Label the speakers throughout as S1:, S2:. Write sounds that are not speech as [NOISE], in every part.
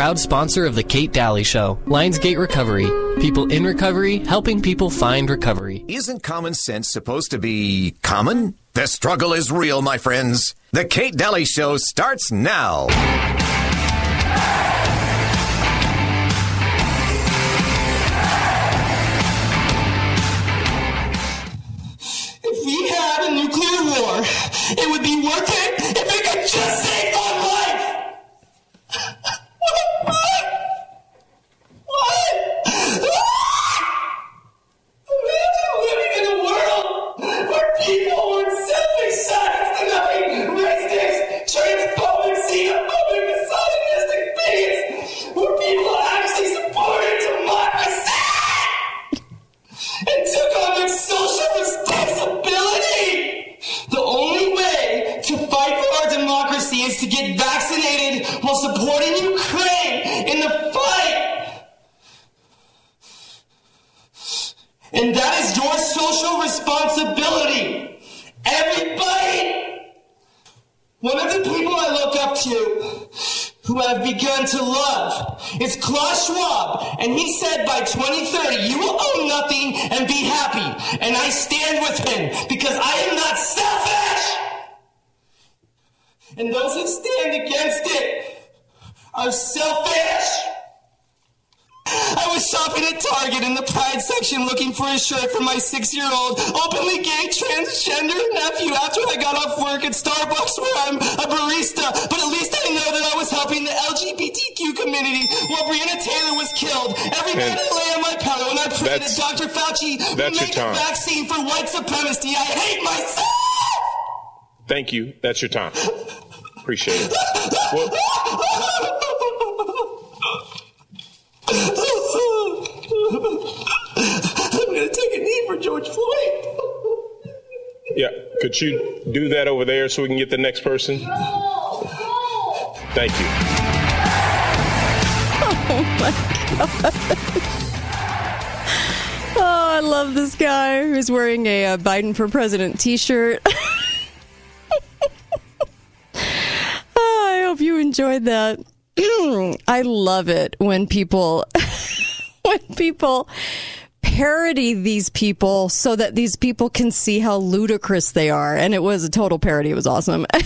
S1: proud sponsor of The Kate Daly Show, Lionsgate Recovery. People in recovery, helping people find recovery.
S2: Isn't common sense supposed to be common? The struggle is real, my friends. The Kate Daly Show starts now.
S3: Thank you. That's your time. Appreciate it. Well,
S4: I'm gonna take a knee for George Floyd.
S3: yeah. Could you do that over there so we can get the next person? Thank you. [LAUGHS]
S5: Oh, my God. Oh, I love this guy who's wearing a uh, Biden for President t shirt. [LAUGHS] that. [CLEARS THROAT] I love it when people [LAUGHS] when people parody these people so that these people can see how ludicrous they are. And it was a total parody. It was awesome. [LAUGHS]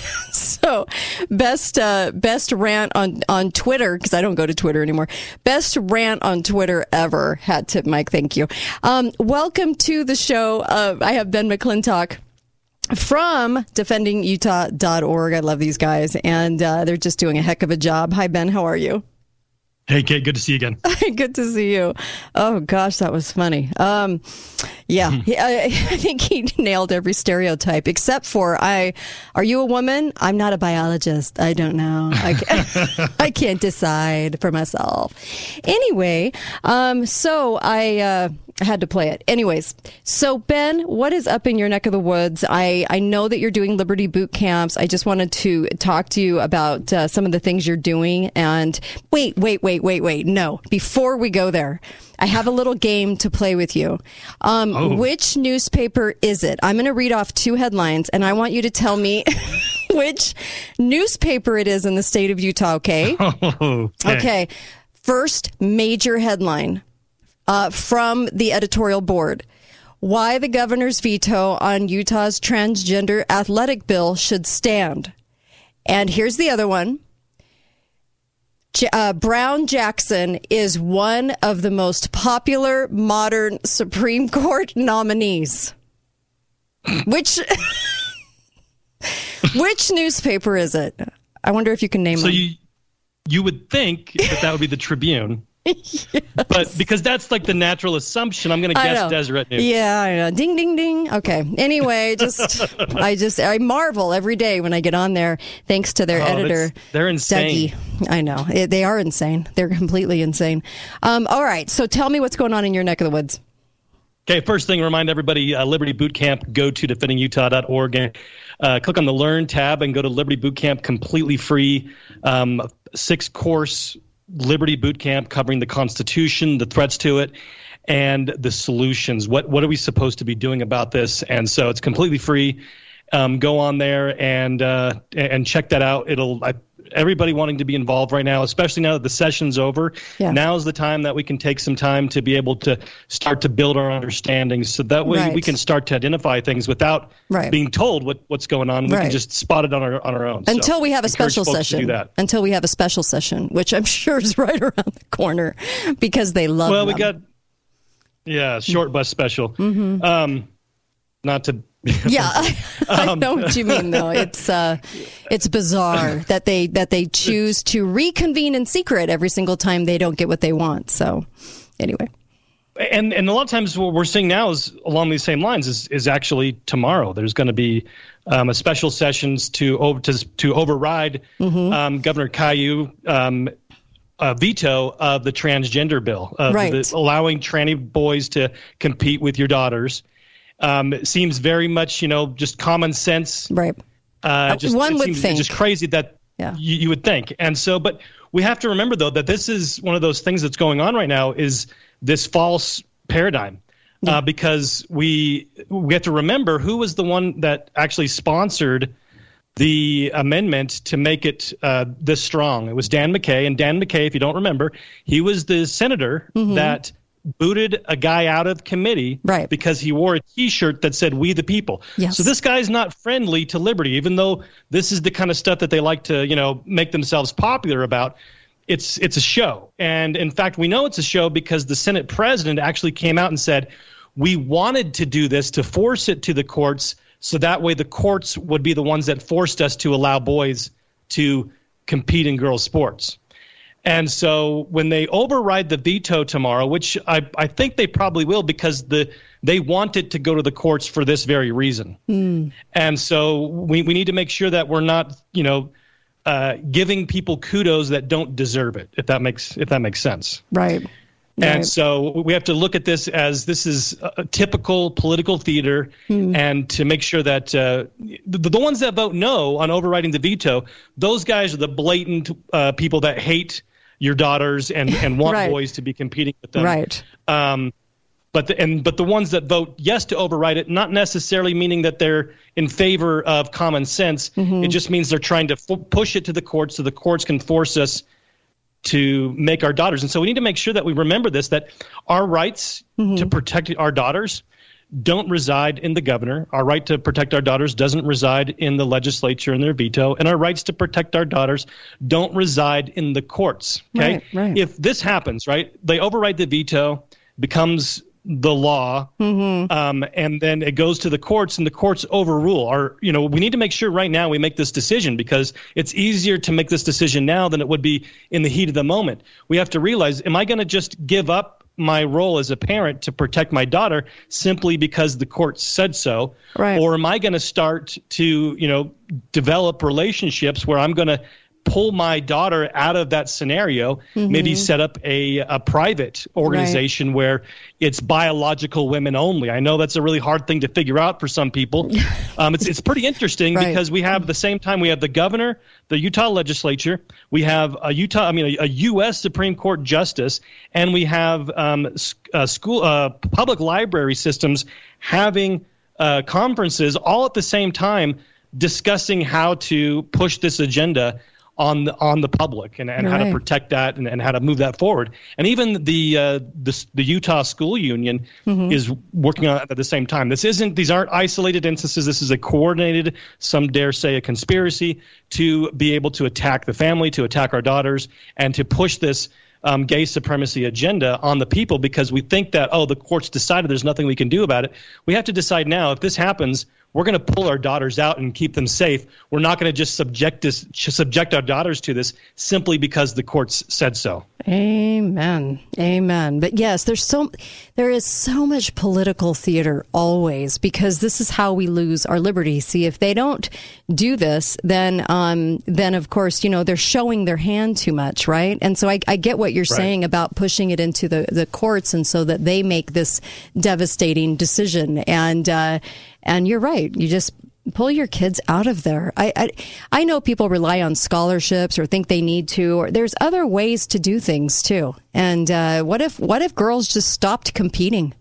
S5: So best uh best rant on on twitter because i don't go to twitter anymore. Best rant on twitter ever. Hat tip mike. Thank you. Um welcome to the show. Uh, i have ben mcclintock from defendingutah.org i love these guys and uh, they're just doing a heck of a job hi ben how are you
S6: Hey, Kate, good to see you again. [LAUGHS]
S5: Good to see you. Oh gosh, that was funny. Um, yeah, he- I, [LAUGHS] I think he nailed every stereotype except for I. Are you a woman? I'm not a biologist. I don't know. I, [LAUGHS] I can't decide for myself. Anyway, um, so I. Uh, I had to play it. Anyways, so Ben, what is up in your neck of the woods? I, I know that you're doing Liberty boot camps. I just wanted to talk to you about uh, some of the things you're doing. And wait, wait, wait, wait, wait. No, before we go there, I have a little game to play with you. Um,
S6: Oh.
S5: Which newspaper is it? I'm going to read off two headlines, and I want you to tell me [LAUGHS] which newspaper it is in the state of Utah. Okay. [LAUGHS]
S6: Oh,
S5: Okay. First major headline uh, from the editorial board. Why the governor's veto on Utah's transgender athletic bill should stand. And here's the other one. J- uh, Brown Jackson is one of the most popular modern Supreme Court [LAUGHS] nominees. Which [LAUGHS] which newspaper is it? I wonder if you can name it.
S6: So
S5: them.
S6: you you would think that that would be the Tribune, [LAUGHS] but because that's like the natural assumption, I'm going to guess. Deseret News.
S5: Yeah, I know. Ding, ding, ding. Okay. Anyway, just I [LAUGHS] just I marvel every day when I get on there, thanks to their
S6: Oh,
S5: editor.
S6: they're insane.
S5: Dougie. I know It- they are insane. They're completely insane. Um, all right. So tell me what's going on in your neck of the woods.
S6: Okay, first thing, remind everybody uh, Liberty Boot Camp, go to defendingutah.org and uh, click on the Learn tab and go to Liberty Boot Camp, completely free, um, six course Liberty Boot Camp covering the Constitution, the threats to it, and the solutions. What, what are we supposed to be doing about this? And so it's completely free. Um, go on there and uh, and check that out. It'll I, everybody wanting to be involved right now, especially now that the session's over.
S5: Yeah.
S6: Now is the time that we can take some time to be able to start to build our understanding so that way
S5: Right.
S6: we can start to identify things without
S5: Right.
S6: being told what, what's going on. We
S5: Right.
S6: can just spot it on our, on our own. So
S5: until we have a special session.
S6: Do that.
S5: Until we have a special session, which I'm [LAUGHS] sure is right around the corner because they love.
S6: Well, we got, yeah, short bus special.
S5: Mm-hmm.
S6: Um, not to. [LAUGHS]
S5: Yeah, [LAUGHS] I,
S6: Um,
S5: know what you mean. Though it's uh, it's bizarre [LAUGHS] that they that they choose to reconvene in secret every single time they don't get what they want. So, anyway,
S6: and and a lot of times what we're seeing now is along these same lines is is actually tomorrow there's going to be um, a special sessions to over to to override
S5: Mm-hmm.
S6: um, Governor Caillou um, a veto of the transgender bill of
S5: Right.
S6: the, allowing tranny boys to compete with your daughters. Um, it seems very much you know just common sense
S5: right?
S6: uh, just,
S5: one would
S6: seems
S5: think.
S6: just crazy that
S5: Yeah.
S6: you, you would think. And so, but we have to remember though that this is one of those things that's going on right now is this false paradigm. Uh, because we we have to remember who was the one that actually sponsored the amendment to make it uh, this strong. It was Dan McCay, and Dan McCay, if you don't remember, he was the senator that booted a guy out of committee
S5: Right.
S6: because he wore a T-shirt that said "We the People."
S5: Yes.
S6: So this guy's not friendly to liberty, even though this is the kind of stuff that they like to, you know, make themselves popular about. It's it's a show, and in fact, we know it's a show because the Senate president actually came out and said, "We wanted to do this to force it to the courts, so that way the courts would be the ones that forced us to allow boys to compete in girls' sports." And so when they override the veto tomorrow, which I, I think they probably will because the they want it to go to the courts for this very reason. And so we, we need to make sure that we're not, you know, uh, giving people kudos that don't deserve it, if that makes if that makes sense.
S5: Right.
S6: And
S5: Right.
S6: so we have to look at this as this is a typical political theater,
S5: Hmm.
S6: and to make sure that uh, the, the ones that vote no on overriding the veto, those guys are the blatant uh, people that hate your daughters and, and want
S5: Right.
S6: boys to be competing with them.
S5: Right.
S6: Um, but the, and but the ones that vote yes to override it, not necessarily meaning that they're in favor of common sense.
S5: Mm-hmm.
S6: It just means they're trying to f- push it to the courts so the courts can force us to make our daughters. And so we need to make sure that we remember this that our rights
S5: Mm-hmm.
S6: to protect our daughters don't reside in the governor. Our right to protect our daughters doesn't reside in the legislature and their veto. And our rights to protect our daughters don't reside in the courts. Okay.
S5: Right, right.
S6: If this happens, right, they override the veto, becomes the law,
S5: Mm-hmm.
S6: um, and then it goes to the courts, and the courts overrule. Our, you know, we need to make sure right now we make this decision because it's easier to make this decision now than it would be in the heat of the moment. We have to realize: Am I going to just give up my role as a parent to protect my daughter simply because the court said so,
S5: Right.
S6: or am I going to start to, you know, develop relationships where I'm going to pull my daughter out of that scenario, maybe set up a, a private organization where it's biological women only. I know that's a really hard thing to figure out for some people. [LAUGHS] Um, it's, it's pretty interesting
S5: Right.
S6: because we have the same time we have the governor, the Utah legislature, we have a Utah, I mean, a, a U.S. Supreme Court justice, and we have um, uh, school, uh, public library systems having uh, conferences all at the same time discussing how to push this agenda on the on the public and, and how to protect that and, and how to move that forward. And even the uh, the, the Utah School Union is working on it at the same time. This isn't these aren't isolated instances. This is a coordinated, some dare say, a conspiracy to be able to attack the family, to attack our daughters, and to push this. Um, gay supremacy agenda on the people because we think that oh the courts decided there's nothing we can do about it. We have to decide now if this happens, we're going to pull our daughters out and keep them safe. We're not going to just subject this subject our daughters to this simply because the courts said so.
S5: Amen. Amen. But yes, there's so there is so much political theater always because this is how we lose our liberty. See, if they don't do this, then um then of course, you know, they're showing their hand too much, right? And so I, I get what you're saying about pushing it into the, the courts and so that they make this devastating decision. And uh and you're right. You just pull your kids out of there. I, I I know people rely on scholarships or think they need to, or there's other ways to do things too. And uh, what if what if girls just stopped competing?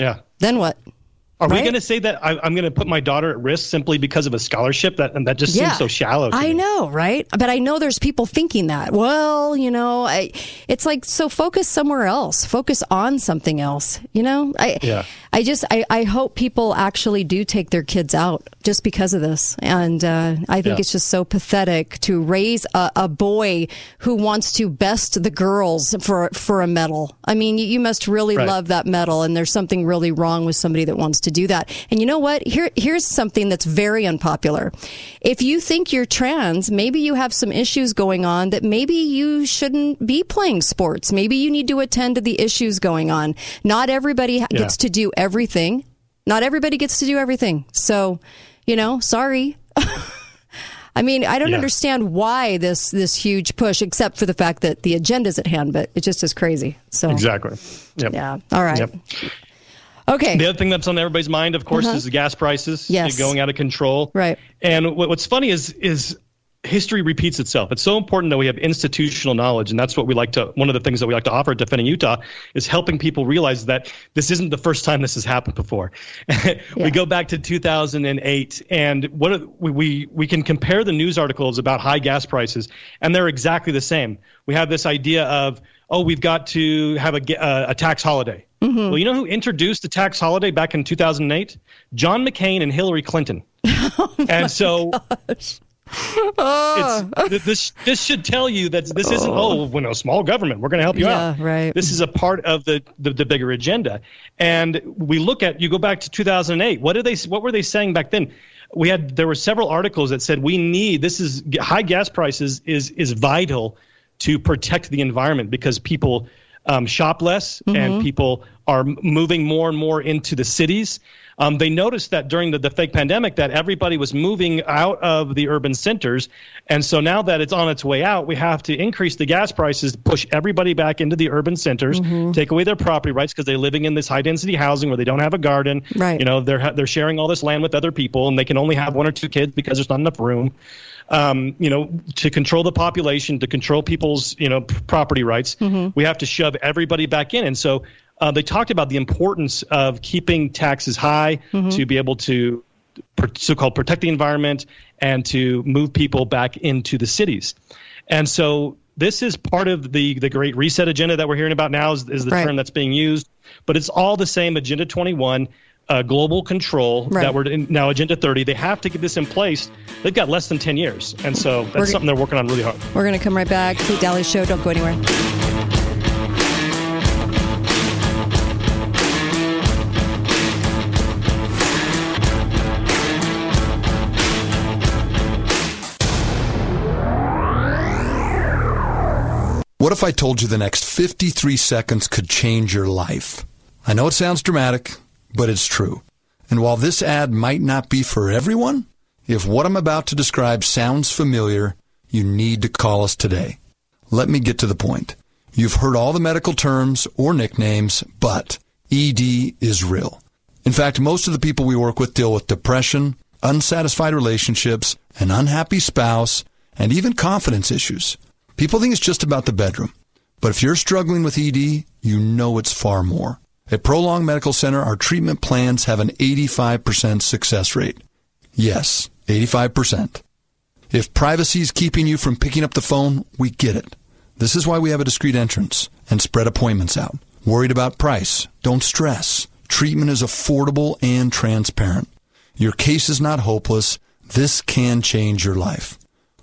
S6: Yeah.
S5: Then what?
S6: Are we going to say that I, I'm going to put my daughter at risk simply because of a scholarship? That and that just seems so shallow. To
S5: I
S6: me.
S5: know, right? But I know there's people thinking that. Well, you know, I, it's like so focus somewhere else. Focus on something else. You know, I
S6: Yeah.
S5: I just I, I hope people actually do take their kids out just because of this. And uh, I think
S6: Yeah.
S5: it's just so pathetic to raise a, a boy who wants to best the girls for for a medal. I mean, you, you must really
S6: Right.
S5: love that medal, and there's something really wrong with somebody that wants to do that. And you know what? Here here's something that's very unpopular. If you think you're trans, maybe you have some issues going on that maybe you shouldn't be playing sports. Maybe you need to attend to the issues going on. Not everybody
S6: Yeah.
S5: gets to do everything. Not everybody gets to do everything. So, you know, sorry. [LAUGHS] I mean, I don't
S6: Yeah.
S5: understand why this this huge push, except for the fact that the agenda's at hand. But it just is crazy. So,
S6: Exactly. Yep.
S5: yeah. All right.
S6: Yep.
S5: Okay.
S6: The other thing that's on everybody's mind, of course, is the gas prices
S5: Uh-huh. Yes.
S6: going out of control.
S5: Right.
S6: And what, what's funny is is history repeats itself. It's so important that we have institutional knowledge, and that's what we like to. One of the things that we like to offer at Defending Utah is helping people realize that this isn't the first time this has happened before. [LAUGHS] we go back to 2008, and what are- we, we we can compare the news articles about high gas prices, and they're exactly the same. We have this idea of oh, we've got to have a uh, a tax holiday. Well, you know who introduced the tax holiday back in 2008? John McCain and Hillary Clinton. [LAUGHS] and so it's, this this should tell you that this isn't oh. when a small government we're going to help you
S5: Yeah,
S6: out.
S5: right.
S6: this is a part of the, the the bigger agenda. And we look at you go back to 2008 what did they what were they saying back then? We had there were several articles that said we need this is high gas prices is is vital to protect the environment because people um, shop less and people are moving more and more into the cities. Um, they noticed that during the, the fake pandemic that everybody was moving out of the urban centers, and so now that it's on its way out, we have to increase the gas prices, push everybody back into the urban centers, take away their property rights because they're living in this high density housing where they don't have a garden.
S5: Right.
S6: You know, they're they're sharing all this land with other people, and they can only have one or two kids because there's not enough room um, you know, to control the population, to control people's, you know, p- property rights, we have to shove everybody back in. And so uh, they talked about the importance of keeping taxes high to be able to so-called protect the environment and to move people back into the cities. And so this is part of the the great reset agenda that we're hearing about now is, is the
S5: Right.
S6: term that's being used, but it's all the same agenda 21 uh, global control
S5: Right.
S6: that we're in now agenda 30 they have to get this in place they've got less than 10 years and so that's
S5: We're-
S6: something they're working on really hard
S5: We're going to come right back. Kate Daly Show. Don't go anywhere.
S7: What if I told you the next 53 seconds could change your life? I know it sounds dramatic, but it's true. And while this ad might not be for everyone, if what I'm about to describe sounds familiar, you need to call us today. Let me get to the point. You've heard all the medical terms or nicknames, but ED is real. In fact, most of the people we work with deal with depression, unsatisfied relationships, an unhappy spouse, and even confidence issues. People think it's just about the bedroom. But if you're struggling with ED, you know it's far more. At Prolong Medical Center, our treatment plans have an 85% success rate. Yes, 85%. If privacy is keeping you from picking up the phone, we get it. This is why we have a discreet entrance and spread appointments out. Worried about price? Don't stress. Treatment is affordable and transparent. Your case is not hopeless. This can change your life.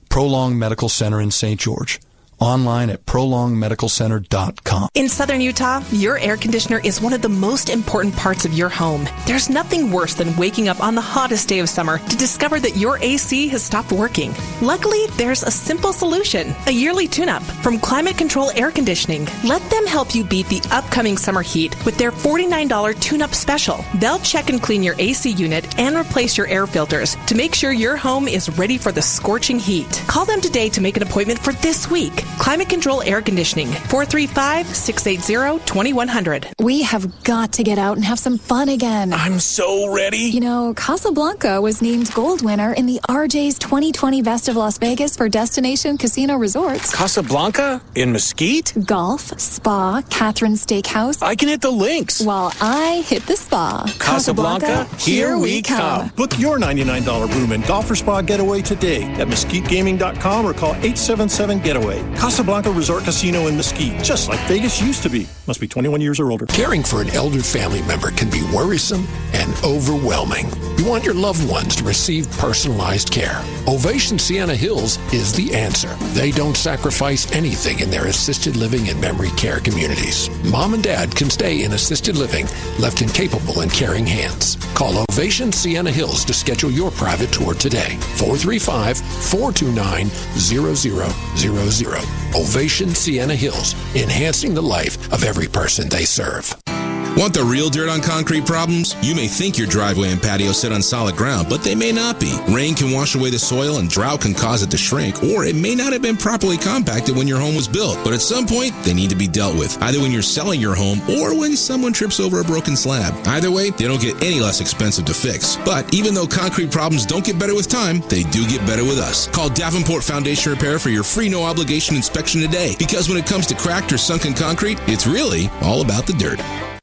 S7: Prolong Medical Center in St. George. Online at prolongmedicalcenter.com.
S8: In southern Utah, your air conditioner is one of the most important parts of your home. There's nothing worse than waking up on the hottest day of summer to discover that your AC has stopped working. Luckily, there's a simple solution a yearly tune up from Climate Control Air Conditioning. Let them help you beat the upcoming summer heat with their $49 tune up special. They'll check and clean your AC unit and replace your air filters to make sure your home is ready for the scorching heat. Call them today to make an appointment for this week. Climate Control Air Conditioning, 435 680 2100.
S9: We have got to get out and have some fun again.
S10: I'm so ready.
S9: You know, Casablanca was named gold winner in the RJ's 2020 Best of Las Vegas for Destination Casino Resorts.
S10: Casablanca? In Mesquite?
S9: Golf, spa, Catherine Steakhouse.
S10: I can hit the links.
S9: While I hit the spa.
S10: Casablanca, here we come.
S11: Book your $99 room and golf or spa getaway today at mesquitegaming.com or call 877 Getaway. Casablanca Resort Casino in Mesquite, just like Vegas used to be. Must be 21 years or older.
S12: Caring for an elder family member can be worrisome and overwhelming. You want your loved ones to receive personalized care. Ovation Sienna Hills is the answer. They don't sacrifice anything in their assisted living and memory care communities. Mom and dad can stay in assisted living, left incapable in and caring hands. Call Ovation Sienna Hills to schedule your private tour today. 435 429 0000. Ovation Sienna Hills, enhancing the life of every person they serve.
S13: Want the real dirt on concrete problems? You may think your driveway and patio sit on solid ground, but they may not be. Rain can wash away the soil and drought can cause it to shrink, or it may not have been properly compacted when your home was built. But at some point, they need to be dealt with, either when you're selling your home or when someone trips over a broken slab. Either way, they don't get any less expensive to fix. But even though concrete problems don't get better with time, they do get better with us. Call Davenport Foundation Repair for your free no obligation inspection today. Because when it comes to cracked or sunken concrete, it's really all about the dirt.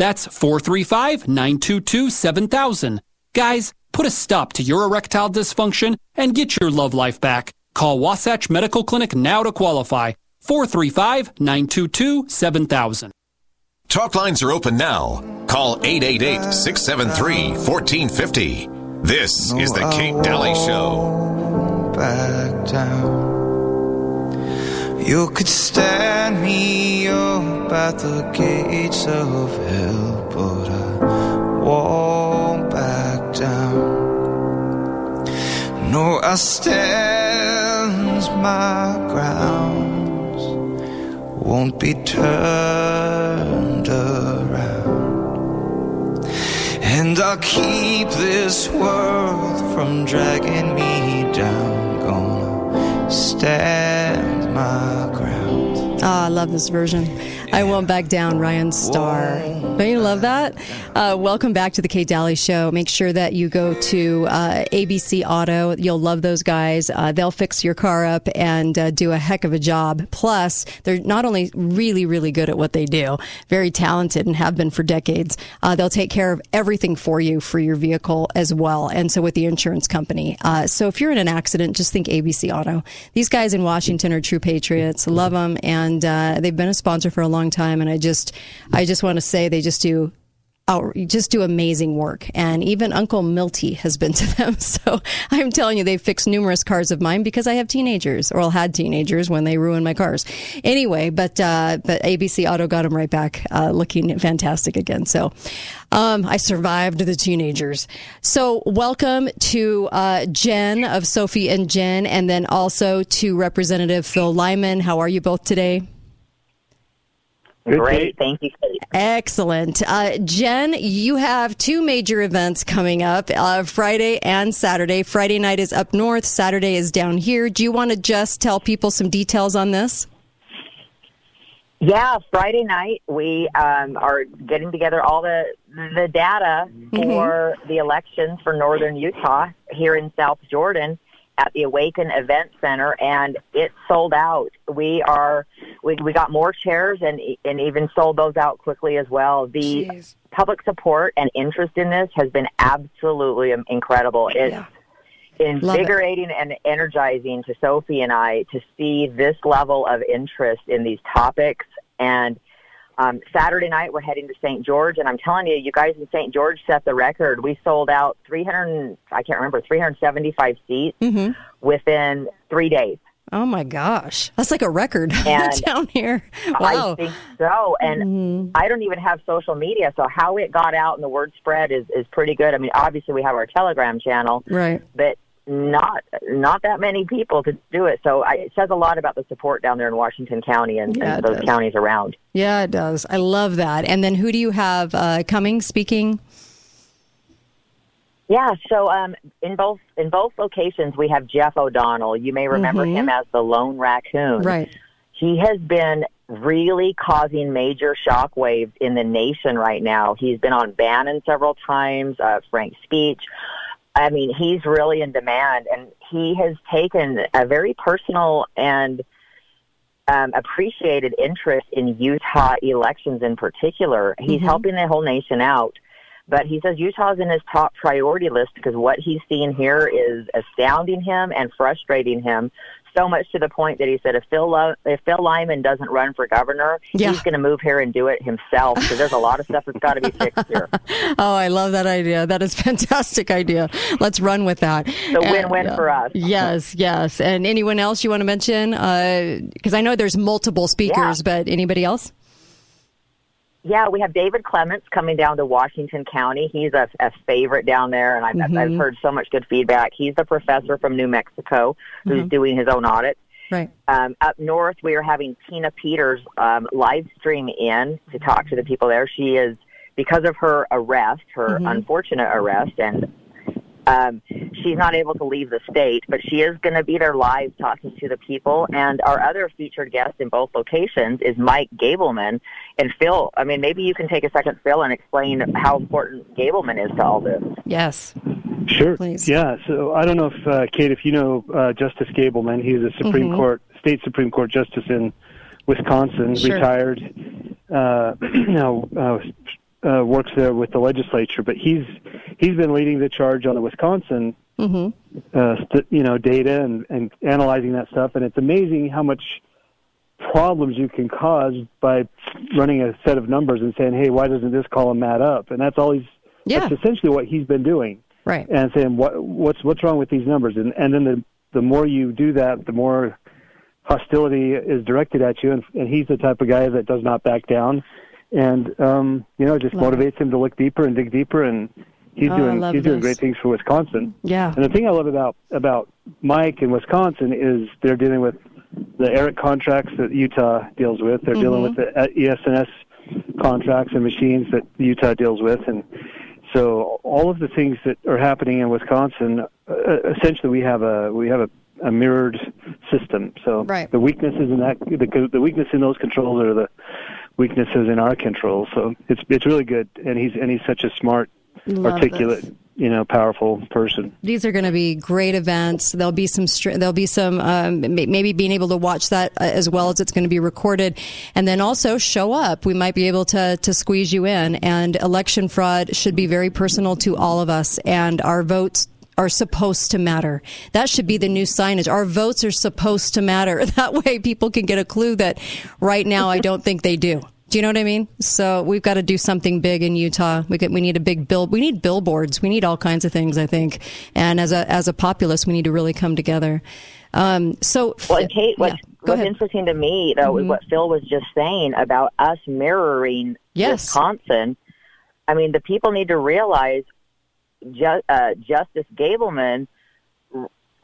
S14: That's 435 922 7000. Guys, put a stop to your erectile dysfunction and get your love life back. Call Wasatch Medical Clinic now to qualify. 435 922 7000.
S15: Talk lines are open now. Call 888 673 1450. This is The Kate Daly Show.
S16: Back down. You could stand me up at the gates of hell, but I won't back down. No, I stand my grounds, won't be turned around. And I'll keep this world from dragging me down. Gonna stand my ground.
S5: Oh, I love this version. I won't back down, Ryan Starr. Don't you love that? Uh, welcome back to the Kate Daly Show. Make sure that you go to uh, ABC Auto. You'll love those guys. Uh, they'll fix your car up and uh, do a heck of a job. Plus, they're not only really, really good at what they do, very talented and have been for decades. Uh, they'll take care of everything for you for your vehicle as well. And so with the insurance company. Uh, so if you're in an accident, just think ABC Auto. These guys in Washington are true patriots. Love them, and Uh, they've been a sponsor for a long time. And I just, I just want to say they just do out, just do amazing work. And even Uncle Milty has been [LAUGHS] to them. So I'm telling you, they've fixed numerous cars of mine because I have teenagers, or I'll had teenagers when they ruined my cars. Anyway, but uh, but ABC Auto got them right back, uh, looking fantastic again. So um, I survived the teenagers. So welcome to uh, Jen of Sophie and Jen, and then also to Representative Phil Lyman. How are you both today?
S17: Great. Thank you, Kate.
S5: Excellent. Uh, Jen, you have two major events coming up uh, Friday and Saturday. Friday night is up north, Saturday is down here. Do you want to just tell people some details on this?
S17: Yeah, Friday night we um, are getting together all the the data for the elections for Northern Utah here in South Jordan at the Awaken Event Center, and it sold out. We are we, we got more chairs and and even sold those out quickly as well. The public support and interest in this has been absolutely incredible. It's invigorating and energizing to Sophie and I to see this level of interest in these topics. And um, Saturday night, we're heading to St. George, and I'm telling you, you guys in St. George set the record. We sold out 300, I can't remember, 375 seats within three days.
S5: Oh my gosh, that's like a record [LAUGHS] down here. Wow.
S17: I think so. And I don't even have social media, so how it got out and the word spread is, is pretty good. I mean, obviously we have our Telegram channel,
S5: Right.
S17: but not not that many people to do it. So I, it says a lot about the support down there in Washington County and,
S5: Yeah,
S17: and those
S5: does.
S17: counties around.
S5: Yeah, it does. I love that. And then who do you have uh, coming speaking?
S17: Yeah, so um, in both in both locations we have Jeff O'Donnell. You may remember
S5: Mhm.
S17: him as the Lone Raccoon.
S5: Right.
S17: He has been really causing major shockwaves in the nation right now. He's been on Bannon several times, uh, Frank's speech. I mean, he's really in demand, and he has taken a very personal and um, appreciated interest in Utah elections in particular. He's
S18: Mhm.
S17: helping the whole nation out. But he says Utah's in his top priority list because what he's seeing here is astounding him and frustrating him so much to the point that he said if Phil Lo- if Phil Lyman doesn't run for governor,
S5: Yeah.
S17: he's going to move here and do it himself because there's a lot of stuff that's got to be fixed here. [LAUGHS]
S5: Oh, I love that idea. That is a fantastic idea. Let's run with that.
S17: The win-win
S5: uh,
S17: for us.
S5: Yes, yes. And anyone else you want to mention? Because I know there's multiple speakers, but anybody else?
S17: Yeah, we have David Clements coming down to Washington County. He's a, a favorite down there, and I've,
S5: Mhm.
S17: I've heard so much good feedback. He's the professor from New Mexico who's
S5: Mhm.
S17: doing his own audit.
S5: Right.
S17: Um, up north, we are having Tina Peters um, live stream in to talk to the people there. She is, because of her arrest, her
S5: Mhm.
S17: unfortunate arrest, and um, she's not able to leave the state, but she is going to be there live talking to the people. And our other featured guest in both locations is Mike Gableman. And Phil, I mean, maybe you can take a second, Phil, and explain how important Gableman is to all this.
S5: Yes.
S18: Sure. Please. Yeah. So I don't know if uh, Kate, if you know uh, Justice Gableman, he's a Supreme
S5: Mhm.
S18: Court, state Supreme Court justice in Wisconsin,
S5: Sure.
S18: retired. Uh, [CLEARS THROAT] now uh, uh, works there with the legislature, but he's he's been leading the charge on the Wisconsin,
S5: Mm-hmm.
S18: uh, st- you know, data and and analyzing that stuff, and it's amazing how much problems you can cause by running a set of numbers and saying, "Hey, why doesn't this column add up?" And that's all he's.
S5: Yeah.
S18: That's essentially what he's been doing
S5: Right.
S18: and saying what what's what's wrong with these numbers and and then the the more you do that the more hostility is directed at you and, and he's the type of guy that does not back down and um you know it just
S5: Love it.
S18: motivates him to look deeper and dig deeper and he's
S5: Oh,
S18: doing he's doing great things for Wisconsin
S5: Yeah.
S18: and the thing I love about about Mike in Wisconsin is they're dealing with the ERIC contracts that Utah deals with they're dealing
S5: Mhm.
S18: with the uh, ES&S contracts and machines that Utah deals with and so all of the things that are happening in Wisconsin, uh, essentially, we have a we have a, a mirrored system. So
S5: Right.
S18: the weaknesses in that the, the weakness in those controls are the weaknesses in our control. So it's it's really good, and he's and he's such a smart,
S5: Love
S18: articulate,
S5: this.
S18: you know, powerful person.
S5: These are going to be great events. There'll be some. There'll be some. Um, maybe being able to watch that uh, as well as it's going to be recorded, and then also show up. We might be able to to squeeze you in. And election fraud should be very personal to all of us, and our votes are supposed to matter. That should be the new signage. Our votes are supposed to matter. [LAUGHS] That way, people can get a clue that right now I don't think they do. Do you know what I mean? So we've got to do something big in Utah. We get, we need a big bill. We need billboards. We need all kinds of things. I think. And as a as a populace, we need to really come together. Um, so,
S17: well, Kate, what,
S5: yeah,
S17: what's
S5: ahead.
S17: interesting to me though is
S5: Mhm.
S17: what Phil was just saying about us mirroring
S5: Yes.
S17: Wisconsin. I mean, the people need to realize Ju- uh, Justice Gableman,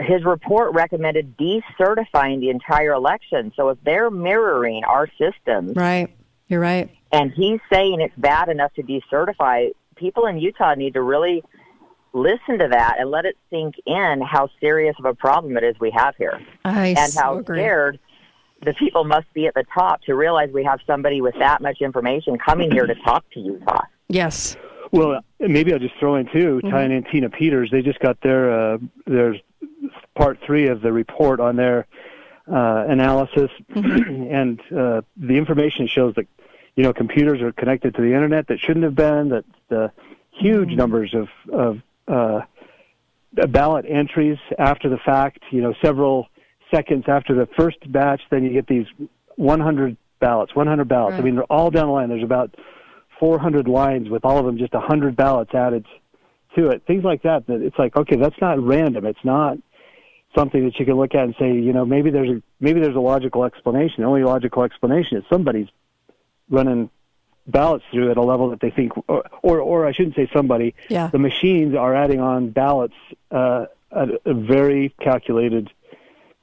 S17: his report recommended decertifying the entire election. So if they're mirroring our systems,
S5: Right. You're right.
S17: and he's saying it's bad enough to decertify, people in Utah need to really listen to that and let it sink in how serious of a problem it is we have here
S5: I
S17: and
S5: so
S17: how
S5: agree.
S17: scared the people must be at the top to realize we have somebody with that much information coming here to talk to Utah.
S5: Yes.
S18: Well, maybe I'll just throw in too,
S5: Mm-hmm.
S18: tying in Tina Peters. They just got their uh, their part three of the report on their uh, analysis,
S5: Mm-hmm. [CLEARS THROAT]
S18: and uh, the information shows that you know computers are connected to the internet that shouldn't have been. That the huge
S5: Mm-hmm.
S18: numbers of of uh, ballot entries after the fact. You know, several seconds after the first batch, then you get these 100 ballots, 100 ballots. I mean, they're all down the line. There's about 400 lines with all of them just 100 ballots added to it. Things like that. That it's like, okay, that's not random. It's not something that you can look at and say, you know, maybe there's a maybe there's a logical explanation. The only logical explanation is somebody's running ballots through at a level that they think, or or, or I shouldn't say somebody.
S5: Yeah.
S18: The machines are adding on ballots uh, at a very calculated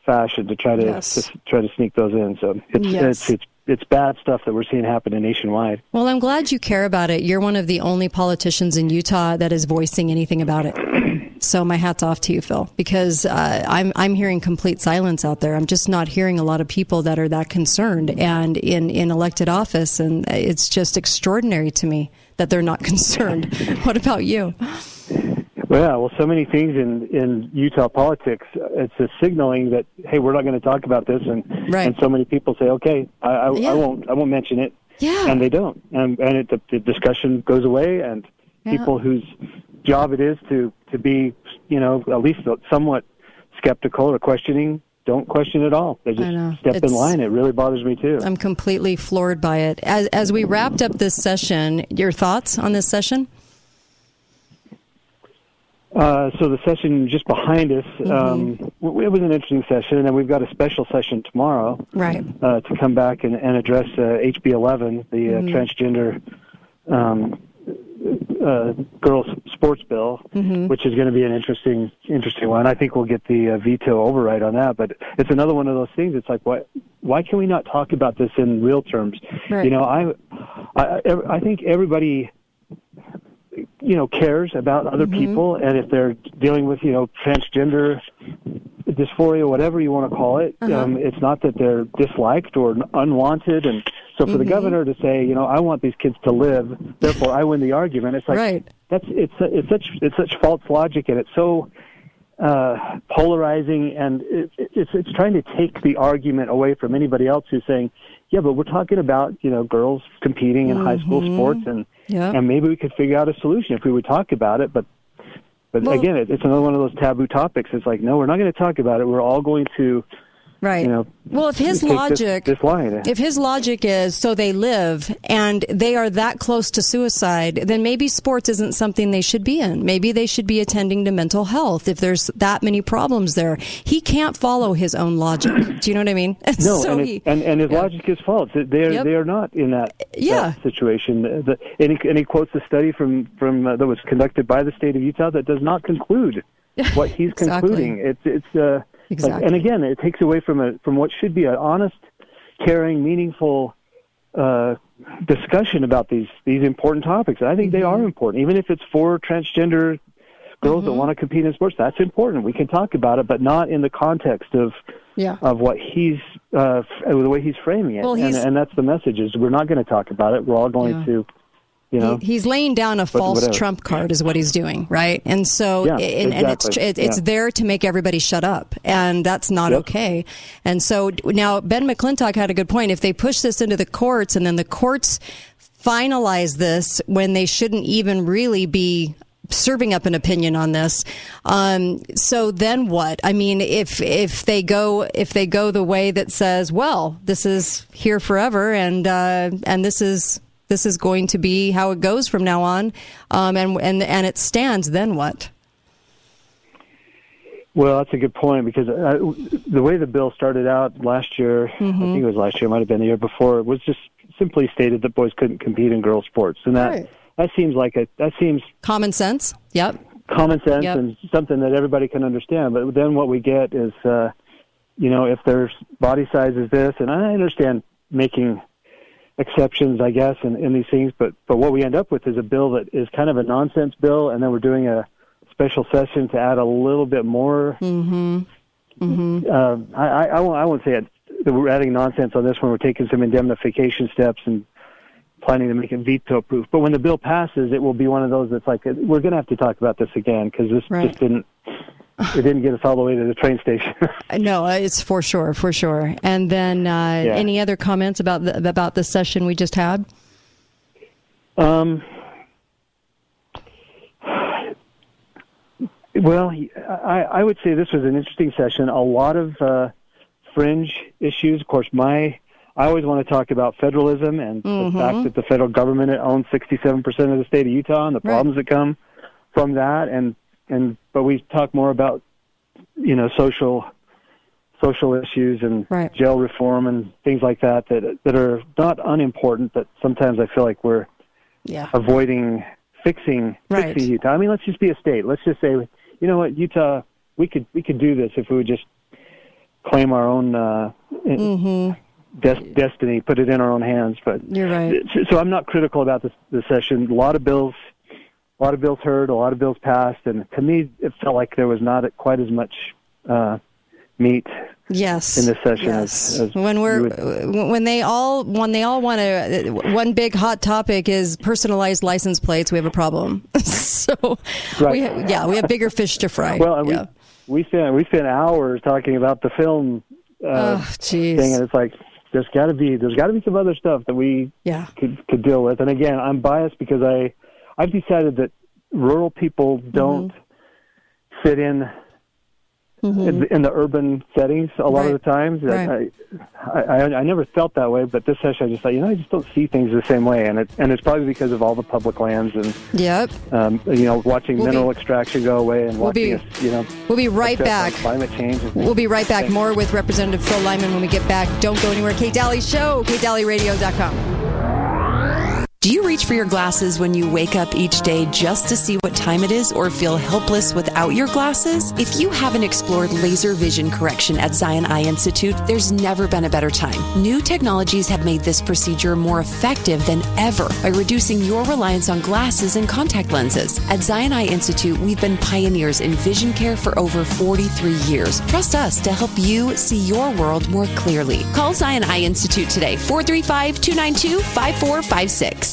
S18: fashion to try to,
S5: Yes.
S18: to try to sneak those in. So it's
S5: Yes.
S18: it's it's it's bad stuff that we're seeing happening nationwide.
S5: Well, I'm glad you care about it. You're one of the only politicians in Utah that is voicing anything about it. [CLEARS THROAT] So my hat's off to you, Phil, because uh, I'm I'm hearing complete silence out there. I'm just not hearing a lot of people that are that concerned and in in elected office, and it's just extraordinary to me that they're not [LAUGHS] concerned. what about you?
S18: Well, yeah, well, so many things in in Utah politics. It's a signaling that hey, we're not going to talk about this, and
S5: Right.
S18: and so many people say, okay, I, I,
S5: Yeah.
S18: I won't I won't mention it,
S5: Yeah.
S18: and they don't, and and it, the, the discussion goes away, and
S5: Yeah.
S18: people whose job it is to to be you know at least somewhat skeptical or questioning don't question at all. They just step
S5: It's-
S18: in line. It really bothers me too.
S5: I'm completely floored by it. As as we wrapped up this session, your thoughts on this session?
S18: Uh, so the session just behind us,
S5: Mm-hmm.
S18: um, w- it was an interesting session, and then we've got a special session tomorrow
S5: Right.
S18: uh, to come back and, and address uh, HB 11, the uh,
S5: Mhm.
S18: transgender um, uh, girls sports bill,
S5: Mhm.
S18: which is going to be an interesting, interesting one. I think we'll get the uh, veto override on that, but it's another one of those things. It's like, why, why can we not talk about this in real terms?
S5: Right.
S18: You know, I, I, I think everybody you know cares about other
S5: Mm-hmm.
S18: people and if they're dealing with you know transgender dysphoria whatever you want to call it
S5: Uh-huh.
S18: um it's not that they're disliked or unwanted and so for the
S5: Mhm.
S18: governor to say you know I want these kids to live therefore I win the argument it's like
S5: Right.
S18: that's it's it's such it's such false logic and it's so uh, polarizing, and it, it's it's trying to take the argument away from anybody else who's saying, "Yeah, but we're talking about you know girls competing in high school
S5: Mhm.
S18: sports, and
S5: Yeah.
S18: and maybe we could figure out a solution if we would talk about it." But but
S5: Well-
S18: again, it, it's another one of those taboo topics. It's like, no, we're not going to talk about it. We're all going to,
S5: Right.
S18: you know,
S5: Well, if his
S18: this-
S5: logic,
S18: this, line.
S5: if his logic is so they live and they are that close to suicide, then maybe sports isn't something they should be in. Maybe they should be attending to mental health if there's that many problems there. He can't follow his own logic. [CLEARS THROAT] Do you know what I mean? [LAUGHS]
S18: No,
S5: so
S18: and,
S5: he,
S18: it, and and his logic is false. They are
S5: Yep.
S18: they are not in that,
S5: Yeah.
S18: that situation. The, the, and, he, and he quotes a study from from uh, that was conducted by the state of Utah that does not conclude [LAUGHS] what he's
S5: Exactly.
S18: concluding. It's it's uh, like-
S5: Exactly.
S18: and again, it takes away from a from what should be an honest, caring, meaningful uh, discussion about these these important topics. And I think they
S5: Mm-hmm.
S18: are important, even if it's for transgender girls that
S5: Mhm.
S18: want to compete in sports. That's important. We can talk about it, but not in the context of
S5: yeah.
S18: of what he's uh, f- the way he's framing it,
S5: Well,
S18: and, and that's the message: is we're not going to talk about it. We're all going
S5: Yeah.
S18: to, you know,
S5: He- he's laying down a false
S18: whatever.
S5: trump card, is what he's doing, right? And so,
S18: Yeah,
S5: and, and it's it, it's
S18: Yeah.
S5: there to make everybody shut up, and that's not
S18: Yep.
S5: okay. And so now Ben McClintock had a good point. If they push this into the courts, and then the courts finalize this when they shouldn't even really be serving up an opinion on this. Um, so then what? I mean, if if they go if they go the way that says, well, this is here forever, and uh, and this is this is going to be how it goes from now on, um, and and and it stands, then what?
S18: Well, that's a good point because uh, the way the bill started out last year, mm-hmm. I think it was last year, might have been the year before, was just simply stated that boys couldn't compete in girls' sports, and that right. that seems like a that seems
S5: common sense. Yep.
S18: Common sense yep. and something that everybody can understand. But then what we get is, uh, you know, if their body size is this, and I understand making exceptions, I guess, in, in these things, but but what we end up with is a bill that is kind of a nonsense bill, and then we're doing a special session to add a little bit more.
S5: Mm-hmm. Mm-hmm.
S18: Uh, I, I, won't, I won't say it, that we're adding nonsense on this one. We're taking some indemnification steps and planning to make it veto proof. But when the bill passes, it will be one of those that's like, we're going to have to talk about this again because this right. just didn't. It didn't get us all the way to the train station. [LAUGHS]
S5: no, uh, it's for sure, for sure. And then, uh, yeah. any other comments about the about the session we just had?
S18: Um, Well, I, I would say this was an interesting session. A lot of uh, fringe issues. Of course, my I always want to talk about federalism and mm-hmm. the fact that the federal government owns 67% of the state of Utah and the problems right. that come from that. And and but we talk more about you know social social issues and
S5: right.
S18: jail reform and things like that that that are not unimportant. But sometimes I feel like we're
S5: yeah.
S18: avoiding fixing
S5: right.
S18: fixing Utah. I mean, let's just be a state. Let's just say you know what, Utah, we could we could do this if we would just claim our own uh,
S5: mm-hmm.
S18: des- destiny, put it in our own hands. But
S5: you're right.
S18: So I'm not critical about this, this session. A lot of bills, a lot of bills heard, a lot of bills passed, and to me, it felt like there was not quite as much uh, meat
S5: yes
S18: in this session
S5: yes.
S18: as, as
S5: when we're
S18: would...
S5: when they all when they all want to one big hot topic is personalized license plates we have a problem [LAUGHS] so
S18: right.
S5: we yeah we have bigger fish to fry
S18: well
S5: yeah.
S18: we we spent we spent hours talking about the film uh,
S5: oh, thing
S18: and it's like there's got to be there's got to be some other stuff that we
S5: yeah
S18: could could deal with and again I'm biased because I I've decided that rural people don't
S5: mm-hmm.
S18: fit in
S5: mm-hmm.
S18: in, in, the urban settings a lot
S5: right.
S18: of the times.
S5: Right.
S18: I, I, I never felt that way, but this session I just thought, you know, I just don't see things the same way, and it and it's probably because of all the public lands and
S5: yep,
S18: um, you know, watching
S5: we'll
S18: mineral
S5: be,
S18: extraction go away and
S5: we'll
S18: watching
S5: be,
S18: us, you know,
S5: we'll be right back.
S18: Climate change.
S5: We'll be right back. More with Representative Phil Lyman when we get back. Don't go anywhere. Kate Dalley Show, KateDalleyRadio.com.
S8: Do you reach for your glasses when you wake up each day just to see what time it is or feel helpless without your glasses? If you haven't explored laser vision correction at Zion Eye Institute, there's never been a better time. New technologies have made this procedure more effective than ever by reducing your reliance on glasses and contact lenses. At Zion Eye Institute, we've been pioneers in vision care for over 43 years. Trust us to help you see your world more clearly. Call Zion Eye Institute today, 435 292 5456.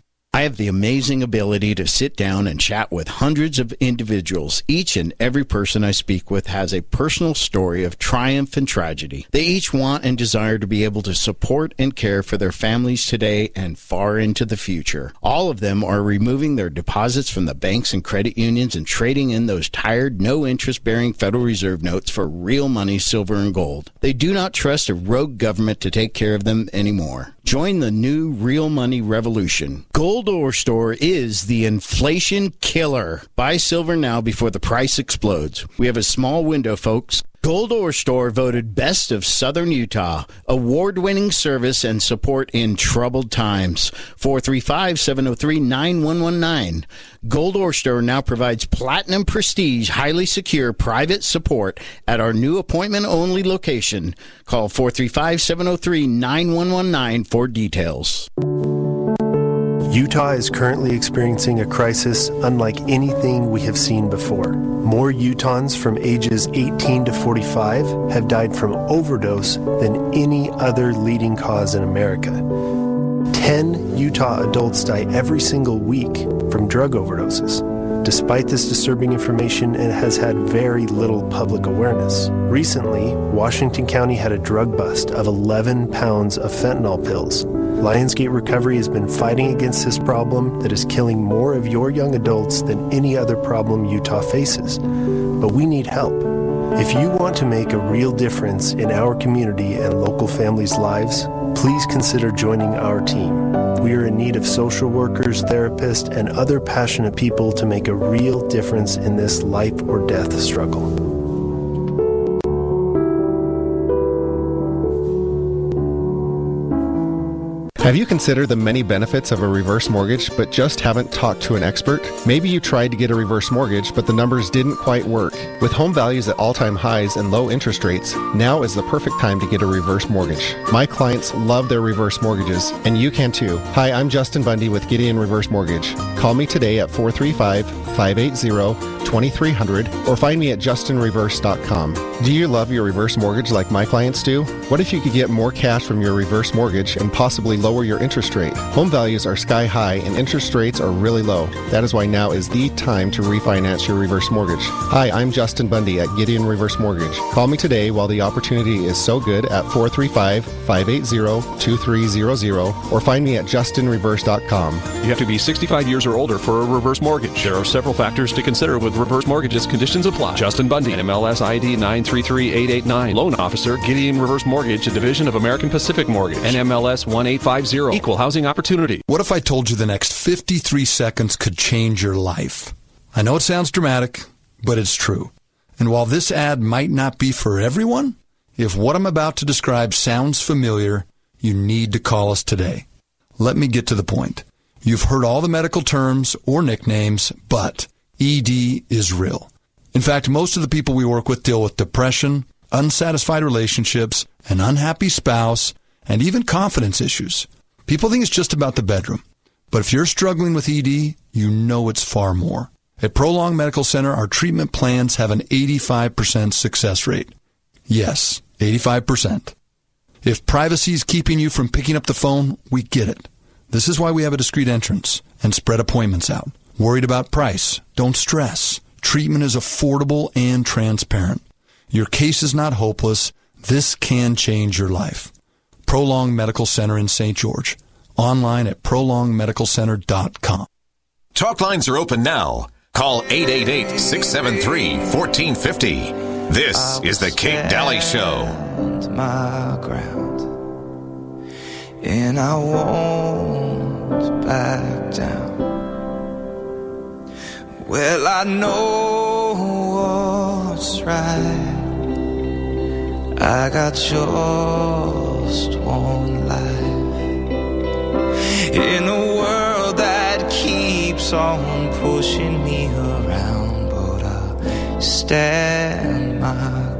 S19: I have the amazing ability to sit down and chat with hundreds of individuals. Each and every person I speak with has a personal story of triumph and tragedy. They each want and desire to be able to support and care for their families today and far into the future. All of them are removing their deposits from the banks and credit unions and trading in those tired, no interest bearing Federal Reserve notes for real money, silver, and gold. They do not trust a rogue government to take care of them anymore. Join the new real money revolution. Gold Ore Store is the inflation killer. Buy silver now before the price explodes. We have a small window, folks. Gold Ore Store voted Best of Southern Utah. Award winning service and support in troubled times. 435 703 9119. Gold Ore Store now provides platinum prestige, highly secure private support at our new appointment only location. Call 435 703 9119 for details.
S20: Utah is currently experiencing a crisis unlike anything we have seen before. More Utahns from ages 18 to 45 have died from overdose than any other leading cause in America. 10 Utah adults die every single week from drug overdoses. Despite this disturbing information, it has had very little public awareness. Recently, Washington County had a drug bust of 11 pounds of fentanyl pills. Lionsgate Recovery has been fighting against this problem that is killing more of your young adults than any other problem Utah faces. But we need help. If you want to make a real difference in our community and local families' lives, please consider joining our team. We are in need of social workers, therapists, and other passionate people to make a real difference in this life or death struggle.
S21: Have you considered the many benefits of a reverse mortgage but just haven't talked to an expert? Maybe you tried to get a reverse mortgage but the numbers didn't quite work. With home values at all time highs and low interest rates, now is the perfect time to get a reverse mortgage. My clients love their reverse mortgages, and you can too. Hi, I'm Justin Bundy with Gideon Reverse Mortgage. Call me today at 435 580 2300 or find me at justinreverse.com. Do you love your reverse mortgage like my clients do? What if you could get more cash from your reverse mortgage and possibly lower your interest rate? Home values are sky high and interest rates are really low. That is why now is the time to refinance your reverse mortgage. Hi, I'm Justin Bundy at Gideon Reverse Mortgage. Call me today while the opportunity is so good at 435 580 2300 or find me at justinreverse.com.
S22: You have to be 65 years or older for a reverse mortgage. There are several factors to consider with reverse mortgages. Conditions apply. Justin Bundy, MLS ID 933889. Loan officer, Gideon Reverse Mortgage, a division of American Pacific Mortgage. NMLS 1850. Equal housing opportunity.
S7: What if I told you the next 53 seconds could change your life? I know it sounds dramatic, but it's true. And while this ad might not be for everyone, if what I'm about to describe sounds familiar, you need to call us today. Let me get to the point. You've heard all the medical terms or nicknames, but ED is real. In fact, most of the people we work with deal with depression, unsatisfied relationships, an unhappy spouse, and even confidence issues. People think it's just about the bedroom. But if you're struggling with ED, you know it's far more. At Prolong Medical Center, our treatment plans have an 85% success rate. Yes, 85%. If privacy is keeping you from picking up the phone, we get it. This is why we have a discreet entrance and spread appointments out. Worried about price? Don't stress. Treatment is affordable and transparent. Your case is not hopeless. This can change your life. Prolong Medical Center in St. George. Online at prolongmedicalcenter.com.
S15: Talk lines are open now. Call 888 673 1450. This is The Kate Dalley Show.
S16: And I won't back down. Well, I know what's right. I got just one life in a world that keeps on pushing me around, but I stand my.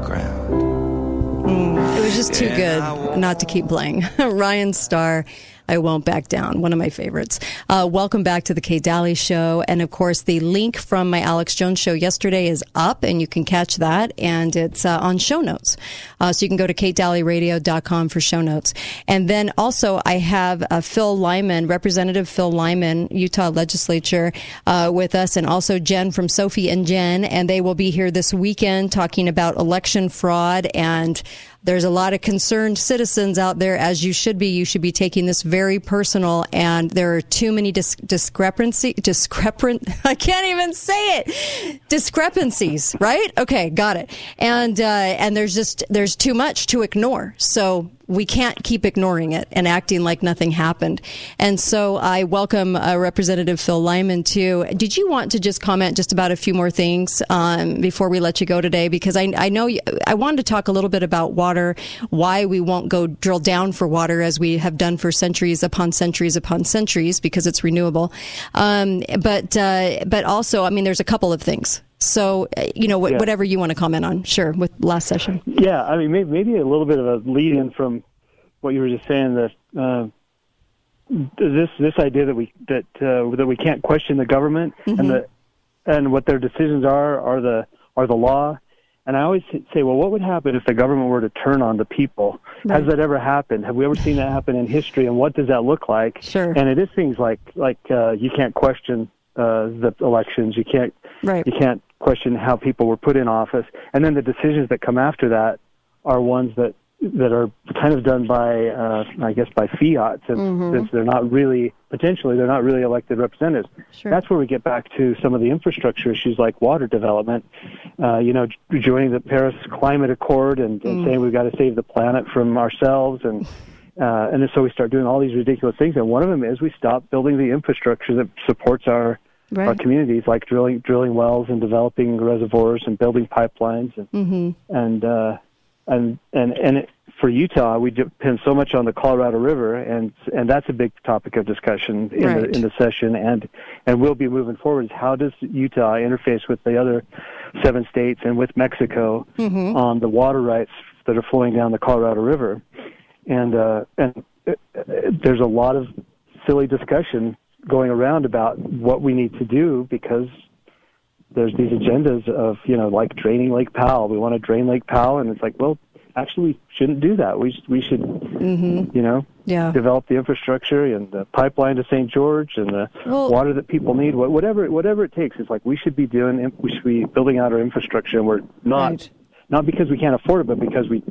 S5: Mm, it was just too good not to keep playing. [LAUGHS] Ryan Starr. I won't back down. One of my favorites. Uh, welcome back to the Kate Dalley Show. And of course, the link from my Alex Jones show yesterday is up, and you can catch that. And it's uh, on show notes. Uh, so you can go to katedalleyradio.com for show notes. And then also, I have uh, Phil Lyman, Representative Phil Lyman, Utah legislature, uh, with us, and also Jen from Sophie and Jen. And they will be here this weekend talking about election fraud and there's a lot of concerned citizens out there, as you should be. You should be taking this very personal, and there are too many dis- discrepancy, discrepant. [LAUGHS] I can't even say it. Discrepancies, right? Okay, got it. And uh, and there's just there's too much to ignore. So we can't keep ignoring it and acting like nothing happened. And so I welcome uh, Representative Phil Lyman too. Did you want to just comment just about a few more things um, before we let you go today? Because I, I know you, I wanted to talk a little bit about water, why we won't go drill down for water as we have done for centuries upon centuries upon centuries because it's renewable. Um, but uh, but also, I mean, there's a couple of things. So, uh, you know, wh-
S18: Yeah.
S5: whatever you want to comment on, sure, with last session.
S18: Yeah, I mean, maybe, maybe a little bit of a lead in from what you were just saying that uh, this this idea that we that uh, that we can't question the government
S5: Mm-hmm.
S18: and the and what their decisions are are the are the law. And I always say, well, what would happen if the government were to turn on the people? Has that ever happened? Have we ever seen that happen in history? And what does that look like?
S5: Sure.
S18: And it is things like like uh, you can't question uh, the elections. You can't
S5: Right.
S18: you can't question how people were put in office. And then the decisions that come after that are ones that that are kind of done by uh, I guess by fiat since,
S5: Mhm.
S18: since they're not really potentially they're not really elected representatives.
S5: Sure.
S18: That's where we get back to some of the infrastructure issues like water development. Uh, you know, joining the Paris Climate Accord and, and
S5: Mm.
S18: saying we've got to save the planet from ourselves and uh, and so we start doing all these ridiculous things. And one of them is we stop building the infrastructure that supports our our communities, like drilling drilling wells and developing reservoirs and building pipelines and
S5: Mm-hmm.
S18: and uh, and and and it, for Utah, we depend so much on the Colorado River, and and that's a big topic of discussion in
S5: Right.
S18: the in the session, and and we'll be moving forward. Is how does Utah interface with the other seven states and with Mexico
S5: Mhm.
S18: on the water rights that are flowing down the Colorado River, and uh, and uh, there's a lot of silly discussion going around about what we need to do because there's these agendas of you know like draining Lake Powell. We want to drain Lake Powell, and it's like, well, actually, we shouldn't do that. We sh- we should
S5: Mm-hmm.
S18: you know
S5: Yeah.
S18: develop the infrastructure and the pipeline to St. George and the
S5: Well-
S18: water that people need. Whatever whatever it takes, it's like we should be doing. We should be building out our infrastructure, and we're not.
S5: Right.
S18: Not because we can't afford it, but because we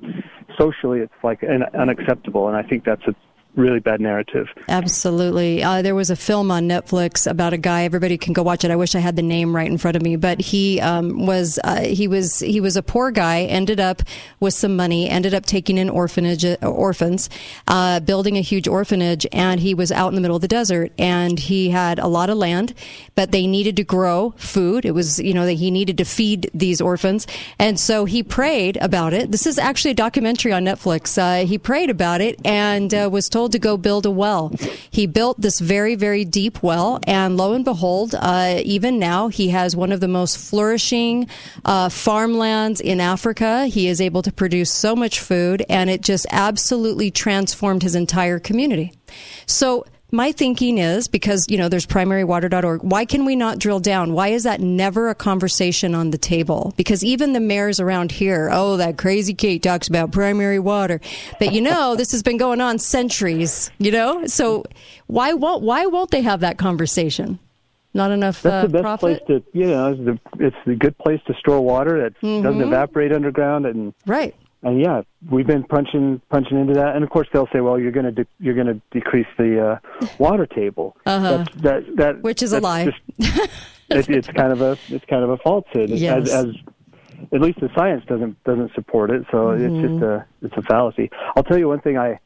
S18: socially it's like un- unacceptable, and I think that's a really bad narrative.
S5: Absolutely. Uh, there was a film on Netflix about a guy. Everybody can go watch it. I wish I had the name right in front of me, but he um, was uh, he was he was a poor guy. Ended up with some money. Ended up taking in orphanage orphans, uh, building a huge orphanage, and he was out in the middle of the desert. And he had a lot of land, but they needed to grow food. It was you know that he needed to feed these orphans, and so he prayed about it. This is actually a documentary on Netflix. Uh, he prayed about it and uh, was told to go build a well. He built this very, very deep well, and lo and behold, uh, even now he has one of the most flourishing uh, farmlands in Africa. He is able to produce so much food, and it just absolutely transformed his entire community. So my thinking is because you know there's primarywater.org why can we not drill down? Why is that never a conversation on the table? Because even the mayors around here oh that crazy kate talks about primary water. But you know [LAUGHS] this has been going on centuries you know? So why won't why won't they have that conversation? Not enough
S18: That's
S5: uh,
S18: the best
S5: profit?
S18: place to, you know, it's the, it's the good place to store water that doesn't
S5: Mhm.
S18: evaporate underground, and
S5: right.
S18: And yeah, we've been punching punching into that, and of course they'll say, well, you're going to de- you're going to decrease the uh, [LAUGHS] water table.
S5: Uh-huh.
S18: That's, that that
S5: Which is a lie.
S18: just- [LAUGHS] it, it's kind of a it's kind of a falsehood.
S5: Yes.
S18: As, as at least the science doesn't doesn't support it, so
S5: Mhm.
S18: it's just a it's a fallacy. I'll tell you one thing. I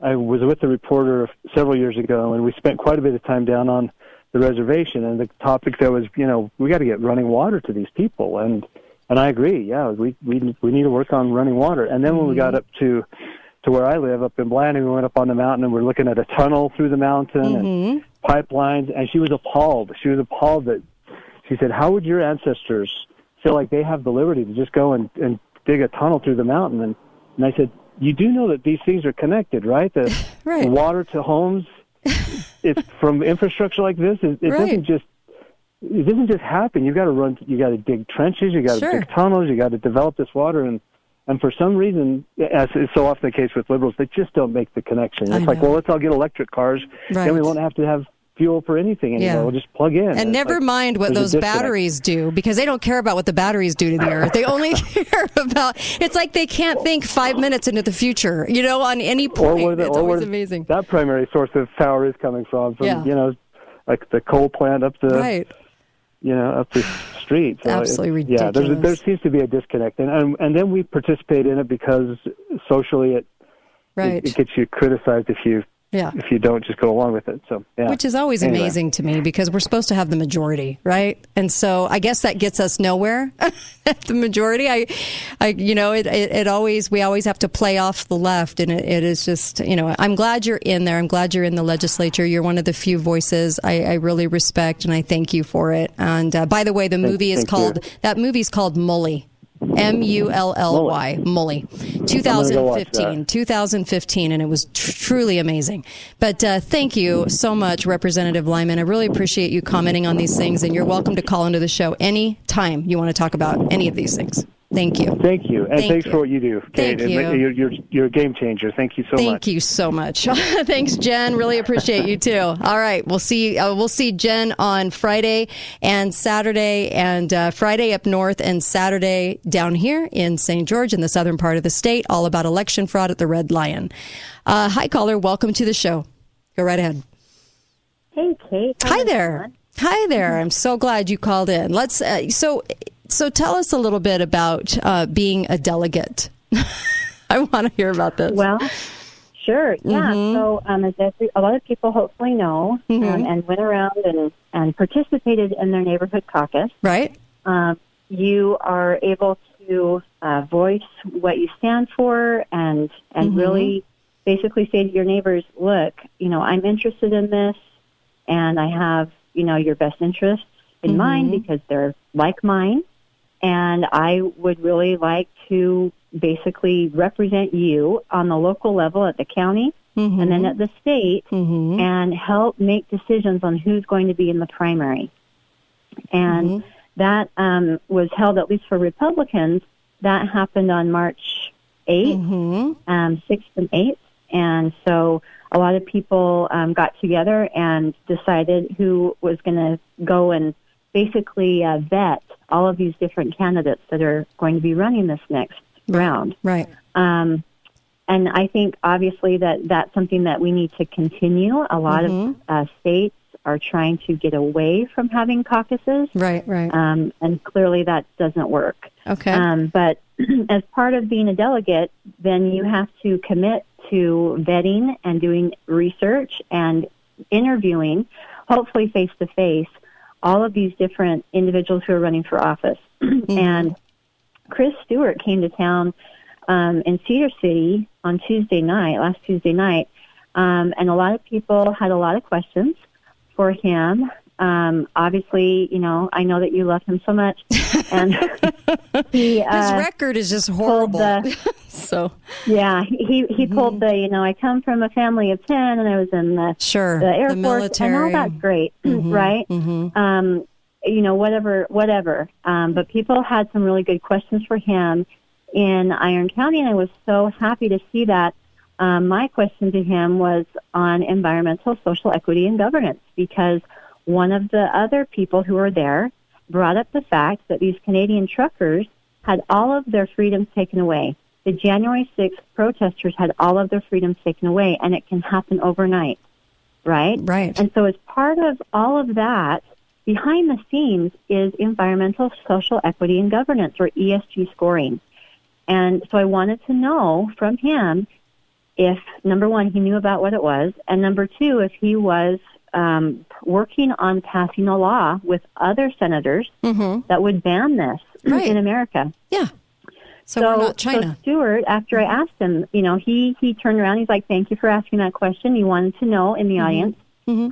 S18: I was with a reporter several years ago, and we spent quite a bit of time down on the reservation. And the topic there was, you know, we got to get running water to these people, and and I agree. Yeah, we we we need to work on running water. And then when we got mm-hmm. up to to where I live, up in Blanding, we went up on the mountain, and we're looking at a tunnel through the mountain and mm-hmm. pipelines. And she was appalled. She was appalled that she said, "How would your ancestors feel like they have the liberty to just go and, and dig a tunnel through the mountain?" And and I said, "You do know that these things are connected, right? The [LAUGHS]
S5: Right.
S18: water to homes, it's from infrastructure like this. It, it
S5: Right.
S18: doesn't just it doesn't just happen. You've got to run. You got to dig trenches. You got to
S5: Sure.
S18: dig tunnels. You got to develop this water and." And for some reason, as is so often the case with liberals, they just don't make the connection. It's like, well, let's all get electric cars, then we won't have to have fuel for anything anymore.
S5: Yeah.
S18: We'll just plug in.
S5: And
S18: It's
S5: never
S18: like,
S5: mind what those batteries do because they don't care about what the batteries do to the earth. They only [LAUGHS] care about it's like they can't think five minutes into the future, you know, on any
S18: or
S5: point.
S18: where, the,
S5: it's
S18: or
S5: always amazing.
S18: that primary source of power is coming from. From
S5: Yeah.
S18: you know, like the coal plant up the
S5: Right.
S18: You know up the street. So
S5: Absolutely
S18: it- Yeah, there seems to be a disconnect, and and, and then we participate in it because socially it
S5: Right.
S18: it, it gets you criticized if you
S5: Yeah.
S18: if you don't just go along with it. So yeah.
S5: Which is always
S18: Anyway.
S5: amazing to me because we're supposed to have the majority, right? And so I guess that gets us nowhere. [LAUGHS] the majority, I, I, you know, it, it, it always, we always have to play off the left. And it, it is just, you know, I'm glad you're in there. I'm glad you're in the legislature. You're one of the few voices I, I really respect and I thank you for it. And uh, by the way, the movie is
S18: thank
S5: called,
S18: you.
S5: that movie's called Mully. M U L L Y, Mully.
S18: go
S5: 2015. 2015, and it was tr- truly amazing. But uh, thank you so much, Representative Lyman. I really appreciate you commenting on these things, and you're welcome to call into the show any time you want to talk about any of these things. Thank you.
S18: Thank you, and
S5: Thank
S18: thanks
S5: you.
S18: for what you do.
S5: Thank
S18: Kate.
S5: you.
S18: And You're, you're, you're a game changer. Thank you so
S5: Thank
S18: much.
S5: Thank you so much. [LAUGHS] Thanks, Jen. Really appreciate you too. All right, we'll see. Uh, we'll see Jen on Friday and Saturday, and uh, Friday up north, and Saturday down here in St. George in the southern part of the state. All about election fraud at the Red Lion. Uh, hi, caller. Welcome to the show. Go right ahead.
S23: Hey, Kate.
S5: Hi there. Hi there. I'm so glad you called in. Let's. Uh, so, so tell us a little bit about uh, being a delegate. [LAUGHS] I want to hear about this.
S23: Well, sure. Yeah.
S5: Mhm.
S23: So, um, as every, a lot of people hopefully know, um,
S5: Mhm.
S23: and went around and, and participated in their neighborhood caucus,
S5: right?
S23: Um, you are able to uh, voice what you stand for and and
S5: Mhm.
S23: really basically say to your neighbors, look, you know, I'm interested in this, and I have you know your best interests in mind
S5: Mhm.
S23: because they're like mine, and I would really like to basically represent you on the local level at the county
S5: Mm-hmm.
S23: and then at the state and help make decisions on who's going to be in the primary. And
S5: Mm-hmm.
S23: that um, was held, at least for Republicans, that happened on March 8th,
S5: Mm-hmm.
S23: um, 6th and 8th. And so a lot of people um, got together and decided who was going to go and basically uh, vet all of these different candidates that are going to be running this next round.
S5: Right.
S23: Um, and I think obviously that that's something that we need to continue. A lot
S5: Mhm.
S23: of uh, states are trying to get away from having caucuses.
S5: Right, right.
S23: Um, and clearly that doesn't work.
S5: Okay.
S23: Um, but [CLEARS THROAT] as part of being a delegate, then you have to commit to vetting and doing research and interviewing, hopefully face to face, all of these different individuals who are running for office. [CLEARS THROAT] and Chris Stewart came to town um, in Cedar City on Tuesday night, last Tuesday night, um, and a lot of people had a lot of questions for him. Um, obviously, you know, I know that you love him so much, [LAUGHS] and [LAUGHS] he
S5: His
S23: uh,
S5: record is just horrible.
S23: the- [LAUGHS]
S5: so
S23: yeah, he he pulled the you know I come from a family of ten, and I was in the
S5: sure
S23: the Air
S5: the
S23: Force, and all that's great, [CLEARS THROAT] right?
S5: Mhm.
S23: um, you know, whatever, whatever. Um, but people had some really good questions for him in Iron County, and I was so happy to see that. Um, my question to him was on environmental, social equity, and governance, because one of the other people who were there brought up the fact that these Canadian truckers had all of their freedoms taken away. The January 6th protesters had all of their freedoms taken away, and it can happen overnight, right?
S5: Right.
S23: And so, as part of all of that, behind the scenes is environmental, social equity, and governance, or ESG scoring. And so, I wanted to know from him if number one, he knew about what it was, and number two, if he was um, working on passing a law with other senators that would ban this
S5: Right.
S23: in America.
S5: Yeah. So, we're not China.
S23: So Stewart, after I asked him, you know, he he turned around. He's like, "Thank you for asking that question." He wanted to know in the
S5: Mm-hmm.
S23: audience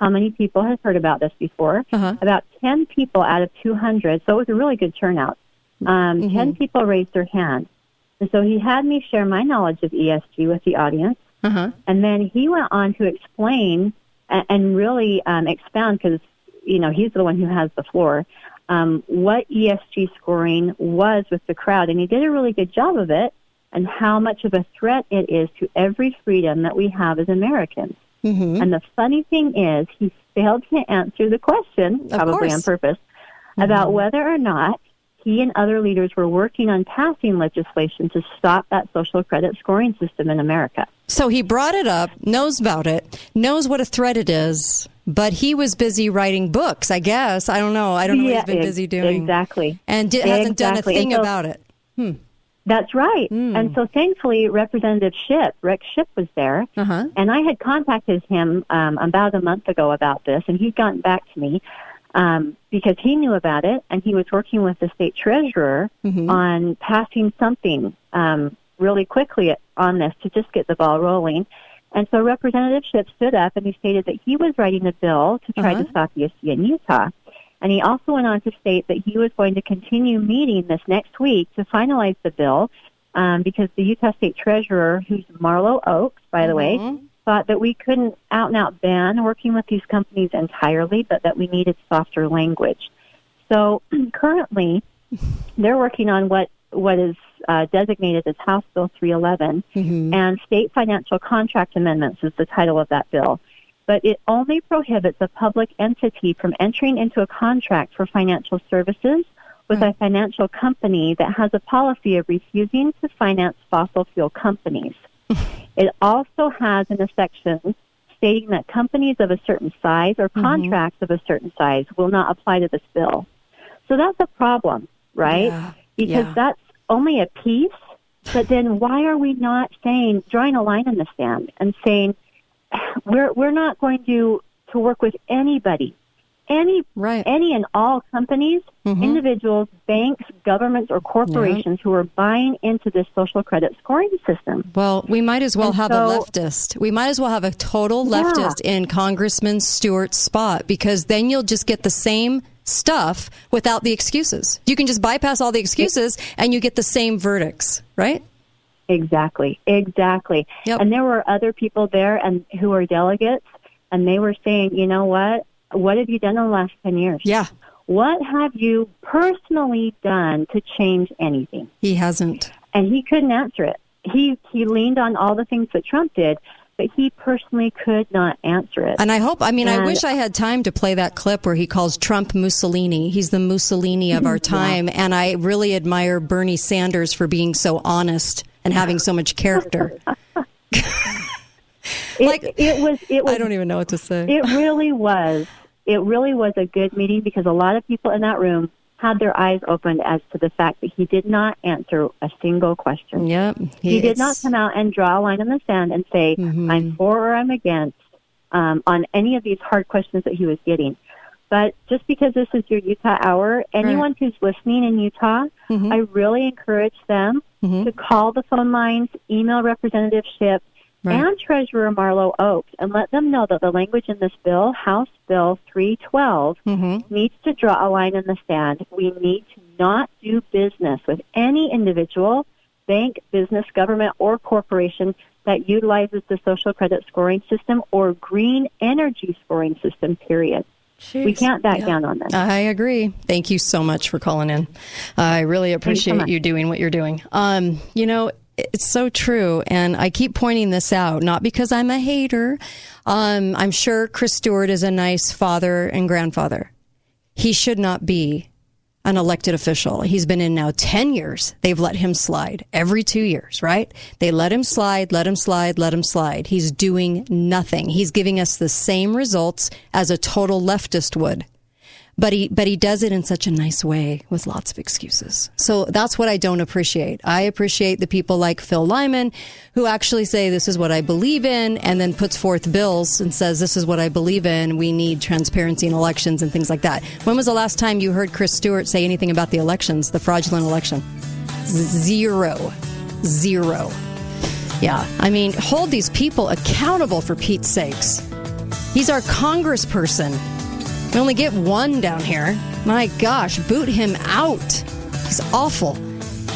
S23: how many people had heard about this before.
S5: Uh-huh.
S23: About ten people out of two hundred, so it was a really good turnout. Um,
S5: Mm-hmm.
S23: Ten people raised their hand, and so he had me share my knowledge of ESG with the audience.
S5: Uh-huh.
S23: And then he went on to explain and, and really um, expound because, you know, he's the one who has the floor, um, what ESG scoring was with the crowd. And he did a really good job of it and how much of a threat it is to every freedom that we have as Americans.
S5: Mm-hmm.
S23: And the funny thing is, he failed to answer the question, probably on
S5: course. Mm-hmm.
S23: purpose, about whether or not he and other leaders were working on passing legislation to stop that social credit scoring system in America.
S5: So he brought it up, knows about it, knows what a threat it is, but he was busy writing books, I guess. I don't know. I don't know what he's been busy doing.
S23: Exactly.
S5: And di- hasn't done a thing
S23: so-
S5: about it. Hmm.
S23: That's right. And so thankfully, Representative Shipp, Rex Shipp, was there.
S5: Uh-huh.
S23: And I had contacted him um, about a month ago about this, and he'd gotten back to me um, because he knew about it, and he was working with the state treasurer
S5: Mm-hmm.
S23: on passing something um, really quickly on this to just get the ball rolling. And so Representative Shipp stood up and he stated that he was writing a bill to try
S5: Uh-huh.
S23: to stop the ESG in Utah. And he also went on to state that he was going to continue meeting this next week to finalize the bill um, because the Utah State Treasurer, who's Marlo Oaks, by the way, thought that we couldn't out and out ban working with these companies entirely, but that we needed softer language. So [CLEARS THROAT] currently, they're working on what what is uh, designated as House Bill 311, and state financial contract amendments is the title of that bill. But it only prohibits a public entity from entering into a contract for financial services with a financial company that has a policy of refusing to finance fossil fuel companies. [LAUGHS] it also has in a section stating that companies of a certain size or mm-hmm. contracts of a certain size will not apply to this bill. So that's a problem, right?
S5: Yeah.
S23: Because
S5: Yeah.
S23: that's only a piece. But [LAUGHS] then why are we not saying, drawing a line in the sand and saying, we're, we're not going to, to work with anybody, any, right. any and all companies,
S5: Mm-hmm.
S23: individuals, banks, governments, or corporations who are buying into this social credit scoring system.
S5: Well, we might as well
S23: And
S5: have
S23: so-
S5: a leftist. We might as well have a total
S23: Yeah.
S5: leftist in Congressman Stewart's spot because then you'll just get the same stuff without the excuses. You can just bypass all the excuses and you get the same verdicts, right?
S23: Exactly, exactly. And there were other people there and who were delegates, and they were saying, you know what? What have you done in the last ten years?
S5: Yeah.
S23: What have you personally done to change anything?
S5: He hasn't.
S23: And he couldn't answer it. He he leaned on all the things that Trump did, but he personally could not answer it.
S5: And I hope, I mean, I wish I had time to play that clip where he calls Trump Mussolini. He's the Mussolini of our mm-hmm.
S23: Yeah.
S5: time. And I really admire Bernie Sanders for being so honest and having so much character. [LAUGHS]
S23: It, it was. It was.
S5: I don't even know what to say.
S23: It really was. It really was a good meeting because a lot of people in that room had their eyes opened as to the fact that he did not answer a single question.
S5: Yep.
S23: He did not come out and draw a line in the sand and say, mm-hmm. I'm for or I'm against um, on any of these hard questions that he was getting. But just because this is your Utah hour, anyone who's listening in Utah, mm-hmm. I really encourage them mm-hmm. to call the phone lines, email Representative Shipp,
S5: Right.
S23: and Treasurer Marlo Oaks and let them know that the language in this bill, House Bill 312, needs to draw a line in the sand. We need to not do business with any individual, bank, business, government, or corporation that utilizes the social credit scoring system or green energy scoring system, period. We can't back
S5: Yeah.
S23: down on this.
S5: I agree. Thank you so much for calling in. I really appreciate
S23: much.
S5: you doing what you're doing. Um, you know, it's so true, and I keep pointing this out, not because I'm a hater. Um, I'm sure Chris Stewart is a nice father and grandfather. He should not be an elected official. He's been in now 10 years. They've let him slide every two years, right? They let him slide, let him slide, let him slide. He's doing nothing. He's giving us the same results as a total leftist would. But he, but he does it in such a nice way with lots of excuses. So that's what I don't appreciate. I appreciate the people like Phil Lyman who actually say this is what I believe in and then puts forth bills and says this is what I believe in. We need transparency in elections and things like that. When was the last time you heard Chris Stewart say anything about the elections, the fraudulent election? Zero. Zero. Yeah. I mean, hold these people accountable for Pete's sakes. He's our congressperson. We only get one down here. My gosh, boot him out. He's awful.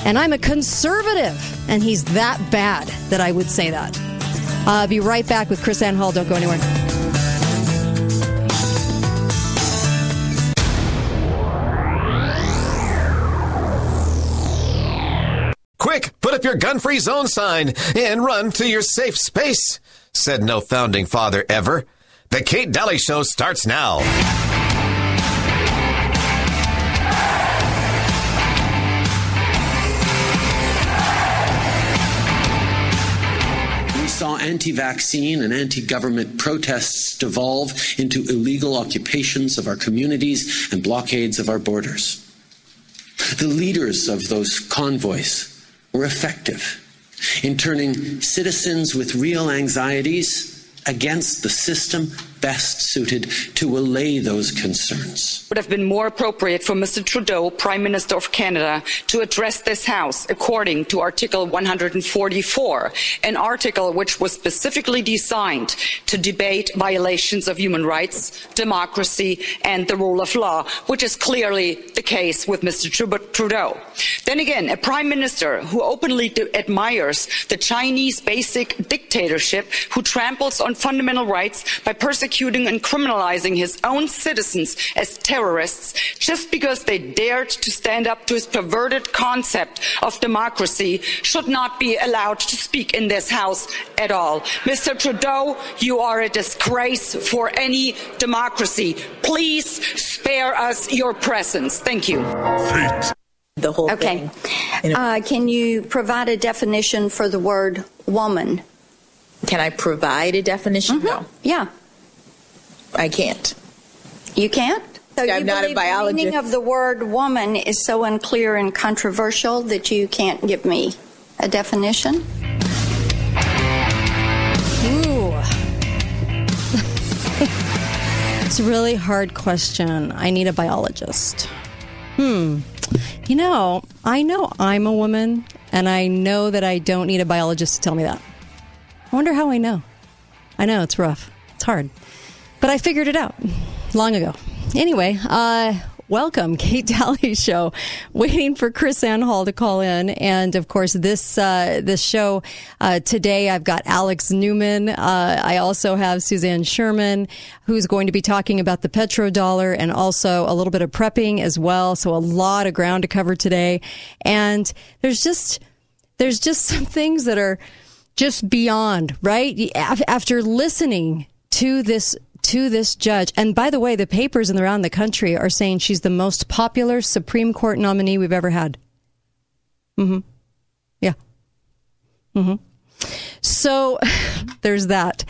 S5: And I'm a conservative, and he's that bad that I would say that. Uh, be right back with KrisAnne Hall. Don't go anywhere.
S15: Quick, put up your gun free zone sign and run to your safe space, said no founding father ever. The Kate Dalley Show starts now.
S24: We saw anti vaccine and anti government protests devolve into illegal occupations of our communities and blockades of our borders. The leaders of those convoys were effective in turning citizens with real anxieties against the system best suited to allay those concerns.
S25: It would have been more appropriate for Mr. Trudeau, Prime Minister of Canada, to address this House according to Article 144, an article which was specifically designed to debate violations of human rights, democracy, and the rule of law, which is clearly the case with Mr. Trudeau. Then again, a Prime Minister who openly admires the Chinese basic dictatorship, who tramples on fundamental rights by persecuting and criminalizing his own citizens as terrorists just because they dared to stand up to his perverted concept of democracy should not be allowed to speak in this house at all. Mr. Trudeau, you are a disgrace for any democracy. Please spare us your presence. Thank you.
S26: The whole
S27: Okay.
S26: thing.
S27: Uh, can you provide a definition for the word woman?
S26: Can I provide a definition? No.
S27: Yeah.
S26: I can't.
S27: You can't? So
S26: I'm
S27: you
S26: not a biologist.
S27: The meaning of the word woman is so unclear and controversial that you can't give me a definition?
S5: Ooh. [LAUGHS] it's a really hard question. I need a biologist. Hmm. You know, I know I'm a woman, and I know that I don't need a biologist to tell me that. I wonder how I know. I know it's rough. It's hard. But I figured it out long ago. Anyway, uh, welcome, Kate Dalley [LAUGHS] Show. Waiting for KrisAnne Hall to call in, and of course, this uh, this show uh, today. I've got Alex Newman. Uh, I also have Suzanne Sherman, who's going to be talking about the petrodollar and also a little bit of prepping as well. So a lot of ground to cover today, and there's just there's just some things that are just beyond right after listening to this to this judge. And by the way the papers around the country are saying she's the most popular supreme court nominee we've ever had. Mm-hmm. Yeah. Mm-hmm. So [LAUGHS] there's that.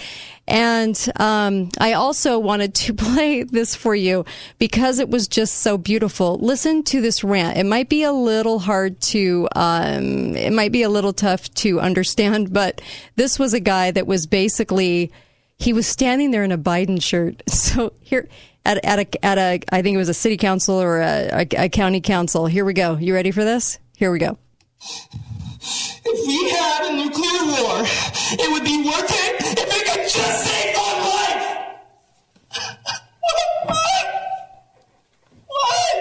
S5: And um, I also wanted to [LAUGHS] play this for you because it was just so beautiful. Listen to this rant. It might be a little hard to, um, it might be a little tough to understand, [LAUGHS] but this was a guy that was basically, he was standing there in a Biden shirt. [LAUGHS] So here, at, at a, at a, I think it was a city council or a, a, a county council. Here we go. You ready for this? Here we go.
S2: If we had a nuclear war, it would be worth it if it could just save one life. what? What?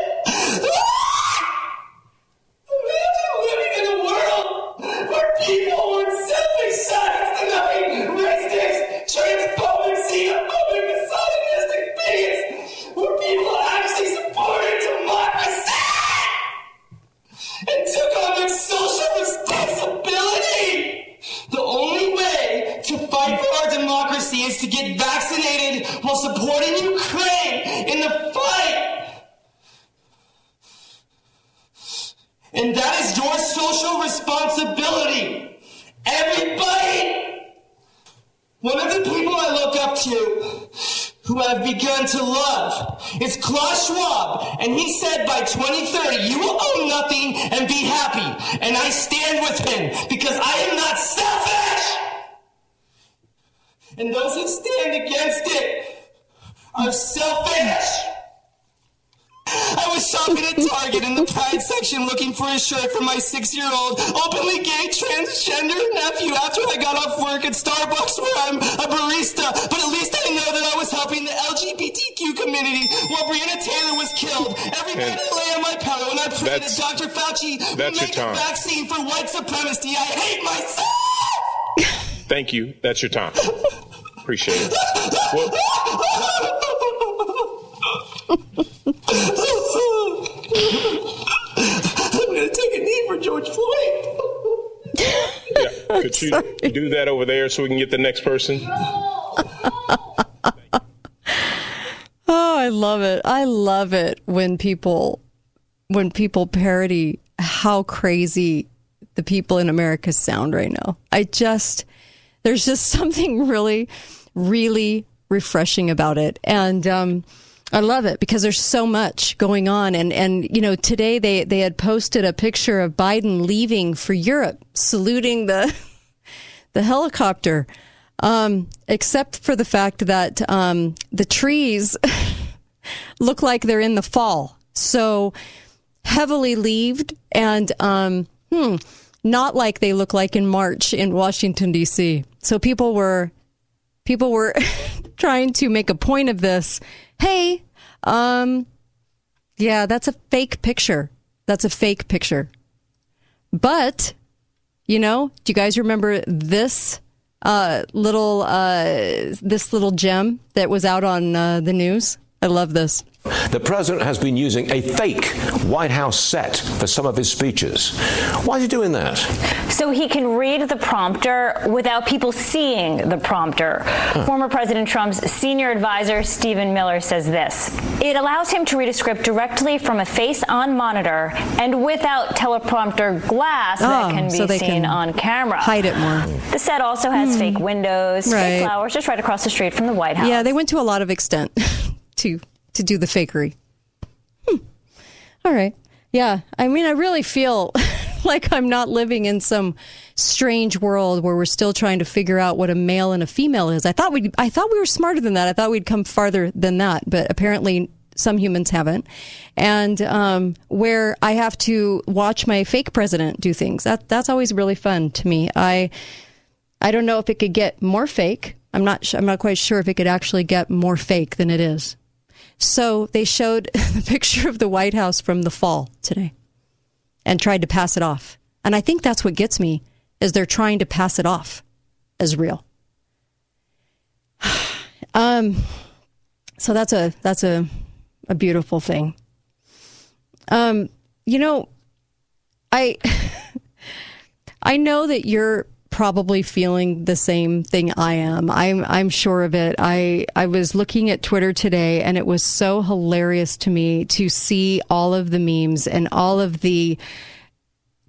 S2: Imagine living in a world where people want selfish sides and took on their social responsibility. The only way to fight for our democracy is to get vaccinated while supporting Ukraine in the fight. And that is your social responsibility. Everybody! One of the people I look up to who I've begun to love is Klaus Schwab. And he said by 2030, you will own nothing and be happy. And I stand with him because I am not selfish. And those who stand against it are selfish. I was shopping at Target in the Pride section looking for a shirt for my six year old, openly gay transgender nephew after I got off work at Starbucks where I'm a barista. But at least I know that I was helping the LGBTQ community while Breonna Taylor was killed. Every night I lay on my pillow and I pray that Dr. Fauci will make a vaccine for white supremacy. I hate myself!
S28: Thank you. That's your time. Appreciate it. Well,
S2: I'm gonna take a knee for George Floyd.
S28: yeah, could you do that over there so we can get the next person?
S5: Oh, I love it. I love it when people when people parody how crazy the people in America sound right now. I just there's just [LAUGHS] something really really refreshing about it. And um I love it because there's so much going on and and you know today they they had posted a picture of Biden leaving for Europe saluting the [LAUGHS] the helicopter um, except for the fact that um, the trees [LAUGHS] look like they're in the fall. So heavily leaved and um, hmm, not like they look like in March in Washington D.C. So people were people were [LAUGHS] trying to make a point of this. Hey, um, yeah, that's a fake picture. That's a fake picture. But you know, do you guys remember this uh, little uh, this little gem that was out on uh, the news? I love this.
S29: The president has been using a fake White House set for some of his speeches. Why is he doing that?
S30: So he can read the prompter without people seeing the prompter. Huh. Former President Trump's senior advisor, Stephen Miller, says this It allows him to read a script directly from a face on monitor and without teleprompter glass oh, that can be so seen on camera.
S5: Hide it more.
S30: The set also has hmm. fake windows, right. fake flowers, just right across the street from the White House.
S5: Yeah, they went to a lot of extent [LAUGHS] to to do the fakery. Hmm. All right. Yeah. I mean, I really feel [LAUGHS] like I'm not living in some strange world where we're still trying to figure out what a male and a female is. I thought we I thought we were smarter than that. I thought we'd come farther than that, but apparently some humans haven't. And um, where I have to watch my fake president do things. That that's always really fun to me. I I don't know if it could get more fake. I'm not I'm not quite sure if it could actually get more fake than it is. So they showed [LAUGHS] the picture of the White House from the fall today and tried to pass it off. And I think that's what gets me is they're trying to pass it off as real. [SIGHS] um so that's a that's a a beautiful thing. Um you know I [LAUGHS] I know that you're probably feeling the same thing I am. I'm I'm sure of it. I I was looking at Twitter today and it was so hilarious to me to see all of the memes and all of the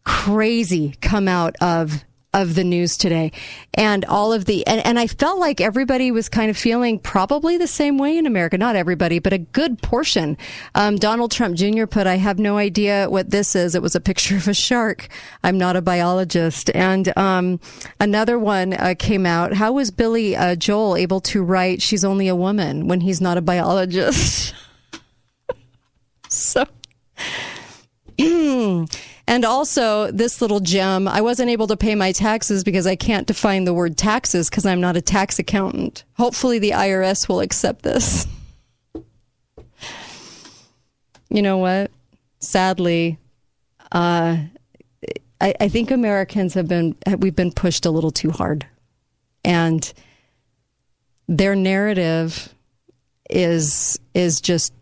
S5: crazy come out of of the news today. And all of the and, and I felt like everybody was kind of feeling probably the same way in America. Not everybody but a good portion. Um, Donald Trump Jr. put I have no idea what this is. It was a picture of a shark. I'm not a biologist. And um, another one uh, came out. How was Billy uh, Joel able to write she's only a woman when he's not a biologist? [LAUGHS] So [CLEARS THROAT] And also, this little gem I wasn't able to pay my taxes because I can't define the word taxes because I'm not a tax accountant. Hopefully, the IRS will accept this. You know what? Sadly, uh, I, I think Americans have been we've been pushed a little too hard, and their narrative is is just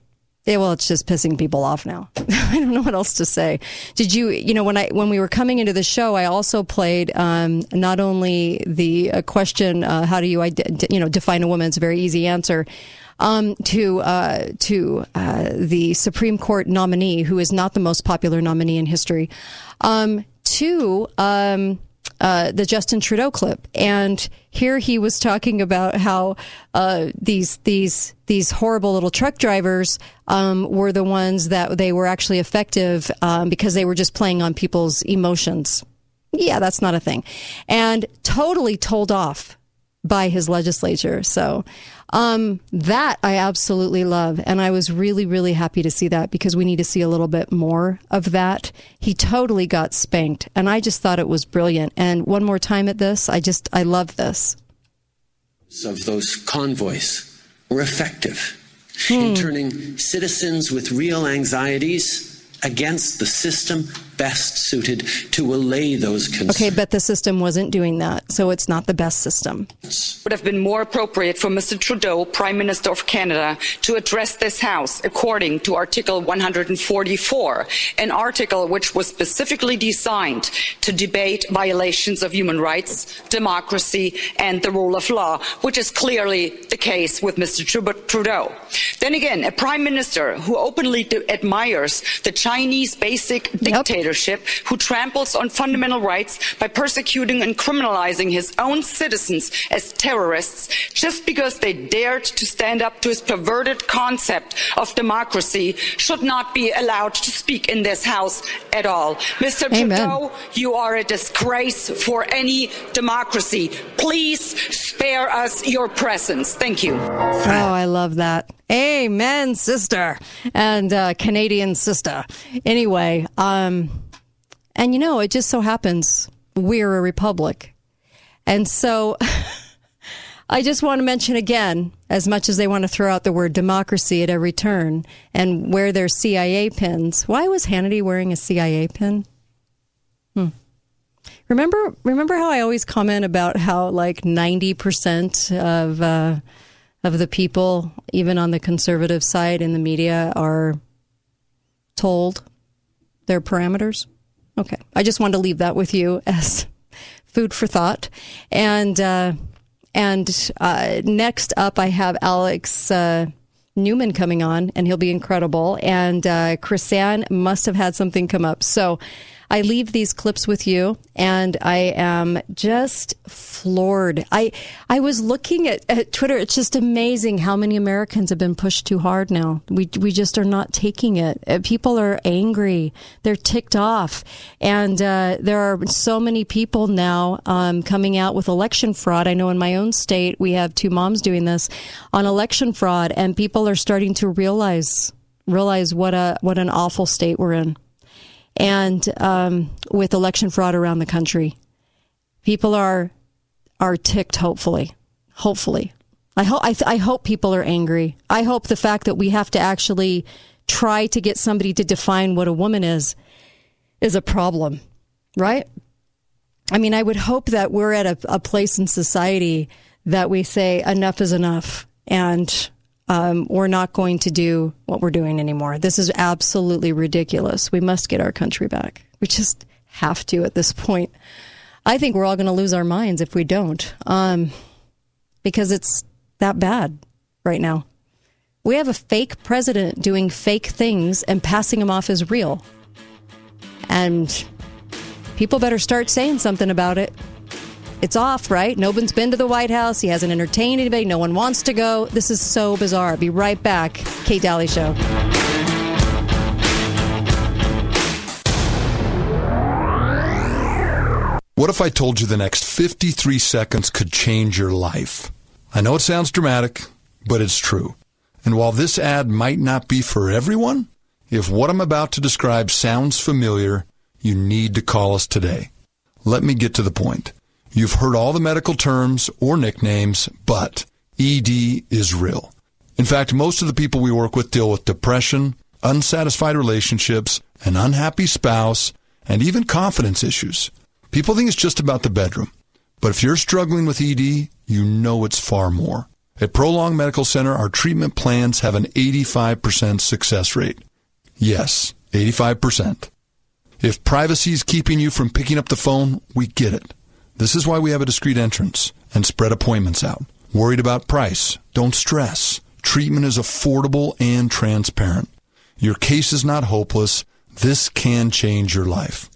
S5: yeah, well, it's just pissing people off now. [LAUGHS] I don't know what else to say. Did you, you know, when I when we were coming into the show, I also played um, not only the uh, question, uh, "How do you, you know, define a woman?" It's a very easy answer. Um, to uh, to uh, the Supreme Court nominee, who is not the most popular nominee in history, um, to um, uh, the Justin Trudeau clip, and here he was talking about how uh, these these these horrible little truck drivers um, were the ones that they were actually effective um, because they were just playing on people's emotions. Yeah, that's not a thing, and totally told off by his legislature. So um, that I absolutely love. And I was really, really happy to see that because we need to see a little bit more of that. He totally got spanked. And I just thought it was brilliant. And one more time at this, I just, I love this.
S24: Of those convoys were effective hmm. in turning citizens with real anxieties against the system best suited to allay those concerns.
S5: Okay, but the system wasn't doing that, so it's not the best system.
S25: It Would have been more appropriate for Mr. Trudeau, Prime Minister of Canada, to address this House according to Article 144, an article which was specifically designed to debate violations of human rights, democracy, and the rule of law, which is clearly the case with Mr. Trudeau. Then again, a Prime Minister who openly admires the Chinese basic dictator dictatorship who tramples on fundamental rights by persecuting and criminalizing his own citizens as terrorists just because they dared to stand up to his perverted concept of democracy should not be allowed to speak in this house at all. Mr.
S5: Amen.
S25: Trudeau, you are a disgrace for any democracy. Please spare us your presence. Thank you.
S5: Oh, I love that. Amen, sister. And uh, Canadian sister. Anyway, um, and you know, it just so happens we're a republic. And so [LAUGHS] I just want to mention again, as much as they want to throw out the word democracy at every turn and wear their CIA pins. Why was Hannity wearing a CIA pin? Hmm. Remember, remember how I always comment about how like ninety percent of uh, of the people, even on the conservative side in the media, are told their parameters. Okay, I just wanted to leave that with you [LAUGHS] as food for thought. And uh, and uh, next up, I have Alex. Uh, Newman coming on, and he'll be incredible. And uh, KrisAnne must have had something come up. So I leave these clips with you, and I am just floored. I I was looking at, at Twitter. It's just amazing how many Americans have been pushed too hard now. We we just are not taking it. Uh, People are angry. They're ticked off, and uh, there are so many people now um, coming out with election fraud. I know in my own state we have two moms doing this on election fraud, and people are starting to realize realize what a what an awful state we're in and um, with election fraud around the country. People are are ticked. Hopefully, hopefully, I hope I, th- I hope people are angry. I hope the fact that we have to actually try to get somebody to define what a woman is is a problem, right? I mean, I would hope that we're at a, a place in society that we say enough is enough and um, we're not going to do what we're doing anymore. This is absolutely ridiculous. We must get our country back. We just have to at this point. I think we're all going to lose our minds if we don't, um, because it's that bad right now. We have a fake president doing fake things and passing them off as real. And people better start saying something about it. It's off, right? No one's been to the White House. He hasn't entertained anybody. No one wants to go. This is so bizarre. Be right back. Kate Dalley Show.
S7: What if I told you the next 53 seconds could change your life? I know it sounds dramatic, but it's true. And while this ad might not be for everyone, if what I'm about to describe sounds familiar, you need to call us today. Let me get to the point. You've heard all the medical terms or nicknames, but ED is real. In fact, most of the people we work with deal with depression, unsatisfied relationships, an unhappy spouse, and even confidence issues. People think it's just about the bedroom. But if you're struggling with ED, you know it's far more. At Prolong Medical Center, our treatment plans have an 85% success rate. Yes, 85%. If privacy is keeping you from picking up the phone, we get it. This is why we have a discreet entrance and spread appointments out. Worried about price? Don't stress. Treatment is affordable and transparent. Your case is not hopeless. This can change your life.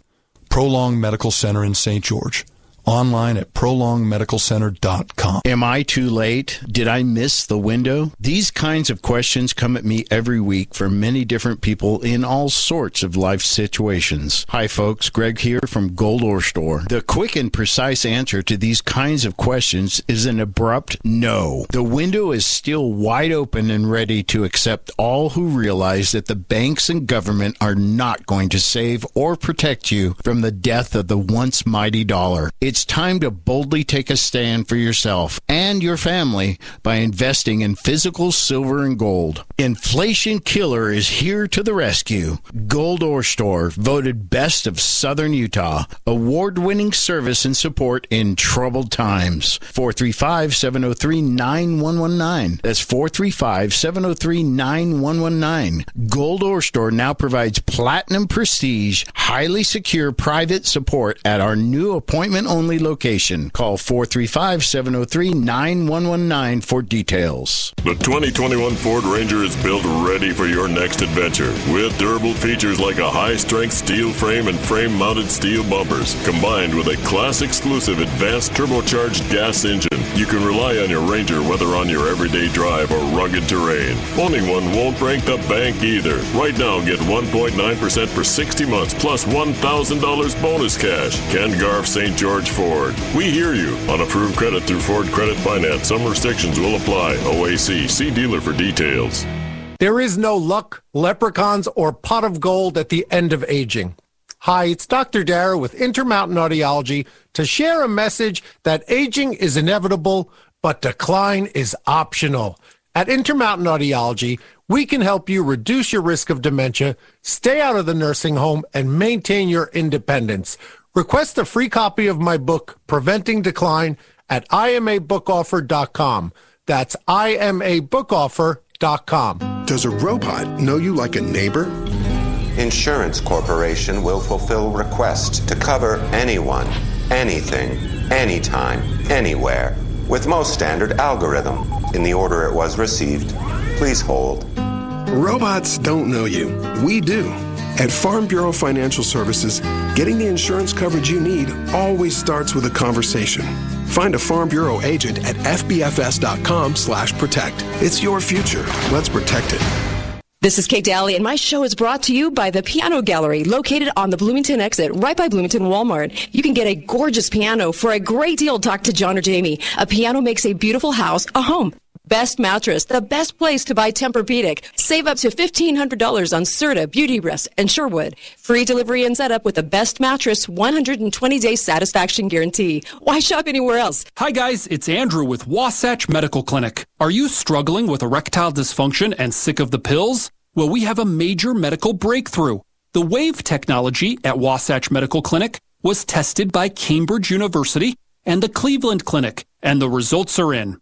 S7: Prolong Medical Center in St. George. Online at prolongmedicalcenter.com.
S19: Am I too late? Did I miss the window? These kinds of questions come at me every week from many different people in all sorts of life situations. Hi, folks. Greg here from Gold Ore Store. The quick and precise answer to these kinds of questions is an abrupt no. The window is still wide open and ready to accept all who realize that the banks and government are not going to save or protect you from the death of the once mighty dollar. It's time to boldly take a stand for yourself and your family by investing in physical silver and gold. Inflation Killer is here to the rescue. Gold Ore Store, voted best of Southern Utah. Award winning service and support in troubled times. 435 703 9119. That's 435 703 9119. Gold Ore Store now provides platinum prestige, highly secure private support at our new appointment only only location. Call 435 703 9119 for details.
S31: The 2021 Ford Ranger is built ready for your next adventure with durable features like a high strength steel frame and frame mounted steel bumpers, combined with a class exclusive advanced turbocharged gas engine. You can rely on your Ranger whether on your everyday drive or rugged terrain. Owning one won't break the bank either. Right now, get 1.9% for 60 months plus $1,000 bonus cash. Ken Garff St. George Ford. We hear you. On approved credit through Ford Credit Finance, some restrictions will apply. OAC. See dealer for details.
S32: There is no luck, leprechauns, or pot of gold at the end of aging. Hi, it's Dr. Dara with Intermountain Audiology to share a message that aging is inevitable, but decline is optional. At Intermountain Audiology, we can help you reduce your risk of dementia, stay out of the nursing home, and maintain your independence. Request a free copy of my book, Preventing Decline, at imabookoffer.com. That's imabookoffer.com.
S33: Does a robot know you like a neighbor?
S34: Insurance Corporation will fulfill requests to cover anyone, anything, anytime, anywhere, with most standard algorithm in the order it was received. Please hold.
S33: Robots don't know you. We do. At Farm Bureau Financial Services, getting the insurance coverage you need always starts with a conversation. Find a Farm Bureau agent at fbfs.com slash protect. It's your future. Let's protect it.
S35: This is Kate Dalley, and my show is brought to you by the Piano Gallery, located on the Bloomington exit, right by Bloomington Walmart. You can get a gorgeous piano for a great deal. Talk to John or Jamie. A piano makes a beautiful house a home. Best mattress, the best place to buy Tempur-Pedic. Save up to $1,500 on Serta, Beauty Rest, and Sherwood. Free delivery and setup with the best mattress, 120-day satisfaction guarantee. Why shop anywhere else?
S14: Hi guys, it's Andrew with Wasatch Medical Clinic. Are you struggling with erectile dysfunction and sick of the pills? Well, we have a major medical breakthrough. The WAVE technology at Wasatch Medical Clinic was tested by Cambridge University and the Cleveland Clinic, and the results are in.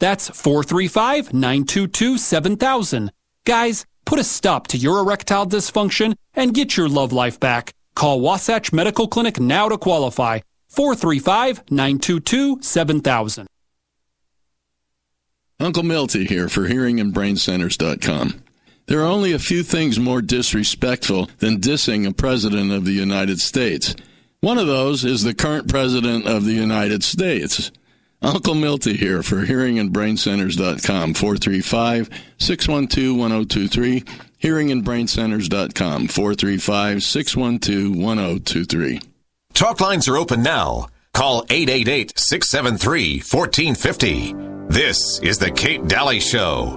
S14: That's 435 922 7000. Guys, put a stop to your erectile dysfunction and get your love life back. Call Wasatch Medical Clinic now to qualify. 435 922 7000.
S36: Uncle Milty here for hearingandbraincenters.com. There are only a few things more disrespectful than dissing a president of the United States. One of those is the current president of the United States. Uncle Milty here for hearingandbraincenters.com, 435 612 1023. Hearingandbraincenters.com, 435 612 1023.
S15: Talk lines are open now. Call 888 673 1450. This is The Kate Dalley Show.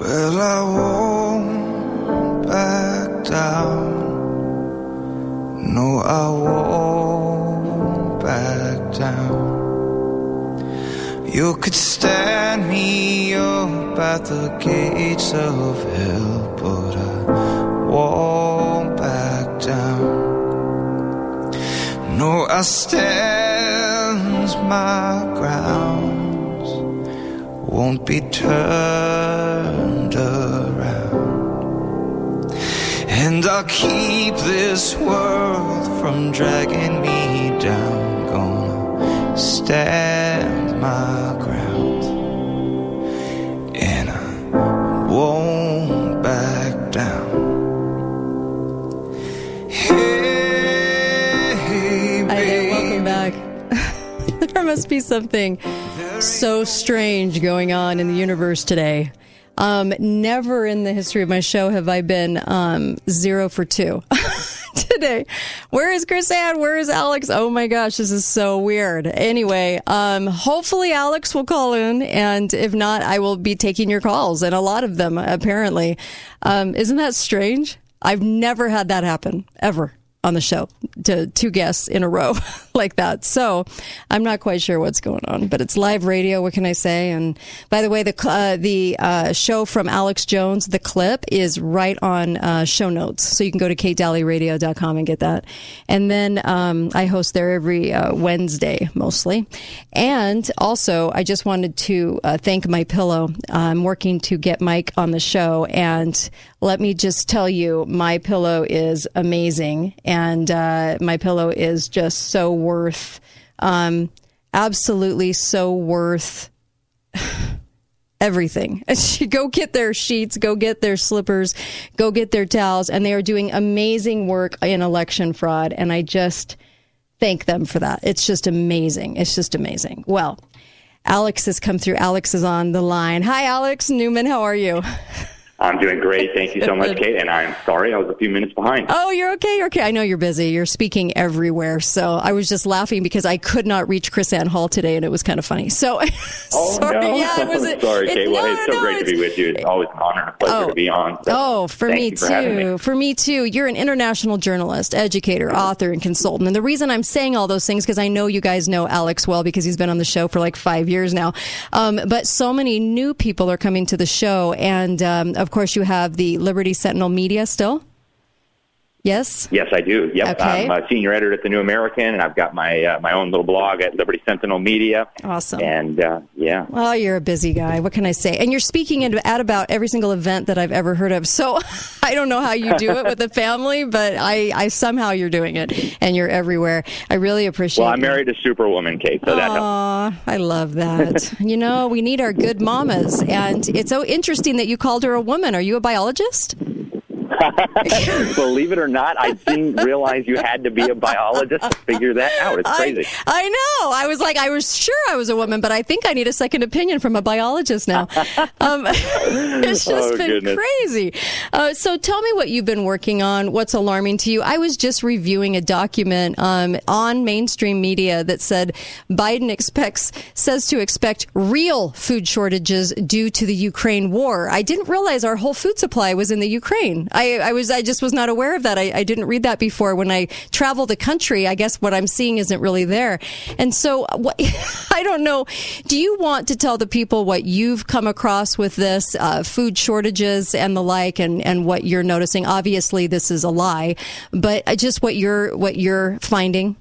S16: Well, I won't back down. No, I won't back down. You could stand me up at the gates of hell, but I won't back down. No, I stand my ground, won't be turned around. And I'll keep this world from dragging me down. Gonna stand my ground, and I won't back down. Hey,
S5: Hi, welcome back. [LAUGHS] there must be something so strange going on in the universe today. Um, never in the history of my show have I been um, zero for two [LAUGHS] [LAUGHS] today. Where is KrisAnne? Where is Alex? Oh my gosh, this is so weird. Anyway, um, hopefully Alex will call in, and if not, I will be taking your calls, and a lot of them apparently. Um, isn't that strange? I've never had that happen ever. On the show to two guests in a row [LAUGHS] like that. So I'm not quite sure what's going on, but it's live radio. What can I say? And by the way, the uh, the uh, show from Alex Jones, the clip is right on uh, show notes, so you can go to katedalleyradio.com and get that. And then um, I host there every uh, Wednesday mostly, and also I just wanted to uh, thank my pillow. I'm working to get Mike on the show, and let me just tell you, my pillow is amazing, and uh, my pillow is just so worth, um, absolutely so worth [SIGHS] everything. [LAUGHS] go get their sheets, go get their slippers, go get their towels, and they are doing amazing work in election fraud. And I just thank them for that. It's just amazing. It's just amazing. Well, Alex has come through. Alex is on the line. Hi, Alex Newman. How are you? [LAUGHS]
S37: I'm doing great. Thank you so much, [LAUGHS] Kate. And I'm sorry I was a few minutes behind.
S5: Oh, you're okay. You're okay. I know you're busy. You're speaking everywhere. So I was just laughing because I could not reach KrisAnne Hall today, and it was kind of funny. So, [LAUGHS]
S37: oh,
S5: sorry.
S37: No.
S5: Yeah, it was. [LAUGHS] A,
S37: sorry, Kate.
S5: It,
S37: well,
S5: no,
S37: it's so
S5: no,
S37: great
S5: it's,
S37: to be with you. It's always an honor and a pleasure
S5: oh,
S37: to be on. So
S5: oh, for me
S37: for
S5: too.
S37: Me.
S5: For me too. You're an international journalist, educator, author, and consultant. And the reason I'm saying all those things because I know you guys know Alex well because he's been on the show for like five years now. Um, but so many new people are coming to the show, and um, of course you have the Liberty Sentinel Media still? Yes?
S37: Yes, I do. Yep.
S5: Okay.
S37: I'm a senior editor at the New American, and I've got my uh, my own little blog at Liberty Sentinel Media.
S5: Awesome.
S37: And uh, yeah.
S5: Well, you're a busy guy. What can I say? And you're speaking at about every single event that I've ever heard of. So [LAUGHS] I don't know how you do it with the family, but I, I somehow you're doing it, and you're everywhere. I really appreciate.
S37: Well, I'm married to Superwoman, Kate, so that helps.
S5: Aw, I love that. you know, we need our good mamas, and it's so interesting that you called her a woman. Are you a biologist? [LAUGHS]
S37: Believe it or not, I didn't realize you had to be a biologist to figure that out. It's crazy.
S5: I, I know. I was like, I was sure I was a woman, but I think I need a second opinion from a biologist now. [LAUGHS] Um, [LAUGHS] it's just
S37: Oh,
S5: been
S37: goodness.
S5: crazy. Uh, so tell me what you've been working on. What's alarming to you? I was just reviewing a document um, on mainstream media that said Biden expects says to expect real food shortages due to the Ukraine war. I didn't realize our whole food supply was in the Ukraine. I, I was I just was not aware of that. I, I didn't read that before. When I travel the country, I guess what I'm seeing isn't really there. And so [LAUGHS] what, I don't know. Do you want to tell the people what you've come across with this uh, food shortages and the like, and, and what you're noticing? Obviously, this is a lie, but uh, just what you're what you're finding.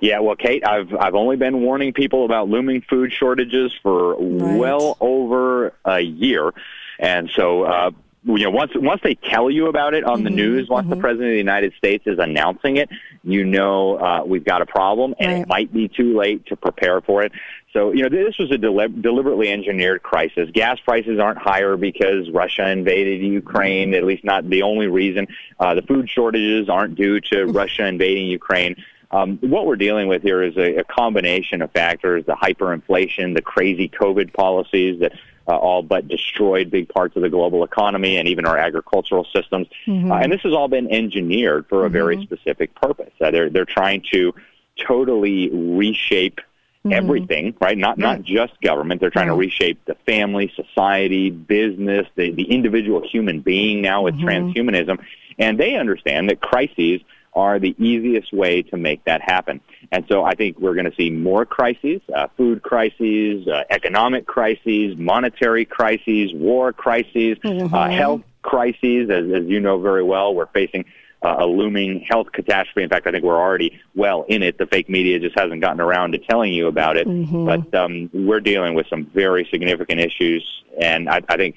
S37: Yeah, well, Kate, I've I've only been warning people about looming food shortages for well over a year, and so uh, you know once once they tell you about it on the news, once the president of the United States is announcing it, you know uh, we've got a problem, and it might be too late to prepare for it. So you know this was a deli- deliberately engineered crisis. Gas prices aren't higher because Russia invaded Ukraine. At least not the only reason. Uh, the food shortages aren't due to [LAUGHS] Russia invading Ukraine. Um, what we're dealing with here is a, a combination of factors: the hyperinflation, the crazy COVID policies that uh, all but destroyed big parts of the global economy and even our agricultural systems.
S21: Mhm.
S37: Uh, and this has all been engineered for a very specific purpose. Uh, they're they're trying to totally reshape everything, right? Not not just government. They're trying to reshape the family, society, business, the, the individual human being now with transhumanism. And they understand that crises are the easiest way to make that happen. And so I think we're going to see more crises, uh, food crises, uh, economic crises, monetary crises, war crises, uh,
S21: Mhm.
S37: health crises. As, as you know very well, we're facing uh, a looming health catastrophe. In fact, I think we're already well in it. The fake media just hasn't gotten around to telling you about it.
S21: Mhm.
S37: But um, we're dealing with some very significant issues, and I, I think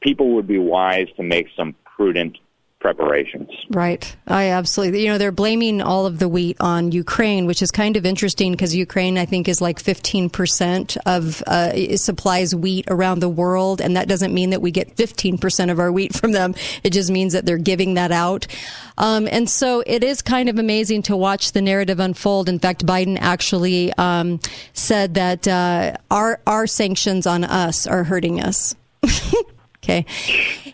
S37: people would be wise to make some prudent preparations.
S5: Right. I absolutely. You know, they're blaming all of the wheat on Ukraine, which is kind of interesting because Ukraine, I think, is like 15% of uh, supplies wheat around the world. And that doesn't mean that we get 15% of our wheat [LAUGHS] from them. It just means that they're giving that out. Um, and so it is kind of amazing to watch the narrative unfold. In fact, Biden actually um, said that uh, our, our sanctions on us are hurting us. [LAUGHS] Okay.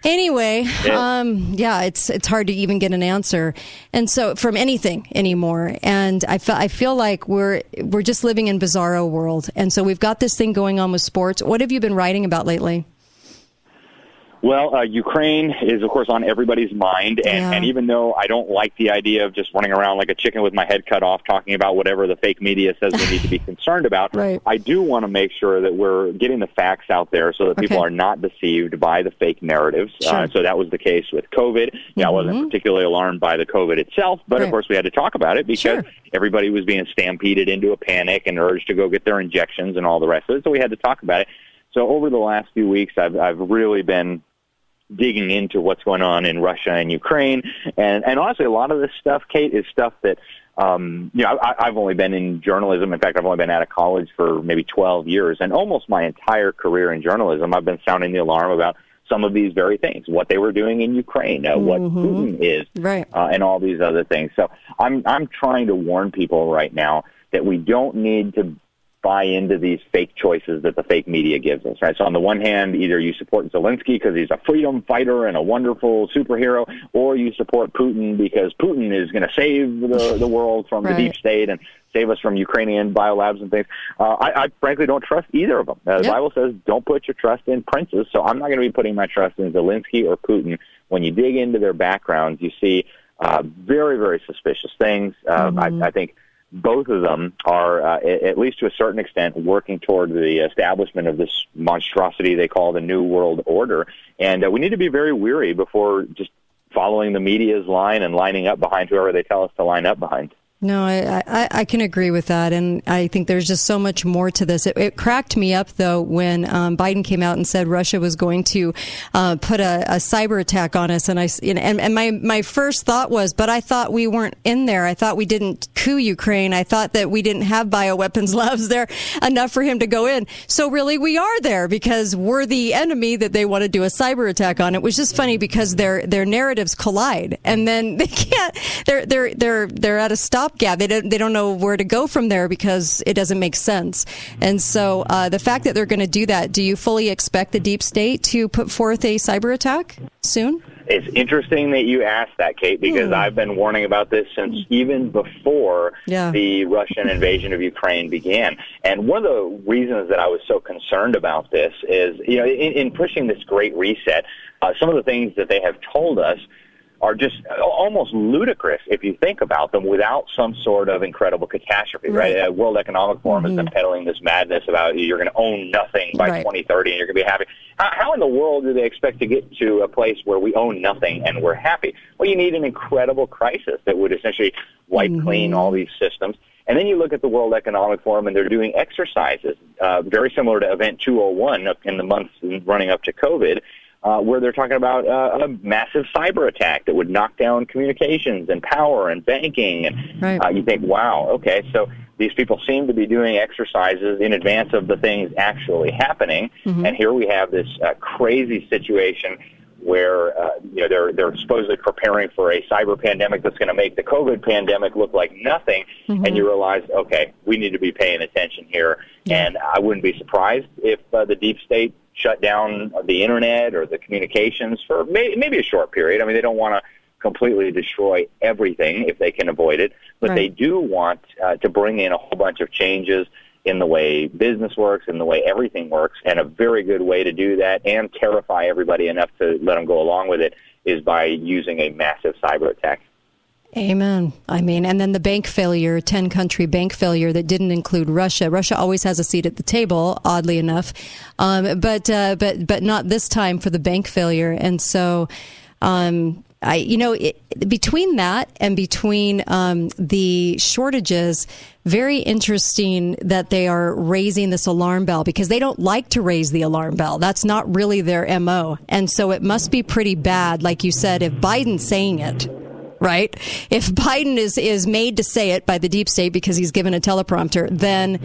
S5: Anyway,
S21: Yeah.
S5: um, yeah, it's it's hard to even get an answer, and so from anything anymore. And I feel I feel like we're we're just living in bizarro world. And so we've got this thing going on with sports. What have you been writing about lately?
S37: Well, uh, Ukraine is, of course, on everybody's mind, and,
S5: Yeah.
S37: and even though I don't like the idea of just running around like a chicken with my head cut off, talking about whatever the fake media says we need to be [LAUGHS] concerned about,
S5: Right.
S37: I do want to make sure that we're getting the facts out there so that people
S5: Okay.
S37: are not deceived by the fake narratives.
S5: Sure.
S37: Uh, so that was the case with COVID. Yeah, I wasn't particularly alarmed by the COVID itself, but
S5: Right.
S37: of course we had to talk about it because
S5: Sure.
S37: everybody was being stampeded into a panic and urged to go get their injections and all the rest of it. So we had to talk about it. So over the last few weeks, I've I've really been digging into what's going on in Russia and Ukraine, and and honestly, a lot of this stuff, Kate, is stuff that. Um, you know, I, I've only been in journalism. In fact, I've only been out of college for maybe 12 years, and almost my entire career in journalism, I've been sounding the alarm about some of these very things, what they were doing in Ukraine, uh, what Putin is,
S5: Right.
S37: uh, and all these other things. So I'm I'm trying to warn people right now that we don't need to buy into these fake choices that the fake media gives us, right? So on the one hand, either you support Zelensky because he's a freedom fighter and a wonderful superhero, or you support Putin because Putin is going to save the, the world from
S5: Right.
S37: the deep state and save us from Ukrainian biolabs and things. Uh, I, I frankly don't trust either of them. Uh, The Bible says don't put your trust in princes, so I'm not going to be putting my trust in Zelensky or Putin. When you dig into their backgrounds, you see uh, very, very suspicious things. Uh, I, I think both of them are, uh, at least to a certain extent, working toward the establishment of this monstrosity they call the New World Order. And uh, we need to be very weary before just following the media's line and lining up behind whoever they tell us to line up behind.
S5: No, I, I, I can agree with that. And I think there's just so much more to this. It, it cracked me up, though, when um, Biden came out and said Russia was going to uh, put a, a cyber attack on us. And I and, and my, my first thought was, but I thought we weren't in there. I thought we didn't coup Ukraine. I thought that we didn't have bioweapons [LAUGHS] labs there enough for him to go in. So really, we are there because we're the enemy that they want to do a cyber attack on. It was just funny because their their narratives collide, and then [LAUGHS] they can't. They're they're they're they're at a stopgap. They don't they don't know where to go from there because it doesn't make sense. And so uh, the fact that they're going to do that, do you fully expect the deep state to put forth a cyber attack soon?
S37: It's interesting that you asked that, Kate, because I've been warning about this since even before
S5: Yeah.
S37: the Russian invasion of Ukraine began. And one of the reasons that I was so concerned about this is, you know, in, in pushing this great reset, uh, some of the things that they have told us are just almost ludicrous if you think about them without some sort of incredible catastrophe, right? Uh, World Economic Forum has been peddling this madness about you're going to own nothing by
S5: Right.
S37: 2030 and you're going to be happy. How, how in the world do they expect to get to a place where we own nothing and we're happy? Well, you need an incredible crisis that would essentially wipe clean all these systems. And then you look at the World Economic Forum, and they're doing exercises uh, very similar to Event 201 in the months running up to COVID, uh, where they're talking about uh, a massive cyber attack that would knock down communications and power and banking. And
S5: Right.
S37: uh, you think, wow, okay, so these people seem to be doing exercises in advance of the things actually happening. And here we have this uh, crazy situation where uh, you know they're they're supposedly preparing for a cyber pandemic that's going to make the COVID pandemic look like nothing, and you realize, okay, we need to be paying attention here. And I wouldn't be surprised if uh, the deep state shut down the internet or the communications for may- maybe a short period. I mean, they don't want to completely destroy everything if they can avoid it, but they do want uh, to bring in a whole bunch of changes in the way business works, in the way everything works, and a very good way to do that and terrify everybody enough to let them go along with it is by using a massive cyber attack.
S5: Amen. I mean, and then the bank failure, 10 country bank failure that didn't include Russia. Russia always has a seat at the table, oddly enough. Um, but, uh, but, but not this time for the bank failure. And so, um, I, you know, it, between that and between um, the shortages, very interesting that they are raising this alarm bell because they don't like to raise the alarm bell. That's not really their MO. And so it must be pretty bad, like you said, if Biden's saying it right? If Biden is is made to say it by the deep state because he's given a teleprompter, then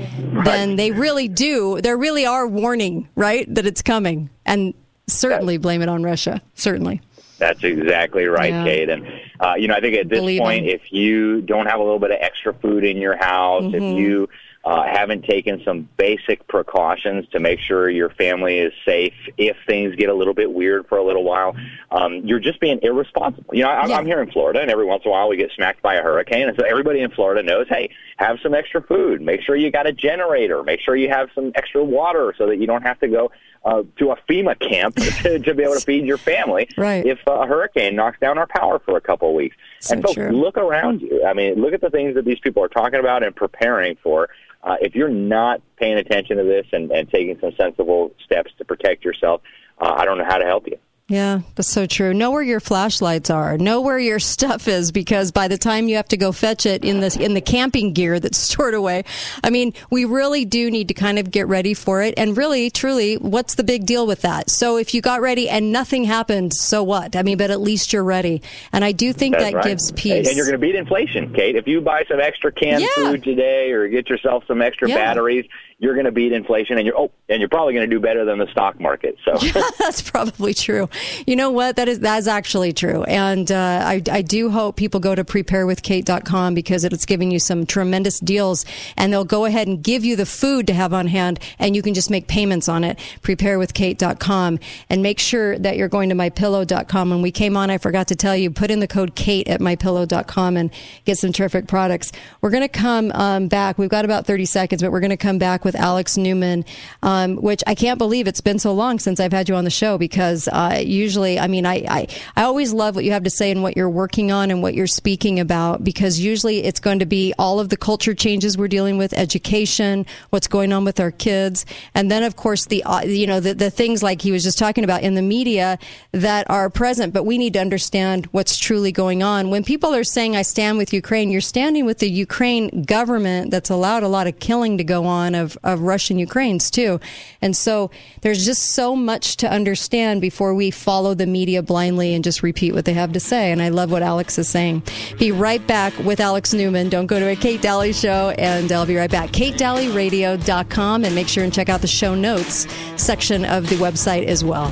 S5: then they really do. There really are warning, right, that it's coming, and certainly blame it on Russia. Certainly.
S37: That's exactly right,
S5: Yeah.
S37: Kate. And uh, you know, I think at this
S5: Believe
S37: point,
S5: him.
S37: if you don't have a little bit of extra food in your house,
S5: Mhm.
S37: if you uh, haven't taken some basic precautions to make sure your family is safe if things get a little bit weird for a little while, um, you're just being irresponsible. You know, I,
S5: Yeah.
S37: I'm here in Florida, and every once in a while we get smacked by a hurricane, and so everybody in Florida knows, hey, have some extra food. Make sure you got a generator. Make sure you have some extra water so that you don't have to go uh, to a FEMA camp [LAUGHS] to, to be able to feed your family
S5: Right.
S37: if a hurricane knocks down our power for a couple of weeks.
S5: So
S37: and folks,
S5: true.
S37: look around you. I mean, look at the things that these people are talking about and preparing for. Uh, if you're not paying attention to this and, and taking some sensible steps to protect yourself, uh, I don't know how to help you.
S5: Yeah, that's so true. Know where your flashlights are. Know where your [LAUGHS] stuff is because by the time you have to go fetch it in the in the camping gear that's [LAUGHS] stored away, I mean, we really do need to kind of get ready for it. And really, truly, what's the big deal with that? So if you got ready and nothing happened, so what? I mean, but at least you're ready. And I do think
S37: That's
S5: that
S37: right.
S5: gives peace.
S37: And you're going to beat inflation, Kate. If you buy some extra canned
S5: Yeah.
S37: food today or get yourself some extra
S5: Yeah.
S37: batteries, you're going to beat inflation, and you're oh, and you're probably going to do better than the stock market. So. [LAUGHS]
S5: that's probably true. You know what? That is that's actually true. And uh, I, I do hope people go to preparewithkate.com because it's giving you some tremendous deals, and they'll go ahead and give you the food to have on hand, and you can just make payments on it. Preparewithkate.com, and make sure that you're going to mypillow.com. When we came on, I forgot to tell you, put in the code Kate at mypillow.com and get some terrific products. We're going to come um, back. We've got about 30 seconds, but we're going to come back with Alex Newman, um, which I can't believe it's been so long since I've had you on the show because uh, usually, I mean, I, I, I always love what you have to say and what you're working on and what you're speaking about because usually it's going to be all of the culture changes we're dealing with, education, what's going on with our kids, and then of course the uh, you know the, the things like he was just talking about in the media that are present. But we need to understand what's truly going on. When people are saying "I stand with Ukraine," you're standing with the Ukraine government that's allowed a lot of killing to go on of of Russian Ukraines too, and so there's just so much to understand before we follow the media blindly and just repeat what they have to say. And I love what Alex is saying. Be right back with Alex Newman. Don't go to a Kate Dalley show, and I'll be right back. KateDalleyRadio.com, and make sure and check out the show notes section of the website as well.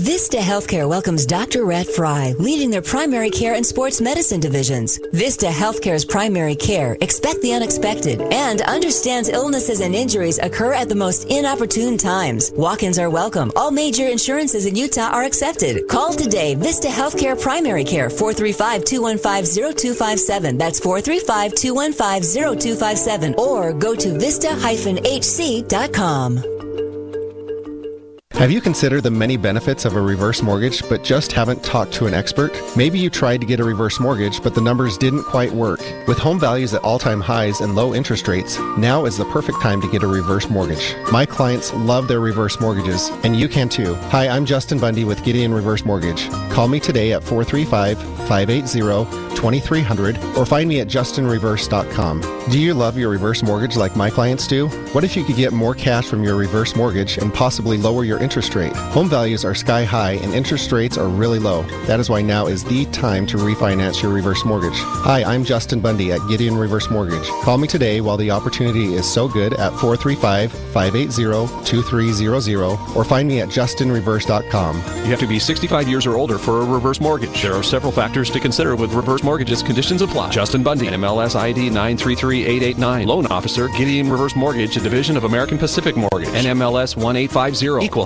S38: Vista Healthcare welcomes Dr. Rhett Fry, leading their primary care and sports medicine divisions. Vista Healthcare's primary care expect the unexpected and understands illnesses and injuries occur at the most inopportune times. Walk-ins are welcome. All major insurances in Utah are accepted. Call today. Vista Healthcare Primary Care 435-215-0257. That's 435-215-0257 or go to vista-hc.com.
S21: Have you considered the many benefits of a reverse mortgage but just haven't talked to an expert? Maybe you tried to get a reverse mortgage but the numbers didn't quite work. With home values at all-time highs and low interest rates, now is the perfect time to get a reverse mortgage. My clients love their reverse mortgages, and you can too. Hi, I'm Justin Bundy with Gideon Reverse Mortgage. Call me today at 435-580-2300 or find me at justinreverse.com. Do you love your reverse mortgage like my clients do? What if you could get more cash from your reverse mortgage and possibly lower your interest rate? Home values are sky high and interest rates are really low. That is why now is the time to refinance your reverse mortgage. Hi, I'm Justin Bundy at Gideon Reverse Mortgage. Call me today while the opportunity is so good at 435-580-2300 or find me at justinreverse.com.
S22: You have to be 65 years or older for a reverse mortgage. There are several factors to consider with reverse mortgages. Conditions apply. Justin Bundy, MLS ID 933889. Loan officer, Gideon Reverse Mortgage, a division of American Pacific Mortgage. NMLS 1850. Equal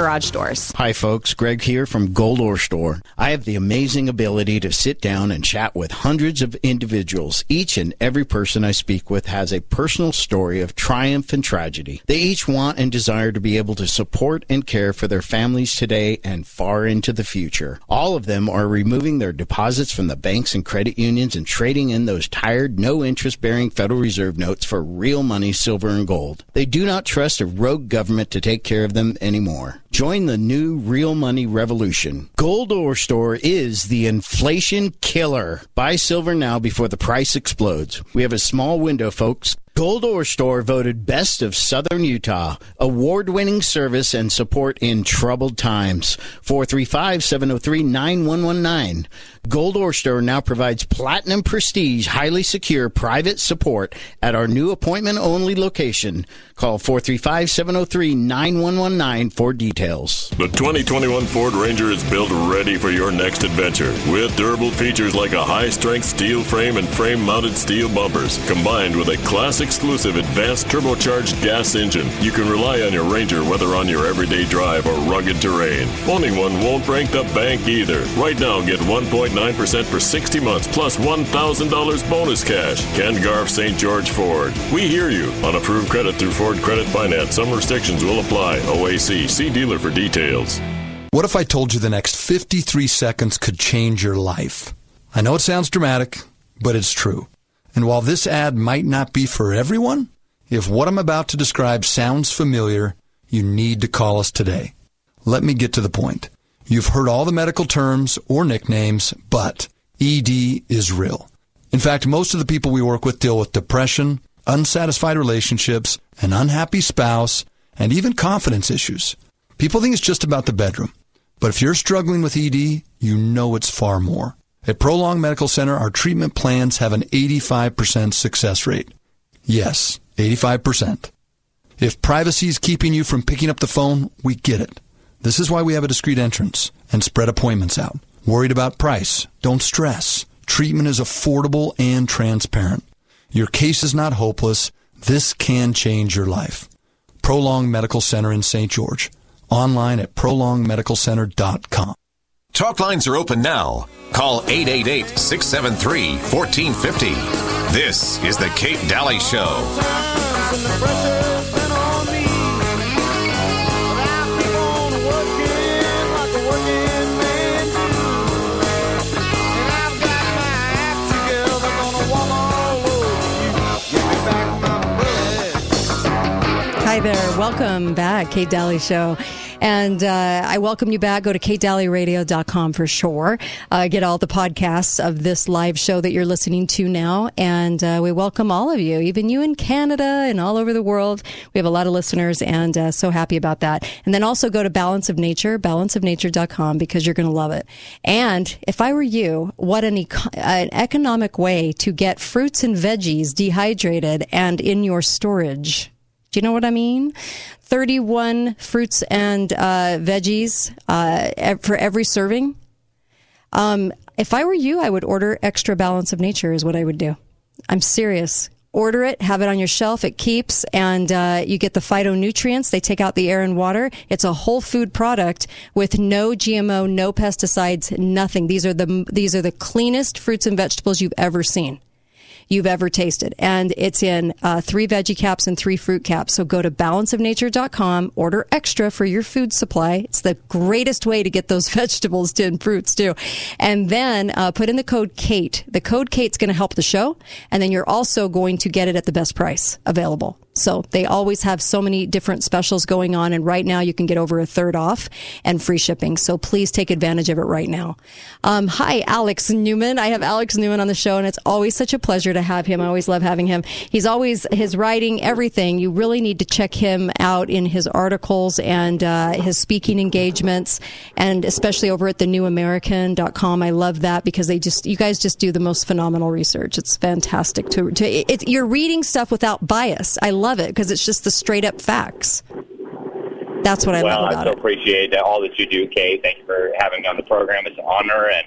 S39: doors.
S19: Hi, folks. Greg here from Gold Ore Store. I have the amazing ability to sit down and chat with hundreds of individuals. Each and every person I speak with has a personal story of triumph and tragedy. They each want and desire to be able to support and care for their families today and far into the future. All of them are removing their deposits from the banks and credit unions and trading in those tired, no interest bearing Federal Reserve notes for real money, silver, and gold. They do not trust a rogue government to take care of them anymore. Join the new real money revolution. Gold Ore Store is the inflation killer. Buy silver now before the price explodes. We have a small window, folks. Gold Ore Store voted Best of Southern Utah. Award winning service and support in troubled times. 435 703 9119. Gold Ore Store now provides platinum prestige, highly secure private support at our new appointment only location. Call 435 703 9119 for details.
S31: The 2021 Ford Ranger is built ready for your next adventure with durable features like a high strength steel frame and frame mounted steel bumpers combined with a class exclusive advanced turbocharged gas engine. You can rely on your Ranger whether on your everyday drive or rugged terrain. Owning one won't break the bank either. Right now, get 1.9% for 60 months plus $1,000 bonus cash. Ken Garff St. George Ford. We hear you on approved credit through Ford Credit Finance. Some restrictions will apply. OAC. See dealer for details.
S7: What if I told you the next 53 seconds could change your life? I know it sounds dramatic, but it's true. And while this ad might not be for everyone, if what I'm about to describe sounds familiar, you need to call us today. Let me get to the point. You've heard all the medical terms or nicknames, but ED is real. In fact, most of the people we work with deal with depression, unsatisfied relationships, an unhappy spouse, and even confidence issues. People think it's just about the bedroom. But if you're struggling with ED, you know it's far more. At Prolong Medical Center, our treatment plans have an 85% success rate. Yes, 85%. If privacy is keeping you from picking up the phone, we get it. This is why we have a discreet entrance and spread appointments out. Worried about price? Don't stress. Treatment is affordable and transparent. Your case is not hopeless. This can change your life. Prolong Medical Center in St. George. Online at prolongmedicalcenter.com.
S15: Talk lines are open now. Call 888 673 1450. This is The Kate Dalley Show.
S5: Hi there. Welcome back, Kate Dalley Show. And uh, I welcome you back. Go to katedalleyradio.com for sure. Uh, get all the podcasts of this live show that you're listening to now. And uh, we welcome all of you, even you in Canada and all over the world. We have a lot of listeners and uh, so happy about that. And then also go to Balance of Nature, balanceofnature.com because you're going to love it. And if I were you, what an, eco- an economic way to get fruits and veggies dehydrated and in your storage. Do you know what I mean? 31 fruits and uh, veggies uh, for every serving. Um, if I were you, I would order extra balance of nature, is what I would do. I'm serious. Order it, have it on your shelf. It keeps, and uh, you get the phytonutrients. They take out the air and water. It's a whole food product with no GMO, no pesticides, nothing. These are the these are the cleanest fruits and vegetables you've ever seen you've ever tasted. And it's in uh, three veggie caps and three fruit caps. So go to balanceofnature.com, order extra for your food supply. It's the greatest way to get those [LAUGHS] vegetables and fruits too. And then uh, put in the code KATE. The code KATE's going to help the show. And then you're also going to get it at the best price available. So they always have so many different specials going on. And right now you can get over a third off and free shipping. So please take advantage of it right now. Um, hi, Alex Newman. I have Alex Newman on the show and it's always such a pleasure to have him. I always love having him. He's always his writing, everything. You really need to check him out in his articles and uh, his speaking engagements and especially over at the newamerican.com. I love that because they just, you guys just do the most phenomenal research. It's fantastic to, to it, you're reading stuff without bias. I love it because it's just the straight up facts. That's what I
S37: well,
S5: love about
S37: I so
S5: it.
S37: appreciate all that you do, Kate. Thank you for having me on the program. It's an honor, and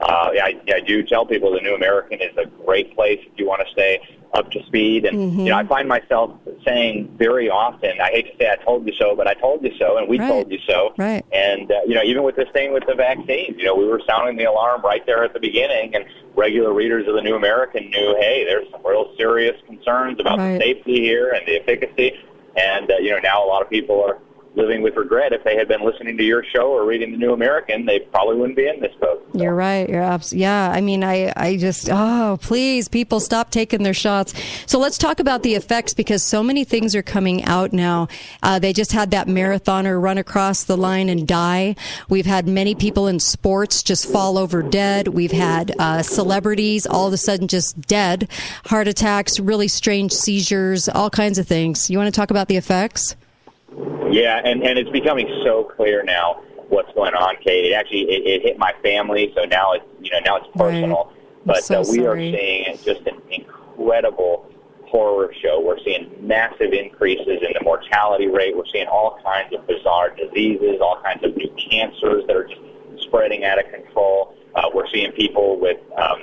S37: uh, I, I do tell people the New American is a great place if you want to stay up to speed. And
S5: Mm-hmm.
S37: you know, I find myself saying very often, I hate to say I told you so, but I told you so, and we
S5: Right.
S37: told you so.
S5: Right.
S37: And uh, you know, even with this thing with the vaccines, you know, we were sounding the alarm right there at the beginning, and regular readers of the New American knew, hey, there's some real serious concerns about
S5: Right.
S37: the safety here and the efficacy. And uh, you know, now a lot of people are living with regret. If they had been listening to your show or reading the New American, they probably wouldn't be in this boat.
S5: You're right. You're abs- yeah. I mean, I, I just, oh, please, people stop taking their shots. So let's talk about the effects because so many things are coming out now. Uh, they just had that marathoner run across the line and die. We've had many people in sports just fall over dead. We've had uh, celebrities all of a sudden just dead, heart attacks, really strange seizures, all kinds of things. You want to talk about the effects?
S37: Yeah, and and it's becoming so clear now what's going on, Kate. It actually it, it hit my family, so now it's you know now it's personal. But
S5: so
S37: uh, we
S5: sorry.
S37: are seeing just an incredible horror show. We're seeing massive increases in the mortality rate. We're seeing all kinds of bizarre diseases, all kinds of new cancers that are just spreading out of control. Uh, we're seeing people with um,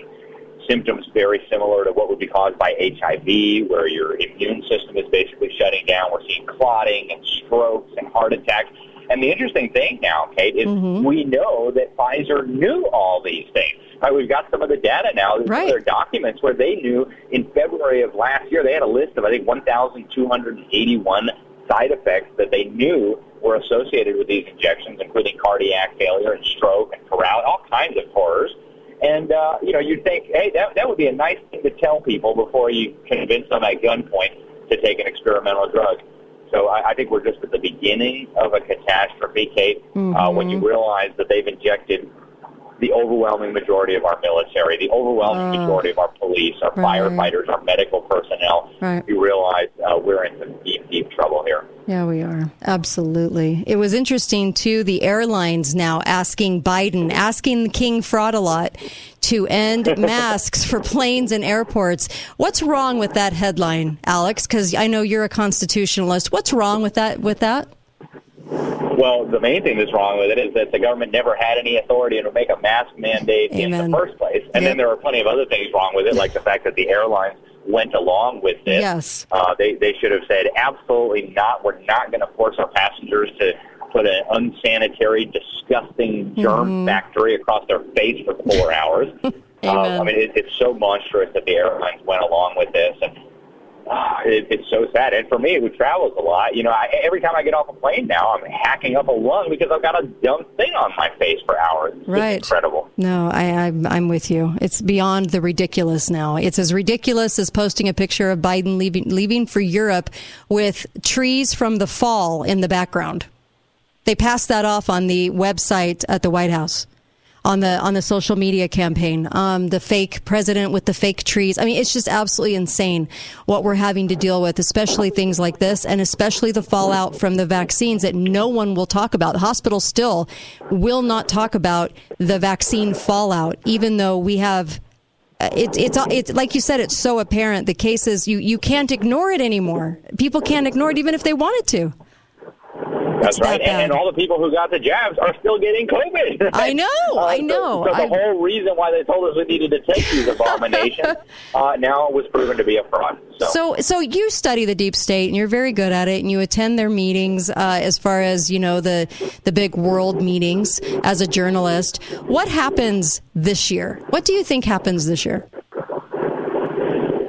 S37: symptoms very similar to what would be caused by HIV, where your immune system is basically shutting down. We're seeing clotting and strokes and heart attacks. And the interesting thing now, Kate, is mm-hmm. we know that Pfizer knew all these things. Right, we've got some of the data now, of their documents where they knew in February of last year, they had a list of, I think, 1,281 side effects that they knew were associated with these injections, including cardiac failure and stroke and paralysis, all kinds of horrors. And, uh, you know, you'd think, hey, that, that would be a nice thing to tell people before you convince them at gunpoint to take an experimental drug. So I, I think we're just at the beginning of a catastrophe, Kate, uh, when you realize that they've injected the overwhelming majority of our military, the overwhelming
S5: Oh.
S37: majority of our police, our
S5: Right.
S37: firefighters, our medical personnel.
S5: Right.
S37: You realize uh, we're in some deep, deep trouble here.
S5: Yeah, we are. Absolutely. It was interesting, too, the airlines now asking Biden, asking the King Fraudalot to end [LAUGHS] masks for planes and airports. What's wrong with that headline, Alex? Because I know you're a constitutionalist. What's wrong with that? With that?
S37: Well, the main thing that's wrong with it is that the government never had any authority to make a mask mandate in the first place. And then there are plenty of other things wrong with it, like the fact that the airlines went along with this.
S5: Yes.
S37: Uh, they, they should have said, absolutely not. We're not going to force our passengers to put an unsanitary, disgusting germ
S5: Mm-hmm.
S37: factory across their face for four hours. [LAUGHS] uh, I mean, it, it's so monstrous that the airlines went along with this. And uh, it, it's so sad. And for me, who travels a lot, you know, I, every time I get off a plane now, I'm hacking up a lung because I've got a dumb thing on my face for hours. It's
S5: Right.
S37: incredible.
S5: No, I, I'm, I'm with you. It's beyond the ridiculous now. It's as ridiculous as posting a picture of Biden leaving, leaving for Europe with trees from the fall in the background. They passed that off on the website at the White House. On the on the social media campaign, um, the fake president with the fake trees. I mean, it's just absolutely insane what we're having to deal with, especially things like this, and especially the fallout from the vaccines that no one will talk about. Hospitals still will not talk about the vaccine fallout, even though we have uh, it's it's it's like you said it's so apparent the cases you you can't ignore it anymore people can't ignore it even if they wanted to
S37: That's
S5: that
S37: right. And, and all the people who got the jabs are still getting COVID. [LAUGHS]
S5: I know, [LAUGHS]
S37: Uh,
S5: I
S37: so-
S5: know.
S37: So, the
S5: I-
S37: whole reason why they told us we needed to take these [LAUGHS] abominations uh, now was proven to be a fraud. So,
S5: So, so you study the deep state, and you're very good at it, and you attend their meetings uh, as far as you know the the big world meetings as a journalist. What happens this year? What do you think happens this year?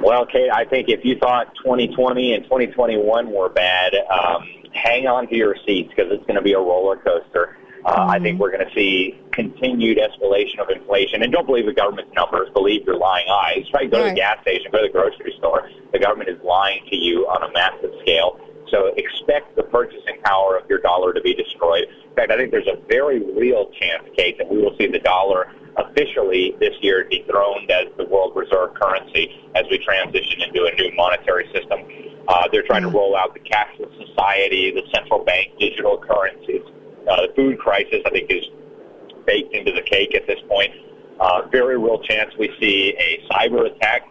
S37: Well, Kate, I think if you thought 2020 and 2021 were bad, um, hang on to your seats because it's going to be a roller coaster. Uh, I think we're going to see continued escalation of inflation. And don't believe the government's numbers. Believe your lying eyes. Right? Go to the gas station. Go to the grocery store. The government is lying to you on a massive scale. So expect the purchasing power of your dollar to be destroyed. In fact, I think there's a very real chance, Kate, that we will see the dollar officially this year dethroned as the world reserve currency as we transition into a new monetary system. Uh, they're trying to roll out the cashless society, the central bank digital currencies. Uh, the food crisis, I think, is baked into the cake at this point. Uh, very real chance we see a cyber attack,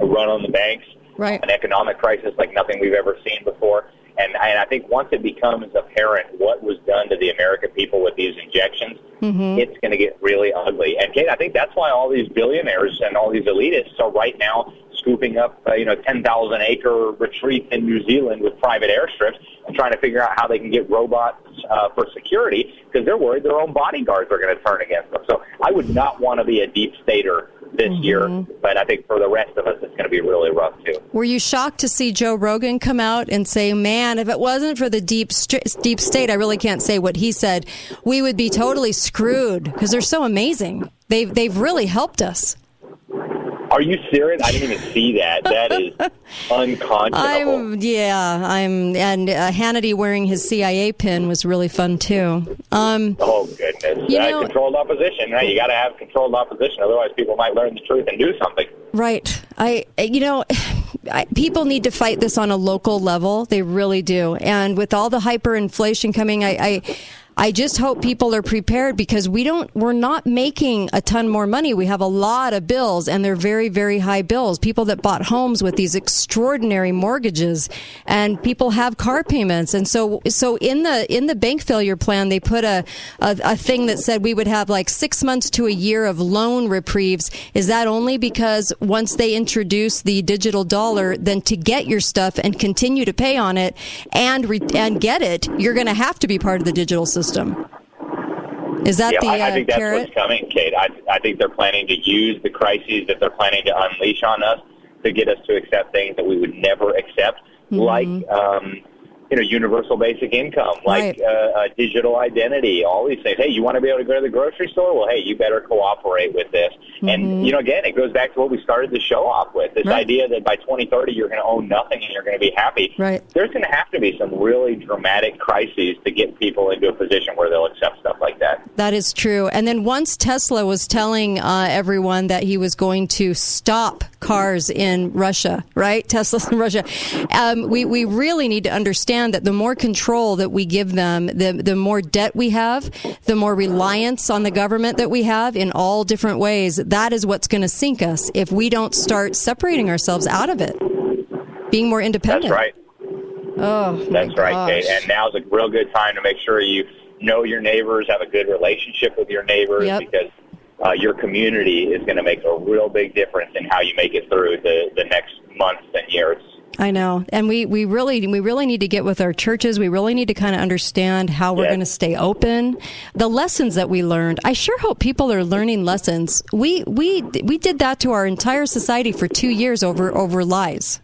S37: a run on the banks,
S5: right.
S37: an economic crisis like nothing we've ever seen before. And, and I think once it becomes apparent what was done to the American people with these injections,
S5: Mhm.
S37: it's going to get really ugly. And Kate, I think that's why all these billionaires and all these elitists are right now scooping up, uh, you know, 10,000 acre retreat in New Zealand with private airstrips and trying to figure out how they can get robots uh, for security because they're worried their own bodyguards are going to turn against them. So I would not want to be a deep stater this year, mm-hmm. but I think for the rest of us, it's going to be really rough too.
S5: Were you shocked to see Joe Rogan come out and say, "Man, if it wasn't for the deep st- deep state, I really can't say what he said. We would be totally screwed because they're so amazing. They've they've really helped us."
S37: Are you serious? I didn't even see that. That is [LAUGHS] unconscionable.
S5: I'm yeah, I'm and uh, Hannity wearing his CIA pin was really fun too. Um,
S37: Oh goodness!
S5: You
S37: Uh,
S5: know-
S37: controlled opposition. Right? You got to have controlled opposition, otherwise people might learn the truth and do something.
S5: Right. I, you know, [SIGHS] I, people need to fight this on a local level. They really do. And with all the hyperinflation coming, I, I, I just hope people are prepared because we don't, we're not making a ton more money. We have a lot of bills and they're very, very high bills. People that bought homes with these extraordinary mortgages and people have car payments. And so, so in the, in the bank failure plan, they put a, a, a thing that said we would have like six months to a year of loan reprieves. Is that only because once they introduce the digital dollar, then to get your stuff and continue to pay on it and re- and get it, you're going to have to be part of the digital system. Is that
S37: yeah,
S5: the
S37: I, I
S5: uh,
S37: think that's
S5: carrot?
S37: what's coming, Kate. I, I think they're planning to use the crises that they're planning to unleash on us to get us to accept things that we would never accept,
S5: Mm-hmm.
S37: like um, you know universal basic income, like uh, uh, digital identity, all these things. Hey, you want to be able to go to the grocery store? Well, hey, you better cooperate with this. And you know, again, it goes back to what we started the show off with: this
S5: Mm-hmm. Right.
S37: idea that by 2030 you're going to own nothing and you're going to be happy.
S5: Right.
S37: There's going to have to be some really dramatic crises to get people into a position where they'll accept stuff like that.
S5: That is true. And then once Tesla was telling uh, everyone that he was going to stop cars in Russia, right? Tesla's in Russia. Um, we, we really need to understand that the more control that we give them, the, the more debt we have, the more reliance on the government that we have in all different ways. That is what's going to sink us if we don't start separating ourselves out of it, being more independent.
S37: That's right.
S5: Oh,
S37: That's right, Kate.
S5: gosh.
S37: And now's a real good time to make sure you know your neighbors, have a good relationship with your neighbors,
S5: Yep.
S37: because uh, your community is going to make a real big difference in how you make it through the, the next months and years.
S5: I know. And we, we really we really need to get with our churches. We really need to kind of understand how we're
S37: Yes.
S5: going to stay open. The lessons that we learned. I sure hope people are learning lessons. We we we did that to our entire society for 2 years over over lies.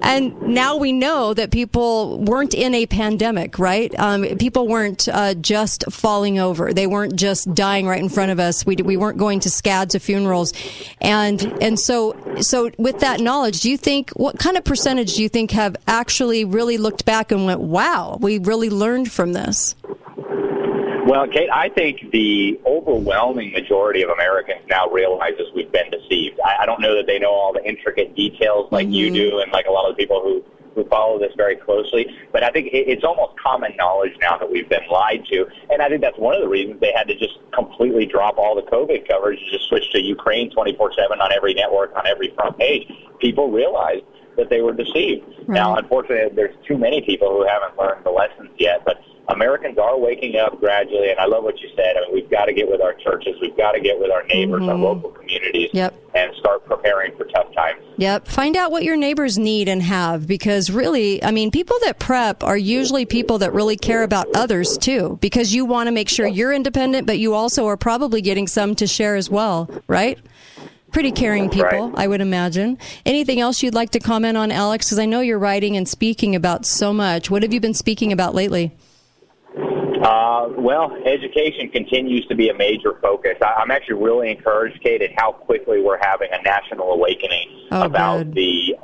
S5: And now we know that people weren't in a pandemic, right? Um, people weren't uh, just falling over. They weren't just dying right in front of us. We, we weren't going to scads of funerals, and and so so with that knowledge, do you think what kind of percentage do you think have actually really looked back and went, "Wow, we really learned from this"?
S37: Well, Kate, I think the overwhelming majority of Americans now realizes we've been deceived. I, I don't know that they know all the intricate details like you mm-hmm. do and like a lot of the people who, who follow this very closely, but I think it, it's almost common knowledge now that we've been lied to. And I think that's one of the reasons they had to just completely drop all the COVID coverage and just switch to Ukraine 24-7 on every network, on every front page. People realized that they were deceived. Now, unfortunately, there's too many people who haven't learned the lessons yet, but Americans are waking up gradually, and I love what you said. I mean, we've got to get with our churches, we've got to get with our neighbors, our
S5: Mhm.
S37: local communities,
S5: Yep.
S37: and start preparing for tough times.
S5: Yep. Find out what your neighbors need and have because really, I mean, people that prep are usually people that really care about others too because you want to make sure you're independent, but you also are probably getting some to share as well, right? Pretty caring people, I would imagine. Anything else you'd like to comment on, Alex? Because I know you're writing and speaking about so much. What have you been speaking about lately?
S37: Uh, well, education continues to be a major focus. I, I'm actually really encouraged, Kate, at how quickly we're having a national awakening
S5: Oh,
S37: about
S5: good.
S37: the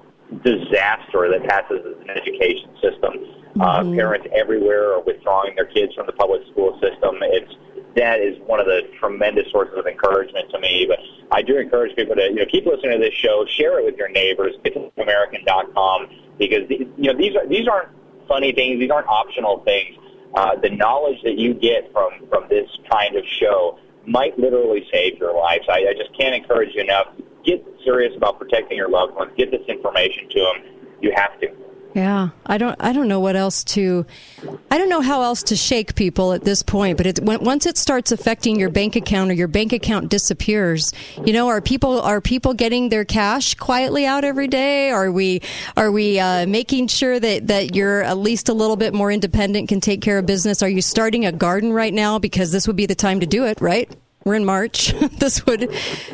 S37: disaster that passes as an education system. Uh,
S5: Mm-hmm.
S37: parents everywhere are withdrawing their kids from the public school system. It's that is one of the tremendous sources of encouragement to me. But I do encourage people to you know keep listening to this show, share it with your neighbors, get to American.com because you know these are these aren't funny things. These aren't optional things. Uh, the knowledge that you get from from this kind of show might literally save your life. So I, I just can't encourage you enough. Get serious about protecting your loved ones. Get this information to them. You have to.
S5: Yeah, I don't. I don't know what else to. I don't know how else to shake people at this point. But it, when, once it starts affecting your bank account or your bank account disappears, you know, are people are people getting their cash quietly out every day? Are we are we uh, making sure that that you're at least a little bit more independent, can take care of business? Are you starting a garden right now because this would be the time to do it, right? We're in March. [LAUGHS] this would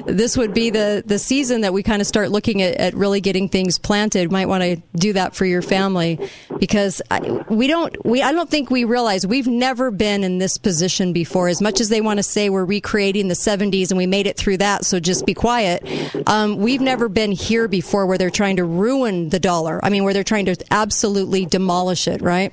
S5: this would be the the season that we kind of start looking at, at really getting things planted. Might want to do that for your family because I, we don't we I don't think we realize we've never been in this position before. As much as they want to say we're recreating the 70s and we made it through that, so just be quiet. Um, we've never been here before where they're trying to ruin the dollar. I mean, where they're trying to absolutely demolish it. Right.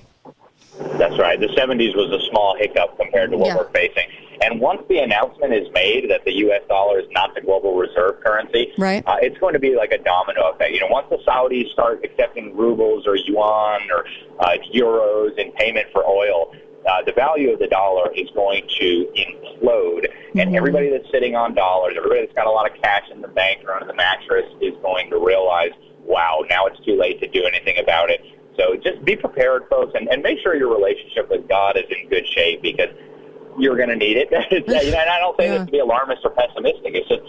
S37: That's right. The 70s was a small hiccup compared to what
S5: Yeah.
S37: we're facing. And once the announcement is made that the U.S. dollar is not the global reserve currency,
S5: Right.
S37: uh, it's going to be like a domino effect. You know, once the Saudis start accepting rubles or yuan or uh, euros in payment for oil, uh, the value of the dollar is going to implode. And everybody that's sitting on dollars, everybody that's got a lot of cash in the bank or under the mattress is going to realize, wow, now it's too late to do anything about it. So just be prepared, folks, and, and make sure your relationship with God is in good shape because you're going to need it. [LAUGHS] You know, and I don't say this to be alarmist or pessimistic. It's just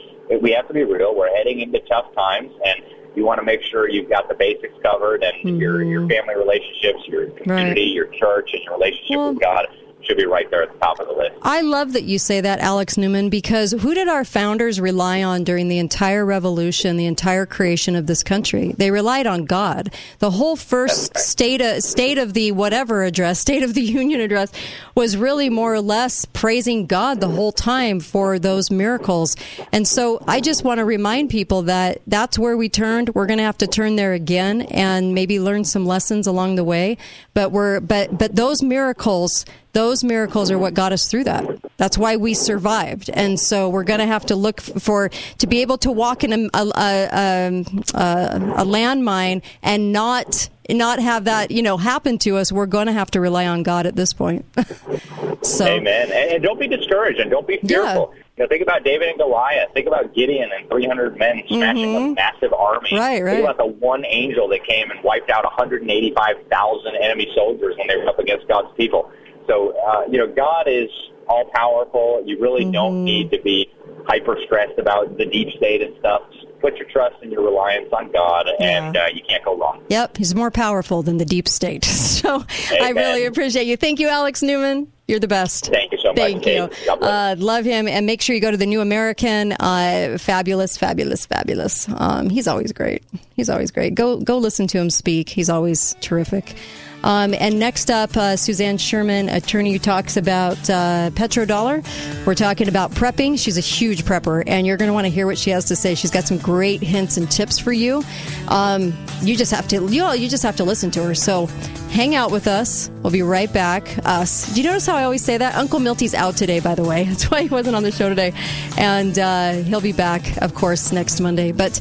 S37: we have to be real. We're heading into tough times, and you want to make sure you've got the basics covered, and your your mm-hmm. family relationships, your community, your church, and your relationship with God should be right there at the top of the list.
S5: I love that you say that, Alex Newman, because who did our founders rely on during the entire revolution, the entire creation of this country? They relied on God. The whole first state of, state of the whatever address, [LAUGHS] State of the Union address, was really more or less praising God the whole time for those miracles. And so I just want to remind people that that's where we turned. We're going to have to turn there again and maybe learn some lessons along the way. But we're, but, but those miracles, those miracles are what got us through that. That's why we survived. And so we're going to have to look for, to be able to walk in a, a, a, um, a, a landmine and not, not have that, you know, happen to us. We're going to have to rely on God at this point. [LAUGHS] so,
S37: Amen. And, and don't be discouraged and don't be fearful. You know, think about David and Goliath. Think about Gideon and 300 men smashing a massive army.
S5: Mm-hmm. Right, right.
S37: Think about the one angel that came and wiped out 185,000 enemy soldiers when they were up against God's people. So, uh, you know, God is all powerful. You really
S5: Mm-hmm.
S37: don't need to be hyper stressed about the deep state and stuff. Just put your trust and your reliance on God, and uh, you can't go wrong.
S5: Yep, he's more powerful than the deep state. [LAUGHS] So I really appreciate you. Thank you, Alex Newman. You're the best.
S37: Thank you so much.
S5: Thank
S37: Kate.
S5: you. Uh, love him. And make sure you go to the New American. Uh, fabulous, fabulous, fabulous. Um, he's always great. He's always great. Go, go listen to him speak. He's always terrific. Um, and next up, uh, Suzanne Sherman, attorney who talks about uh, petrodollar. We're talking about prepping. She's a huge prepper, and you're going to want to hear what she has to say. She's got some great hints and tips for you. Um, you just have to you, you just have to listen to her. So hang out with us. We'll be right back. Us. Do you notice how I always say that? Uncle Milty's out today, by the way. [LAUGHS] That's why he wasn't on the show today, and uh, he'll be back, of course, next Monday. But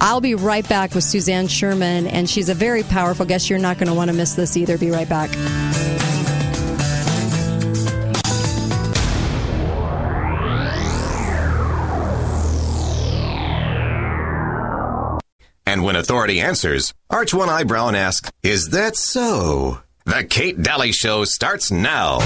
S5: I'll be right back with Suzanne Sherman, and she's a very powerful guest. You're not going to want to miss this either. Be right back.
S15: And when authority answers, arch one eyebrow and ask, Is that so? The Kate Dalley Show starts now.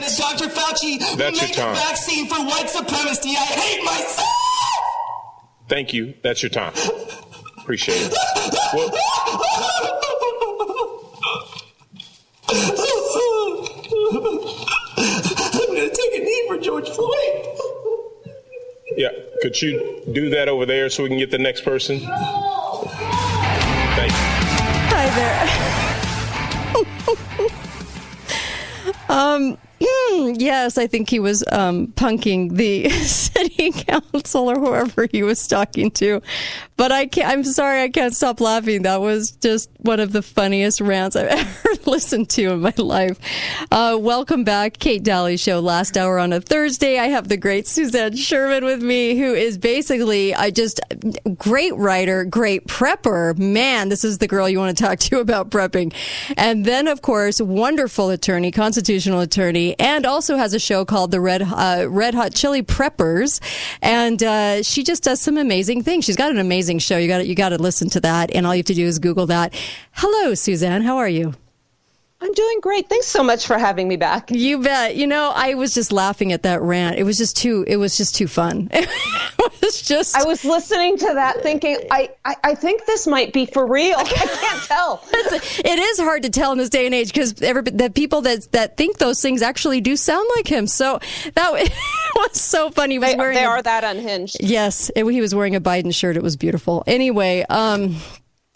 S40: Pillow and I pray that Dr. Fauci will
S3: that's your
S40: make a
S3: time.
S40: vaccine for white supremacy. I hate myself!
S3: Thank you. That's your time. Appreciate it. Well,
S40: I'm gonna take a knee for George Floyd.
S3: yeah. Could you do that over there so we can get the next person? Thank you.
S5: Hi there. [LAUGHS] um, yes, I think he was um, punking the [LAUGHS] city council or whoever he was talking to. But I can't, I'm sorry, I can't stop laughing. That was just one of the funniest rants I've [LAUGHS] ever listened to in my life. Uh, welcome back, Kate Dalley Show. Last hour on a Thursday, I have the great Suzanne Sherman with me, who is basically I just great writer, great prepper. Man, this is the girl you want to talk to about prepping. And then, of course, wonderful attorney, constitutional attorney, and also has a show called the Red uh, Red Hot Chili Preppers. And uh, she just does some amazing things. She's got an amazing show. You got you got to listen to that, and all you have to do is Google that. Hello, Suzanne. How are you?
S41: I'm doing great. Thanks so much for having me back.
S5: You bet. You know, I was just laughing at that rant. It was just too. It was just too fun. [LAUGHS] it was just.
S41: I was listening to that, thinking, I, I, I think this might be for real. I can't tell. [LAUGHS]
S5: It is hard to tell in this day and age because the people that that think those things actually do sound like him. So that [LAUGHS] was, was so funny. He was
S41: They,
S5: wearing
S41: they
S5: a-
S41: are that unhinged.
S5: Yes, it- he was wearing a Biden shirt. It was beautiful. Anyway, um,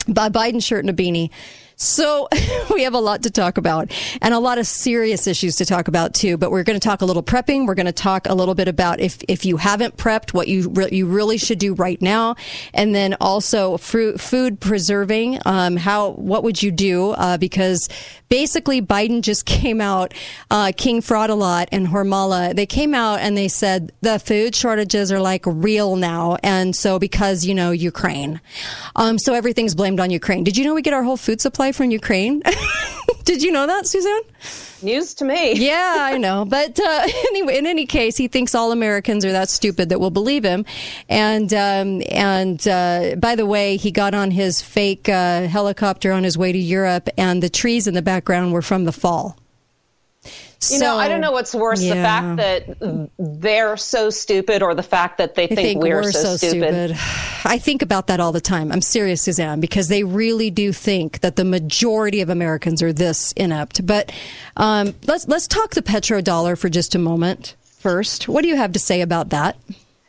S5: a Biden shirt and a beanie. So [LAUGHS] we have a lot to talk about and a lot of serious issues to talk about too. But we're going to talk a little prepping. We're going to talk a little bit about if if you haven't prepped, what you re- you really should do right now, and then also fruit, food preserving. Um, how what would you do? Uh, because basically Biden just [LAUGHS] came out, uh, King Fraudalot and Hormala. They came out and they said the food shortages are like real now, and so because you know Ukraine, um, so everything's blamed on Ukraine. Did you know we get our whole food supply from Ukraine? [LAUGHS] Did you know that, Suzanne?
S41: News to me. [LAUGHS]
S5: Yeah, I know. But uh, [LAUGHS] anyway, in any case, he thinks all Americans are that stupid that will believe him. And um, and uh, by the way, he got on his fake uh, helicopter on his way to Europe, and the trees in the background were from the fall.
S41: You know, I don't know what's worse, the fact that they're so stupid or the fact that they
S5: I
S41: think, we're, so, stupid.
S5: I think about that all the time. I'm serious, Suzanne, because they really do think that the majority of Americans are this inept. But um, let's let's talk the petrodollar for just a moment. First, what do you have to say about that?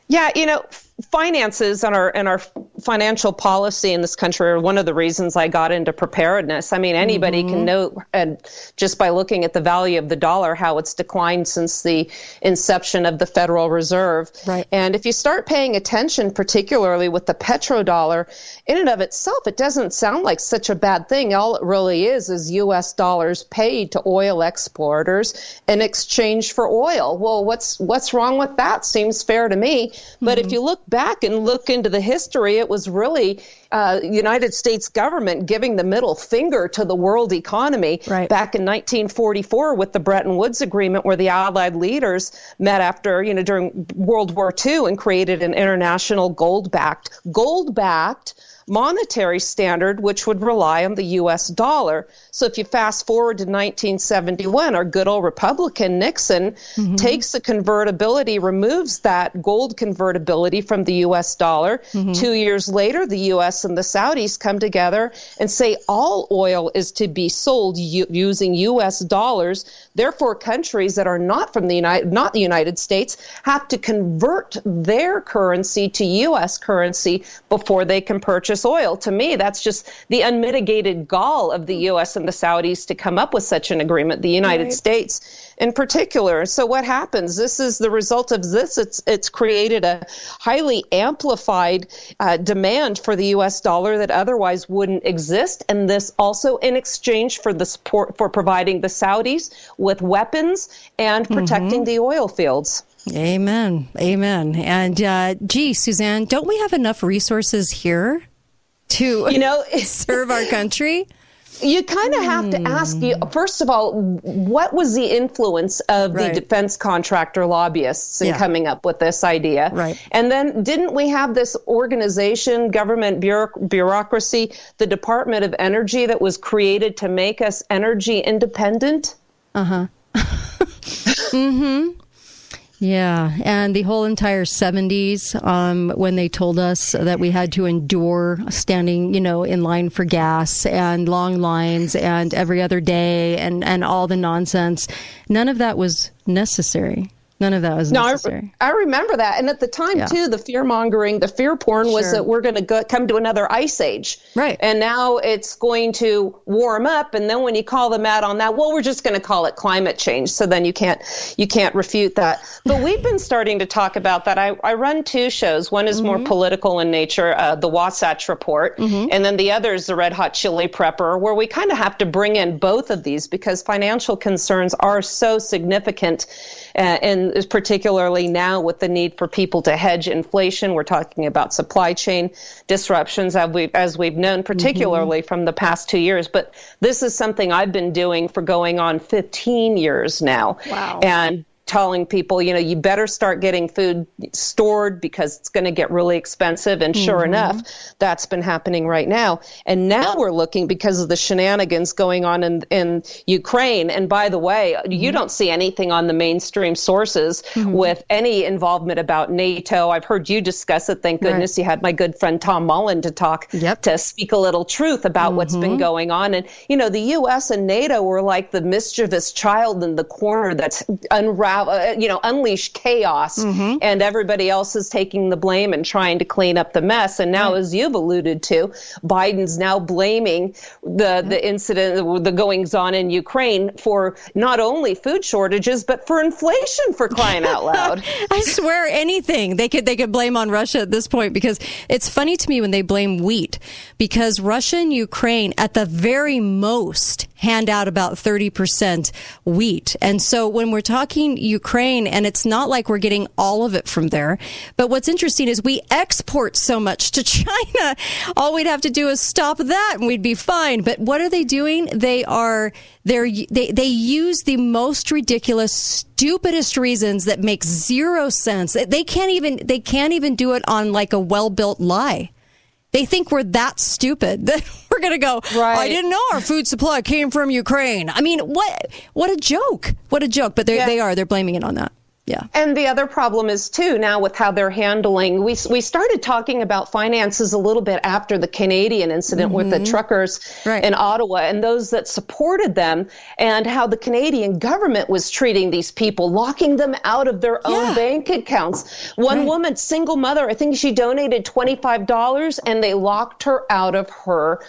S41: Yeah, you know, finances and our and our financial policy in this country are one of the reasons I got into preparedness. I mean, anybody
S5: Mm-hmm.
S41: can know, and just by looking at the value of the dollar, how it's declined since the inception of the Federal Reserve. Right. And if you start paying attention, particularly with the petrodollar, in and of itself, it doesn't sound like such a bad thing. All it really is is U.S. dollars paid to oil exporters in exchange for oil. Well, what's what's wrong with that? Seems fair to me. But if you look back and look into the history, it was really uh, United States government giving the middle finger to the world economy back in 1944 with the Bretton Woods Agreement, where the Allied leaders met after you know during World War II and created an international gold-backed gold-backed monetary standard which would rely on the US dollar. So if you fast forward to 1971, our good old Republican Nixon mm-hmm. takes the convertibility, removes that gold convertibility from the US dollar. Mm-hmm. Two years later, the US and the Saudis come together and say all oil is to be sold u- using US dollars. Therefore, countries that are not from the United, not the United States have to convert their currency to US currency before they can purchase purchase oil. To me, that's just the unmitigated gall of the U.S. and the Saudis to come up with such an agreement, the United
S5: Right.
S41: States in particular. So what happens? This is the result of this. It's it's created a highly amplified uh, demand for the U.S. dollar that otherwise wouldn't exist, and this also in exchange for the support for providing the Saudis with weapons and protecting the oil fields.
S5: Amen. Amen. And uh, gee, Suzanne, don't we have enough resources here to
S41: You know, [LAUGHS]
S5: serve our country?
S41: You kind of have to ask you first of all, what was the influence of
S5: Right.
S41: the defense contractor lobbyists in
S5: Yeah.
S41: coming up with this idea?
S5: Right.
S41: And then didn't we have this organization, government bureauc- bureaucracy, the Department of Energy that was created to make us energy independent?
S5: Uh huh. [LAUGHS] mm-hmm. Yeah, and the whole entire 70s, um, when they told us that we had to endure standing, you know, in line for gas and long lines and every other day and, and all the nonsense, none of that was necessary. None of that was
S41: No,
S5: necessary.
S41: I, I remember that. And at the time,
S5: Yeah.
S41: too, the fear mongering, the fear porn was that we're going to come to another ice age.
S5: Right.
S41: And now it's going to warm up. And then when you call them out on that, well, we're just going to call it climate change. So then you can't, you can't refute that. But we've been starting to talk about that. I, I run two shows. One is more political in nature, uh, the Wasatch Report. And then the other is the Red Hot Chili Prepper, where we kind of have to bring in both of these because financial concerns are so significant. Uh, and particularly now with the need for people to hedge inflation, we're talking about supply chain disruptions as we've, as we've known, particularly from the past two years. But this is something I've been doing for going on 15 years now.
S5: Wow.
S41: And telling people, you know, you better start getting food stored because it's going to get really expensive. And sure
S5: Mhm.
S41: enough, that's been happening right now. And now we're looking because of the shenanigans going on in, in Ukraine. And by the way, you mm-hmm. don't see anything on the mainstream sources mm-hmm. with any involvement about NATO. I've heard you discuss it. Thank
S5: Right.
S41: goodness you had my good friend Tom Mullen to talk to speak a little truth about what's been mm-hmm. going on. And you know, the U.S. and NATO were like the mischievous child in the corner that's unravel, uh, you know, unleash chaos, and everybody else is taking the blame and trying to clean up the mess. And now, as you've alluded to, Biden's now blaming the the incident, the goings on in Ukraine for not only food shortages but for inflation. For crying out loud! [LAUGHS]
S5: I swear anything they could they could blame on Russia at this point because it's funny to me when they blame wheat because Russia and Ukraine at the very most hand out about 30% wheat. And so when we're talking Ukraine and it's not like we're getting all of it from there, but what's interesting is we export so much to [LAUGHS] China. All we'd have to do is stop that and we'd be fine. But what are they doing? They are they're they they use the most ridiculous stupidest reasons that make zero sense. They- can't even they can't even do it on like a well-built lie. They think we're that stupid [LAUGHS] that we're going to go, right. I didn't know our food supply came from Ukraine. I mean, what what a joke. What a joke, but they they are they're blaming it on that. Yeah.
S41: And the other problem is too now with how they're handling. We we started talking about finances a little bit after the Canadian incident with the
S5: Mhm.
S41: truckers in Ottawa and those that supported them, and how the Canadian government was treating these people, locking them out of their own bank accounts. One woman, single mother, I think she donated twenty five dollars, and they locked her out of her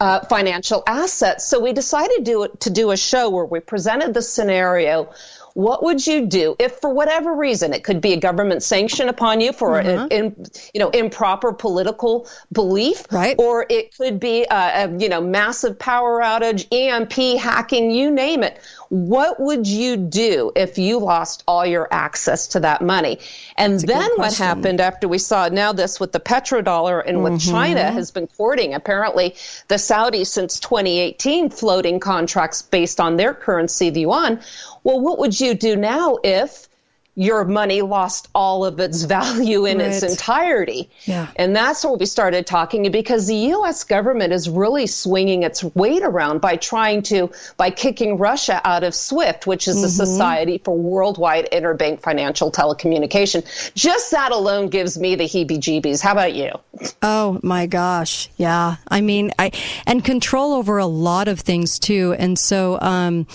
S41: uh, financial assets. So we decided to to do a show where we presented the scenario what would you do if for whatever reason it could be a government sanction upon you for
S5: Uh-huh.
S41: an in, you know improper political belief right. or it could be a, a you know massive power outage emp hacking you name it. What would you do if you lost all your access to that money? And
S5: good
S41: then what happened after we saw now this with the petrodollar and what
S5: Mhm.
S41: china has been courting apparently the saudis since 2018 floating contracts based on their currency the yuan well, what would you do now if your money lost all of its value in its entirety?
S5: Yeah.
S41: And that's where we started talking because the U.S. government is really swinging its weight around by trying to, by kicking Russia out of SWIFT, which is the
S5: Mhm.
S41: Society for Worldwide Interbank Financial Telecommunication. Just that alone gives me the heebie jeebies. How about you?
S5: Oh my gosh. Yeah. I mean, I, and control over a lot of things too. And so, um,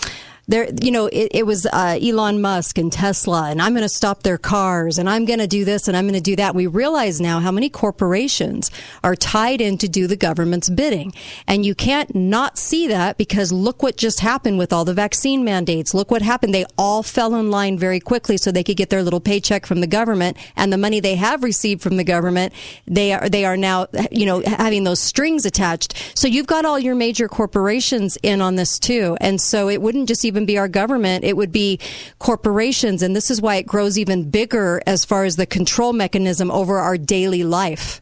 S5: there, you know, it, it was uh, Elon Musk and Tesla, and I'm going to stop their cars, and I'm going to do this, and I'm going to do that. We realize now how many corporations are tied in to do the government's bidding, and you can't not see that because look what just happened with all the vaccine mandates. Look what happened; they all fell in line very quickly, so they could get their little paycheck from the government, and the money they have received from the government, they are they are now, you know, having those strings attached. So you've got all your major corporations in on this too, and so it wouldn't just even be our government; it would be corporations, and this is why it grows even bigger as far as the control mechanism over our daily life.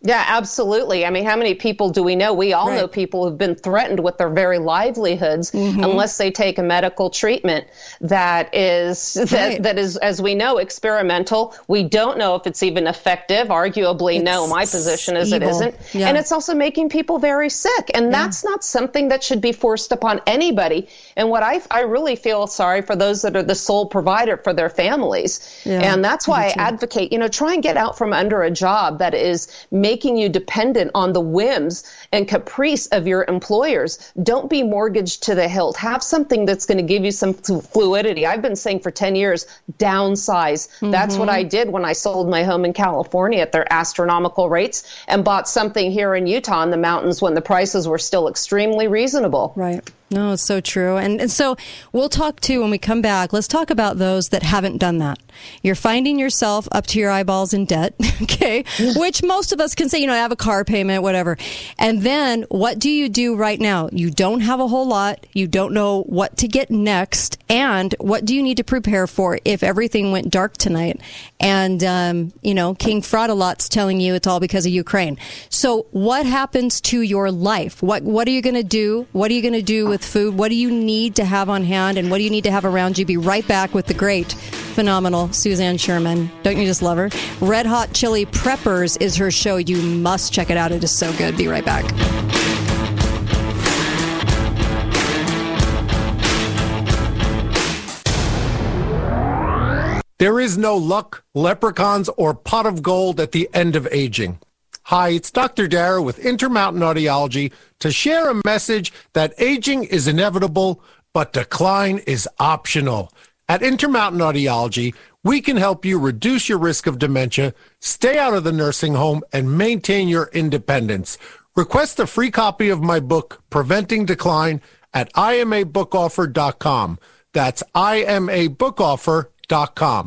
S41: Yeah, absolutely. I mean, how many people do we know? We all
S5: Right.
S41: know people who've been threatened with their very livelihoods
S5: Mhm.
S41: unless they take a medical treatment that is [LAUGHS] that,
S5: Right.
S41: that is, as we know, experimental. We don't know if it's even effective. Arguably, no. My position is it
S5: evil.
S41: isn't,
S5: Yeah.
S41: and it's also making people very sick. And that's not something that should be forced upon anybody. And what I I really feel sorry for those that are the sole provider for their families,
S5: Yeah,
S41: and that's why I advocate, you know, try and get out from under a job that is making you dependent on the whims and caprice of your employers. Don't be mortgaged to the hilt. Have something that's going to give you some fluidity. I've been saying for 10 years, downsize. That's what
S5: Mhm.
S41: I did when I sold my home in California at their astronomical rates and bought something here in Utah in the mountains when the prices were still extremely reasonable.
S5: Right. No, it's so true. And, and so we'll talk too when we come back. Let's talk about those that haven't done that. You're finding yourself up to your eyeballs in debt, [LAUGHS] okay? Which most of us can say, you know, I have a car payment, whatever. And then what do you do right now? You don't have a whole lot. You don't know what to get next. And what do you need to prepare for if everything went dark tonight? And, um, you know, King Fraudalot's telling you it's all because of Ukraine. So what happens to your life? What, what are you going to do? What are you going to do with food? What do you need to have on hand? And what do you need to have around you? Be right back with the great, phenomenal Suzanne Sherman. Don't you just love her? Red Hot Chili Preppers is her show. You must check it out. It is so good. Be right back.
S32: There is no luck, leprechauns, or pot of gold at the end of aging. Hi, it's Dr. Dara with Intermountain Audiology to share a message that aging is inevitable, but decline is optional. At Intermountain Audiology, we can help you reduce your risk of dementia, stay out of the nursing home, and maintain your independence. Request a free copy of my book, Preventing Decline, at imabookoffer.com. That's imabookoffer.com.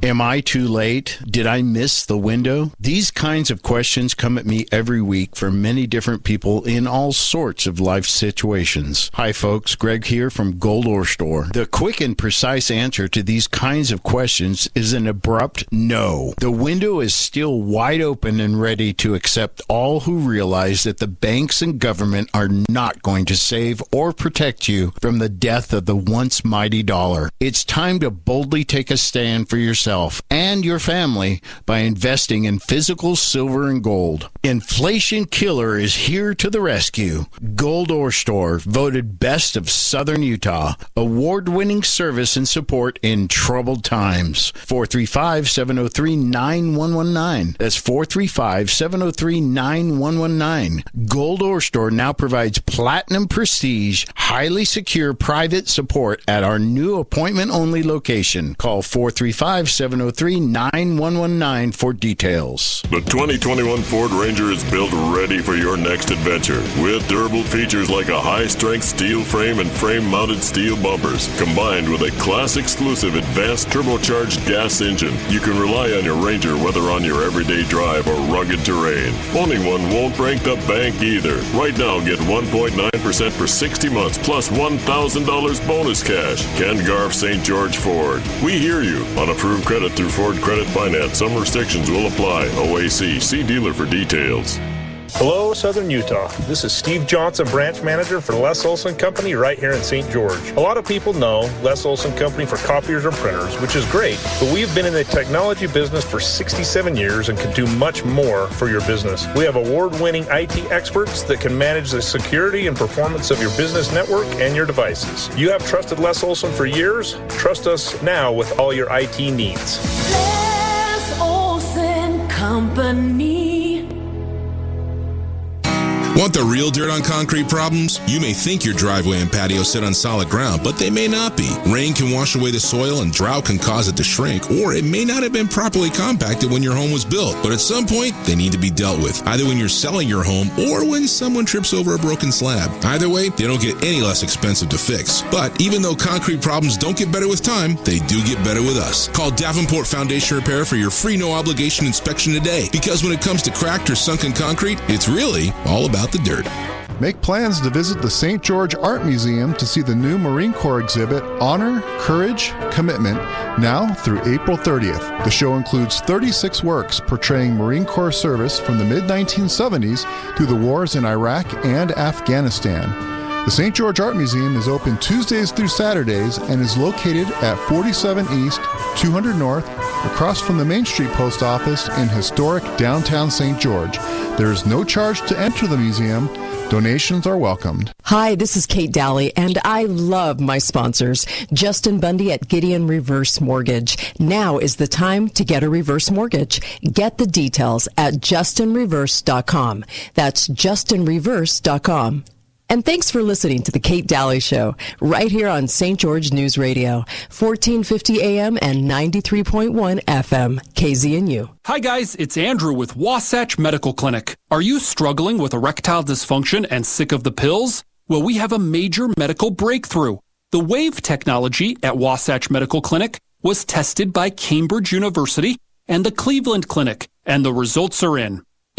S19: Am I too late? Did I miss the window? These kinds of questions come at me every week from many different people in all sorts of life situations. Hi, folks. Greg here from Gold Ore Store. The quick and precise answer to these kinds of questions is an abrupt no. The window is still wide open and ready to accept all who realize that the banks and government are not going to save or protect you from the death of the once mighty dollar. It's time to boldly take a stand for yourself and your family by investing in physical silver and gold. Inflation Killer is here to the rescue. Gold Ore Store, voted best of Southern Utah. Award winning service and support in troubled times. 435 703 9119. That's 435 703 9119. Gold Ore Store now provides platinum prestige, highly secure private support at our new appointment only location. Call 435 703 9119 for details.
S31: The 2021 Ford Ranger is built ready for your next adventure with durable features like a high strength steel frame and frame mounted steel bumpers, combined with a class exclusive advanced turbocharged gas engine. You can rely on your Ranger whether on your everyday drive or rugged terrain. Owning one won't break the bank either. Right now, get 1.9% for 60 months plus $1,000 bonus cash. Ken Garff St. George Ford. We hear you. On approved credit through Ford Credit Finance, some restrictions will apply. OAC. See dealer for details.
S42: Hello, Southern Utah. This is Steve Johnson, branch manager for Les Olson Company right here in St. George. A lot of people know Les Olson Company for copiers and printers, which is great, but we've been in the technology business for 67 years and can do much more for your business. We have award winning IT experts that can manage the security and performance of your business network and your devices. You have trusted Les Olson for years. Trust us now with all your IT needs.
S40: Les Olson Company.
S13: Want the real dirt on concrete problems? You may think your driveway and patio sit on solid ground, but they may not be. Rain can wash away the soil and drought can cause it to shrink, or it may not have been properly compacted when your home was built. But at some point, they need to be dealt with, either when you're selling your home or when someone trips over a broken slab. Either way, they don't get any less expensive to fix. But even though concrete problems don't get better with time, they do get better with us. Call Davenport Foundation Repair for your free no obligation inspection today, because when it comes to cracked or sunken concrete, it's really all about the dirt.
S43: Make plans to visit the St. George Art Museum to see the new Marine Corps exhibit Honor, Courage, Commitment now through April 30th. The show includes 36 works portraying Marine Corps service from the mid 1970s through the wars in Iraq and Afghanistan. The St. George Art Museum is open Tuesdays through Saturdays and is located at 47 East, 200 North, across from the Main Street Post Office in historic downtown St. George. There is no charge to enter the museum. Donations are welcomed.
S44: Hi, this is Kate Dalley, and I love my sponsors. Justin Bundy at Gideon Reverse Mortgage. Now is the time to get a reverse mortgage. Get the details at justinreverse.com. That's justinreverse.com. And thanks for listening to the Kate Dalley Show, right here on St. George News Radio, 1450 AM and 93.1 FM, KZNU.
S14: Hi guys, it's Andrew with Wasatch Medical Clinic. Are you struggling with erectile dysfunction and sick of the pills? Well, we have a major medical breakthrough. The WAVE technology at Wasatch Medical Clinic was tested by Cambridge University and the Cleveland Clinic, and the results are in.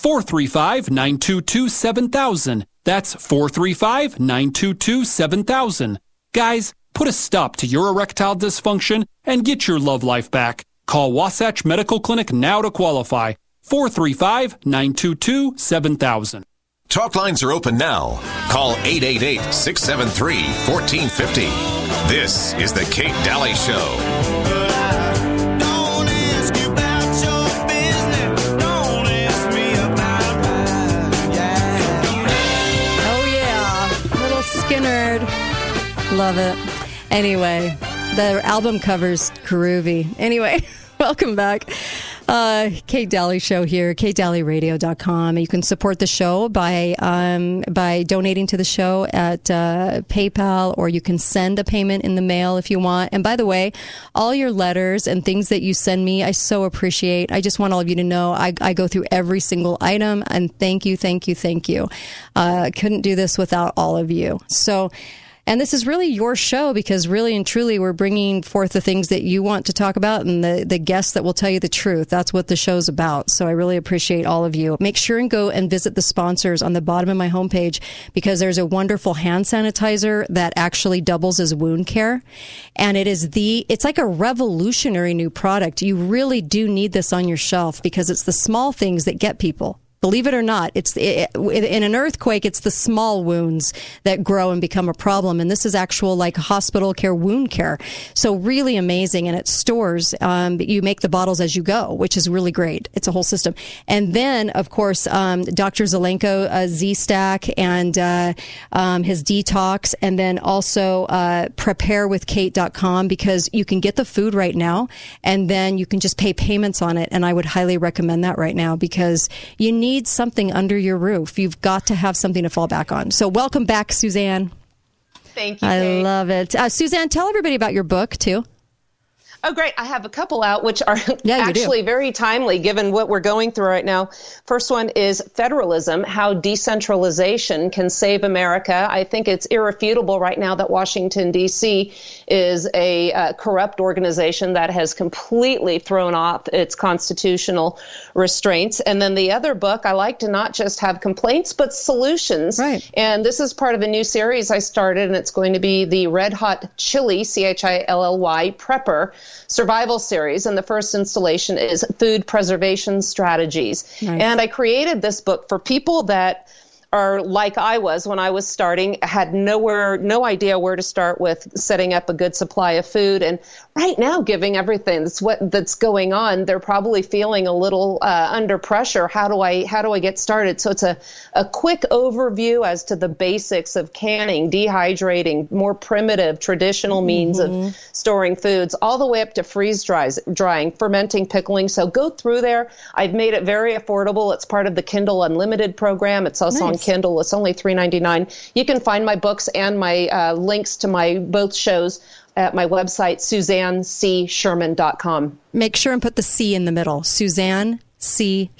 S14: 435 922 7000. That's 435 922 7000. Guys, put a stop to your erectile dysfunction and get your love life back. Call Wasatch Medical Clinic now to qualify. 435 922 7000.
S15: Talk lines are open now. Call 888 673 1450. This is The Kate Dalley Show.
S5: Love it. Anyway, the album covers groovy. Anyway, [LAUGHS] welcome back. Uh, Kate Dalley Show here, katedalleyradio.com. You can support the show by um, by donating to the show at uh, PayPal, or you can send a payment in the mail if you want. And by the way, all your letters and things that you send me, I so appreciate. I just want all of you to know I, I go through every single item, and thank you, thank you, thank you. Uh, couldn't do this without all of you. So. And this is really your show because really and truly we're bringing forth the things that you want to talk about and the, the guests that will tell you the truth. That's what the show's about. So I really appreciate all of you. Make sure and go and visit the sponsors on the bottom of my homepage because there's a wonderful hand sanitizer that actually doubles as wound care. And it is the, it's like a revolutionary new product. You really do need this on your shelf because it's the small things that get people. Believe it or not, it's it, in an earthquake. It's the small wounds that grow and become a problem, and this is actual like hospital care, wound care. So really amazing, and it stores. Um, you make the bottles as you go, which is really great. It's a whole system, and then of course, um, Dr. Zelenko uh, Z Stack and uh, um, his detox, and then also uh, preparewithkate.com because you can get the food right now, and then you can just pay payments on it, and I would highly recommend that right now because you need need something under your roof. You've got to have something to fall back on. So, welcome back, Suzanne.
S41: Thank you.
S5: I
S41: Kate.
S5: love it. Uh, Suzanne, tell everybody about your book, too.
S41: Oh, great. I have a couple out, which are [LAUGHS]
S5: Yeah, do.
S41: actually very timely given what we're going through right now. First one is Federalism How Decentralization Can Save America. I think it's irrefutable right now that Washington, D.C. is a uh, corrupt organization that has completely thrown off its constitutional restraints. And then the other book, I like to not just have complaints, but solutions.
S5: Right.
S41: And this is part of a new series I started, and it's going to be the Red Hot Chilly, C H I L L Y, Prepper survival series. And the first installation is Food Preservation Strategies.
S5: Nice.
S41: And I created this book for people that are like I was when I was starting, had nowhere, no idea where to start with setting up a good supply of food. And right now, giving everything that's what that's going on, they're probably feeling a little uh, under pressure. How do I how do I get started? So it's a a quick overview as to the basics of canning, dehydrating, more primitive traditional means
S5: Mm-hmm.
S41: of storing foods, all the way up to freeze dries, drying, fermenting, pickling. So go through there. I've made it very affordable. It's part of the Kindle Unlimited program. It's also on Kindle. It's only $3.99. You can find my books and my uh, links to my both shows at my website, suzannecsherman.com.
S5: Make sure and put the C in the middle. Suzanne C.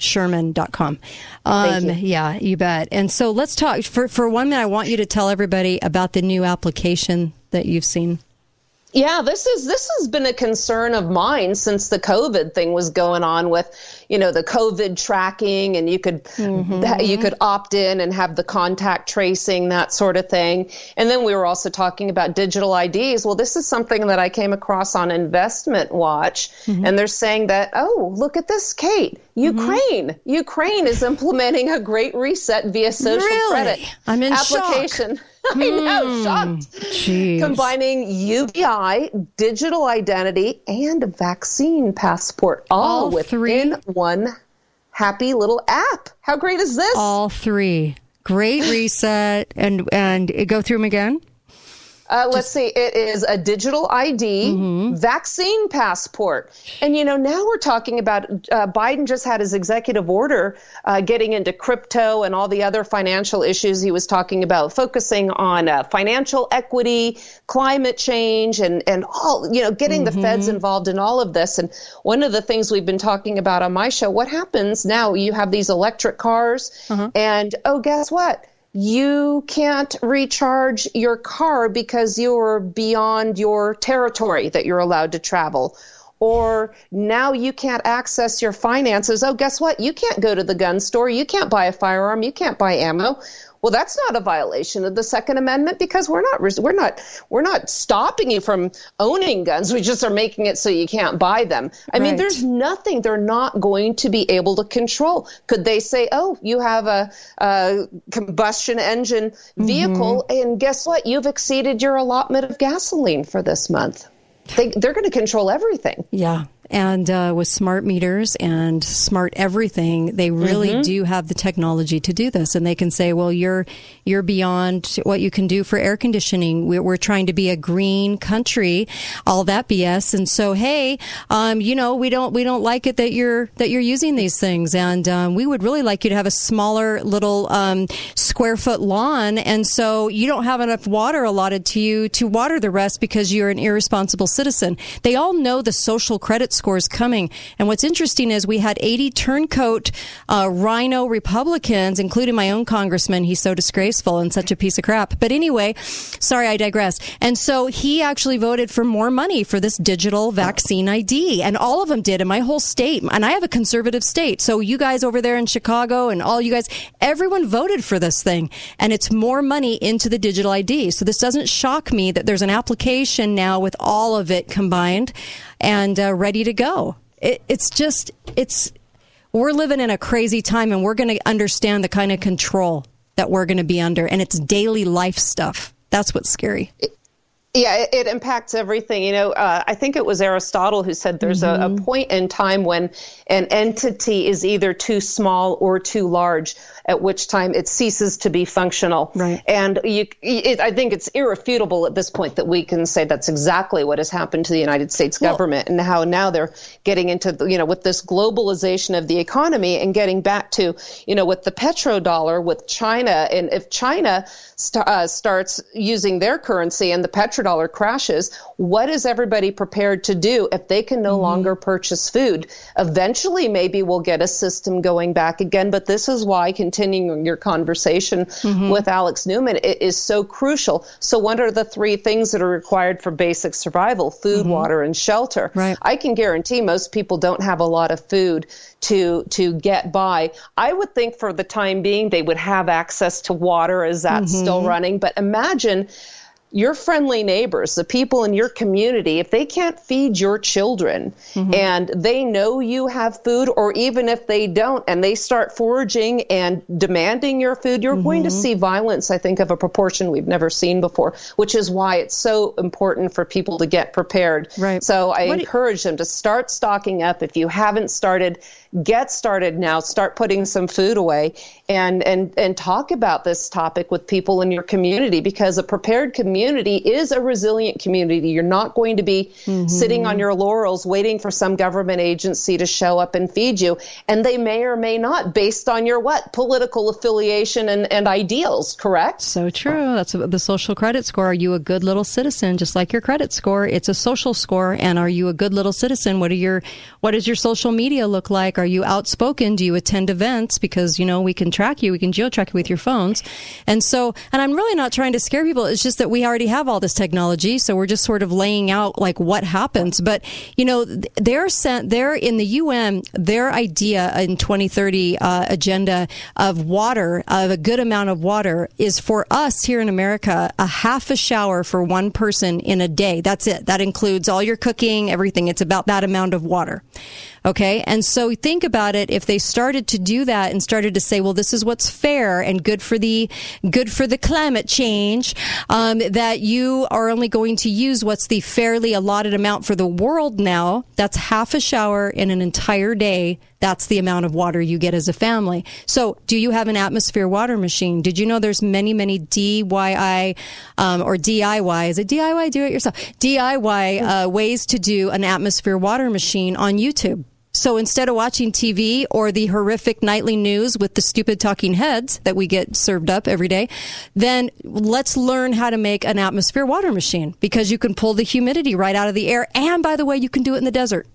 S5: Um,
S41: you.
S5: Yeah, you bet. And so let's talk for, for one minute. I want you to tell everybody about the new application that you've seen.
S41: Yeah, this is this has been a concern of mine since the COVID thing was going on with, you know, the COVID tracking and you could mm-hmm. you could opt in and have the contact tracing that sort of thing. And then we were also talking about digital IDs. Well, this is something that I came across on Investment Watch mm-hmm. and they're saying that, "Oh, look at this, Kate. Mm-hmm. Ukraine. Ukraine is implementing a great reset via social
S5: Really?
S41: credit
S5: I'm in shock.
S41: Application." [LAUGHS] I know, hmm. shocked
S5: Jeez.
S41: combining UBI, digital identity, and vaccine passport, all,
S5: All
S41: within
S5: three?
S41: one happy little app. How great is this?
S5: All three. Great reset. And, and go through them again.
S41: Uh, let's see. It is a digital ID,
S5: Mm-hmm.
S41: vaccine passport, and you know now we're talking about uh, Biden just had his executive order uh, getting into crypto and all the other financial issues he was talking about, focusing on uh, financial equity, climate change, and and all you know getting the feds
S5: Mm-hmm.
S41: involved in all of this. And one of the things we've been talking about on my show, what happens now? You have these electric cars,
S5: Uh-huh.
S41: and oh, guess what? You can't recharge your car because you're beyond your territory that you're allowed to travel. Or now you can't access your finances. Oh, guess what? You can't go to the gun store. You can't buy a firearm. You can't buy ammo. Well, that's not a violation of the Second Amendment because we're not we're not we're not stopping you from owning guns. We just are making it so you can't buy them. I mean, there's nothing they're not going to be able to control. Could they say, "Oh, you have a, a combustion engine mm-hmm. vehicle, and guess what? You've exceeded your allotment of gasoline for this month." They, they're going to control everything.
S5: Yeah. And uh, with smart meters and smart everything, they really
S41: Mm-hmm.
S5: do have the technology to do this. And they can say, well, you're, you're beyond what you can do for air conditioning. We're, we're trying to be a green country, all that BS. And so, hey, um, you know, we don't, we don't like it that you're, that you're using these things. And um, we would really like you to have a smaller little um, square foot lawn. And so you don't have enough water allotted to you to water the rest because you're an irresponsible citizen. They all know the social credit score is coming. And what's interesting is we had 80 turncoat uh, RINO Republicans, including my own congressman. He's so disgraceful and such a piece of crap. But anyway, sorry, I digress. And so he actually voted for more money for this digital vaccine ID. And all of them did in my whole state. And I have a conservative state. So you guys over there in Chicago and all you guys, everyone voted for this thing. And it's more money into the digital ID. So this doesn't shock me that there's an application now with all of it combined and uh, ready to go. It, it's just, it's, we're living in a crazy time and we're going to understand the kind of control that we're going to be under. And it's daily life stuff. That's what's scary.
S41: Yeah, it, it impacts everything. You know, uh, I think it was Aristotle who said there's a, a point in time when an entity is either too small or too large, at which time it ceases to be functional.
S5: Right.
S41: And you, it, I think it's irrefutable at this point that we can say that's exactly what has happened to the United States government and how now they're getting into, the- you know, with this globalization of the economy and getting back to, you know, with the petrodollar with China. And if China st- uh, starts using their currency and the petrodollar crashes, what is everybody prepared to do if they can no mm-hmm. longer purchase food? Eventually, maybe we'll get a system going back again. But this is why continuing your conversation mm-hmm. with Alex Newman is so crucial. So, what are the three things that are required for basic survival? Food, mm-hmm. water, and shelter.
S5: Right.
S41: I can guarantee most people don't have a lot of food to to get by. I would think for the time being they would have access to water as that's still running. But imagine your friendly neighbors, the people in your community, if they can't feed your children mm-hmm. and they know you have food, or even if they don't and they start foraging and demanding your food, you're mm-hmm. going to mm-hmm. see violence, I think, of a proportion we've never seen before, which is why it's so important for people to get prepared.
S5: Right.
S41: So I what encourage them to start stocking up. If you haven't started, get started now start putting some food away and and and talk about this topic with people in your community because a prepared community is a resilient community. You're not going to be mm-hmm. sitting on your laurels waiting for some government agency to show up and feed you. And they may or may not based on your what? Political affiliation and, and ideals correct?
S5: So true. That's the social credit score. Are you a good little citizen? Just like your credit score it's a social score. And are you a good little citizen? What are your what does your social media look like are you outspoken? Do you attend events? Because, you know, we can track you, we can geotrack you with your phones. And so, and I'm really not trying to scare people. It's just that we already have all this technology. So we're just sort of laying out like what happens. But, you know, they're sent, they're in the UN, their idea in 2030 uh, agenda of water, of a good amount of water is for us here in America, a half a shower for one person in a day. That's it. That includes all your cooking, everything. It's about that amount of water. Okay. And so think about it. If they started to do that and started to say, well, this is what's fair and good for the, good for the climate change, um, that you are only going to use what's the fairly allotted amount for the world now. That's half a shower in an entire day. That's the amount of water you get as a family. So, do you have an atmosphere water machine? Did you know there's many, many DIY um, or DIY? Is it DIY? Do it yourself. DIY uh, ways to do an atmosphere water machine on YouTube. So instead of watching TV or the horrific nightly news with the stupid talking heads that we get served up every day, then let's learn how to make an atmosphere water machine because you can pull the humidity right out of the air. And by the way, you can do it in the desert.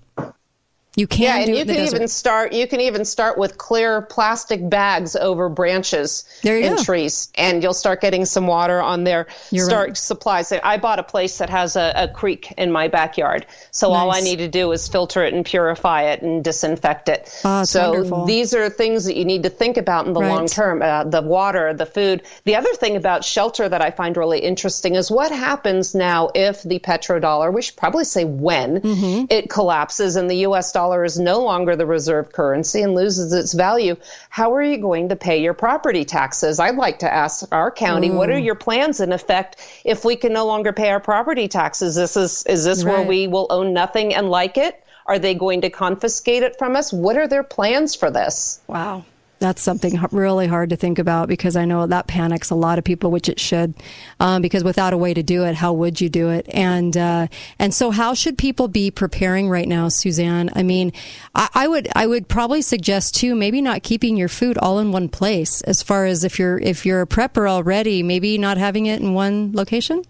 S5: You can
S41: yeah, and you can even start. You can even start with clear plastic bags over branches
S5: in
S41: go. trees, and you'll start getting some water on there. You're start right. supplies. I bought a place that has a, a creek in my backyard, so nice. all I need to do is filter it and purify it and disinfect it.
S5: Oh,
S41: so
S5: wonderful.
S41: these are things that you need to think about in the right. long term. Uh, the water, the food. The other thing about shelter that I find really interesting is what happens now if the petrodollar. We should probably say when mm-hmm. it collapses and the U.S. dollar dollar is no longer the reserve currency and loses its value, how are you going to pay your property taxes? I'd like to ask our county, mm. what are mm. your plans in effect if we can no longer pay our property taxes? This is is this right. where we will own nothing and like it? Are they going to confiscate it from us? What are their plans for this?
S5: Wow that's something really hard to think about because I know that panics a lot of people, which it should. Um, because without a way to do it, how would you do it? And uh, and so, how should people be preparing right now, Suzanne? I mean, I, I, would I would probably suggest too, maybe not keeping your food all in one place. As far as if you're if you're a prepper already, maybe not having it in one location.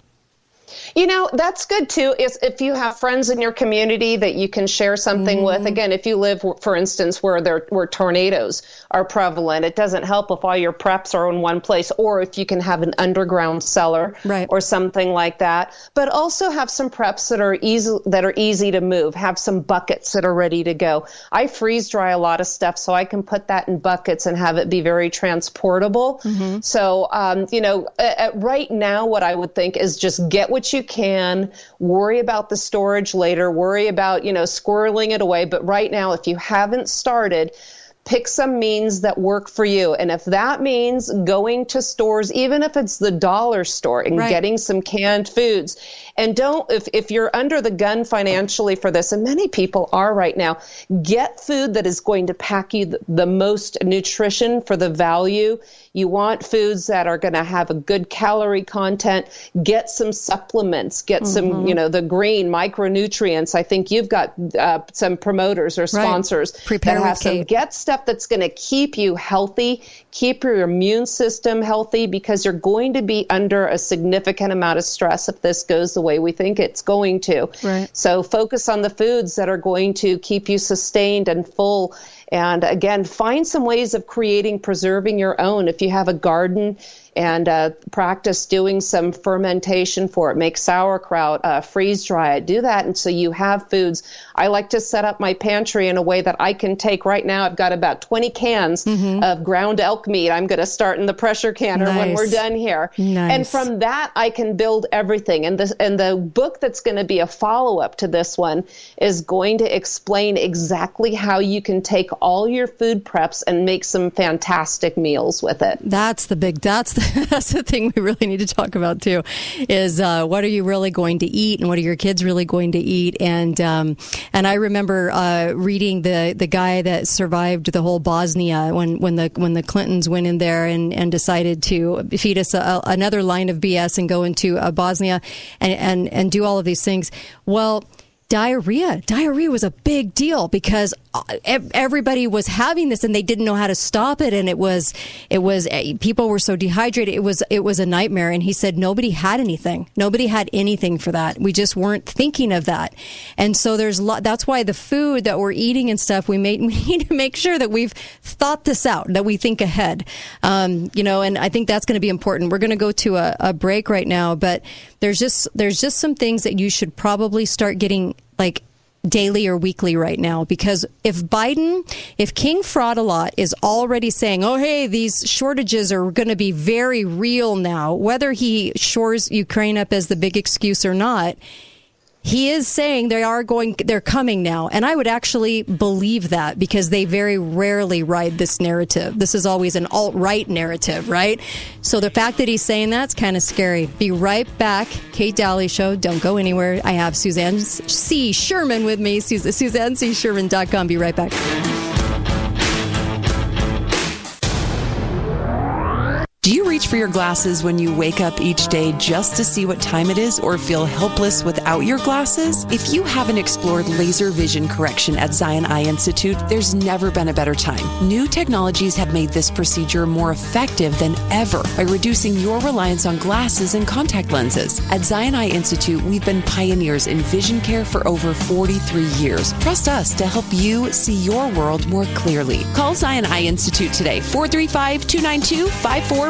S41: You know, that's good too. Is if you have friends in your community that you can share something mm-hmm. with. Again, if you live, for instance, where there where tornadoes are prevalent, it doesn't help if all your preps are in one place, or if you can have an underground cellar
S5: right.
S41: or something like that. But also have some preps that are easy that are easy to move. Have some buckets that are ready to go. I freeze dry a lot of stuff, so I can put that in buckets and have it be very transportable. Mm-hmm. So, um, you know, right now, what I would think is just get what you can, worry about the storage later, worry about, you know, squirreling it away. But right now, if you haven't started, pick some means that work for you. And if that means going to stores, even if it's the dollar store and right. getting some canned foods, and don't, if, if you're under the gun financially for this, and many people are right now, get food that is going to pack you the, the most nutrition for the value. You want foods that are going to have a good calorie content. Get some supplements. Get mm-hmm. some, you know, the green micronutrients. I think you've got uh, some promoters or sponsors
S5: right. Prepare
S41: that have some. Get stuff that's going to keep you healthy, keep your immune system healthy, because you're going to be under a significant amount of stress if this goes the way we think it's going to.
S5: Right.
S41: So focus on the foods that are going to keep you sustained and full. And again, find some ways of creating, preserving your own. If you have a garden, and uh, practice doing some fermentation for it. Make sauerkraut, uh, freeze dry it, do that. And so you have foods. I like to set up my pantry in a way that I can take right now. I've got about 20 cans
S5: Mm-hmm.
S41: of ground elk meat. I'm going to start in the pressure canner when we're done here.
S5: Nice.
S41: And from that, I can build everything. And the, and the book that's going to be a follow up to this one is going to explain exactly how you can take all your food preps and make some fantastic meals with it.
S5: That's the big. That's the, [LAUGHS] that's the thing we really need to talk about too. Is uh, what are you really going to eat, and what are your kids really going to eat? And um, and I remember uh, reading the the guy that survived the whole Bosnia when when the when the Clintons went in there and, and decided to feed us a, another line of BS and go into uh, Bosnia and, and and do all of these things. Well diarrhea. Diarrhea was a big deal because uh, everybody was having this and they didn't know how to stop it. And it was, it was, eh, people were so dehydrated. It was, it was a nightmare. And he said nobody had anything. Nobody had anything for that. We just weren't thinking of that. And so there's, lo- that's why the food that we're eating and stuff, we, may, [LAUGHS] we need to make sure that we've thought this out, that we think ahead. Um, you know, and I think that's going to be important. We're going to go to a, a break right now, but there's just, there's just some things that you should probably start getting like daily or weekly right now because if Biden, if King Fraudalot is already saying, oh, hey, these shortages are going to be very real now, whether he shores Ukraine up as the big excuse or not, he is saying they are going, they're coming now. And I would actually believe that because they very rarely ride this narrative. This is always an alt right narrative, right? So the fact that he's saying that's kind of scary. Be right back. Kate Dalley Show. Don't go anywhere. I have Suzanne C. Sherman with me. Sus- SuzanneCSherman.com. Be right back.
S45: Do you reach for your glasses when you wake up each day just to see what time it is or feel helpless without your glasses? If you haven't explored laser vision correction at Zion Eye Institute, there's never been a better time. New technologies have made this procedure more effective than ever by reducing your reliance on glasses and contact lenses. At Zion Eye Institute, we've been pioneers in vision care for over 43 years. Trust us to help you see your world more clearly. Call Zion Eye Institute today, 435 292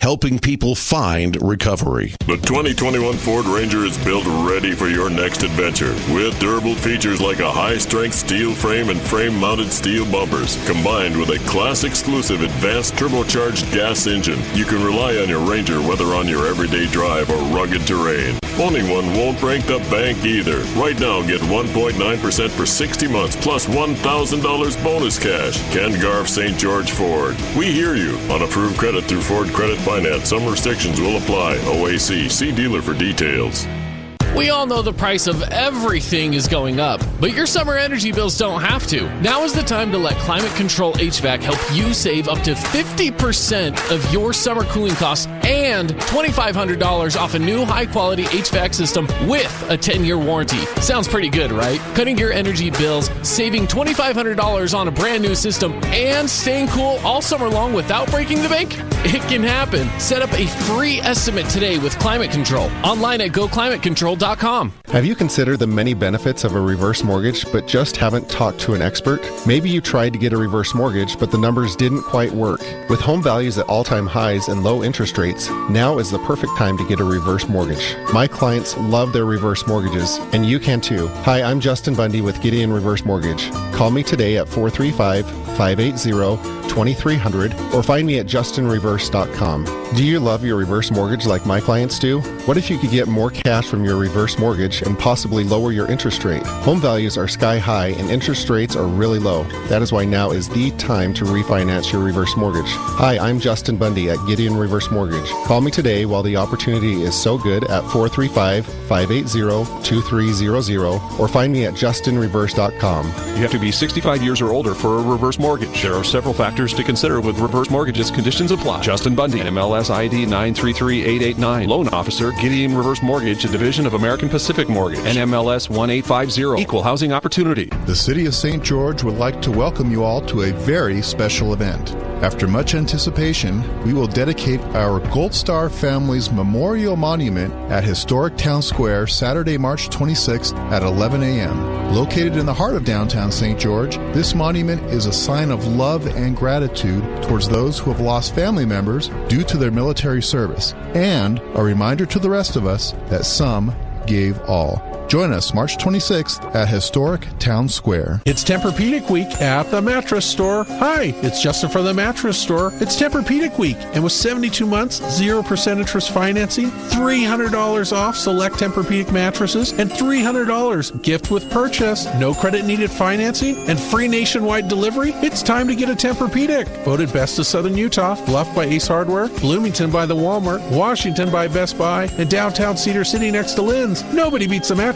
S46: helping people find recovery.
S31: The 2021 Ford Ranger is built ready for your next adventure with durable features like a high strength steel frame and frame mounted steel bumpers combined with a class exclusive advanced turbocharged gas engine. You can rely on your Ranger whether on your everyday drive or rugged terrain. Owning one won't break the bank either. Right now, get 1.9% for 60 months plus $1,000 bonus cash. Ken Garff St. George Ford. We hear you on approved credit through Ford Credit Finance. Some restrictions will apply. OAC. See dealer for details.
S47: We all know the price of everything is going up, but your summer energy bills don't have to. Now is the time to let Climate Control HVAC help you save up to 50% of your summer cooling costs and $2,500 off a new high quality HVAC system with a 10 year warranty. Sounds pretty good, right? Cutting your energy bills, saving $2,500 on a brand new system, and staying cool all summer long without breaking the bank? It can happen. Set up a free estimate today with Climate Control online at goclimatecontrol.com.
S21: Have you considered the many benefits of a reverse mortgage but just haven't talked to an expert? Maybe you tried to get a reverse mortgage but the numbers didn't quite work. With home values at all time highs and low interest rates, now is the perfect time to get a reverse mortgage. My clients love their reverse mortgages, and you can too. Hi, I'm Justin Bundy with Gideon Reverse Mortgage. Call me today at 435 580 2300 or find me at justinreverse.com. Do you love your reverse mortgage like my clients do? What if you could get more cash from your reverse mortgage and possibly lower your interest rate? Home values are sky high and interest rates are really low. That is why now is the time to refinance your reverse mortgage. Hi, I'm Justin Bundy at Gideon Reverse Mortgage. Call me today while the opportunity is so good at 435 580 2300 or find me at justinreverse.com.
S22: You have to be 65 years or older for a reverse mortgage. There are several factors to consider with reverse mortgages. Conditions apply. Justin Bundy, MLS ID 933889. Loan officer, Gideon Reverse Mortgage, a division of American Pacific Mortgage. NMLS 1850 Equal Housing Opportunity.
S43: The City of St. George would like to welcome you all to a very special event. After much anticipation, we will dedicate our Gold Star family's memorial monument at Historic Town Square Saturday, March 26th at 11 a.m. Located in the heart of downtown St. George, this monument is a sign of love and gratitude towards those who have lost family members due to their military service, and a reminder to the rest of us that some gave all. Join us March 26th at Historic Town Square.
S48: It's Tempur-Pedic Week at the Mattress Store. Hi, it's Justin from the Mattress Store. It's Tempur-Pedic Week, and with 72 months, 0% interest financing, $300 off select Tempur-Pedic mattresses, and $300 gift with purchase, no credit needed financing, and free nationwide delivery, it's time to get a Tempur-Pedic. Voted best of Southern Utah, Bluff by Ace Hardware, Bloomington by the Walmart, Washington by Best Buy, and downtown Cedar City next to Lin's. Nobody beats the mattress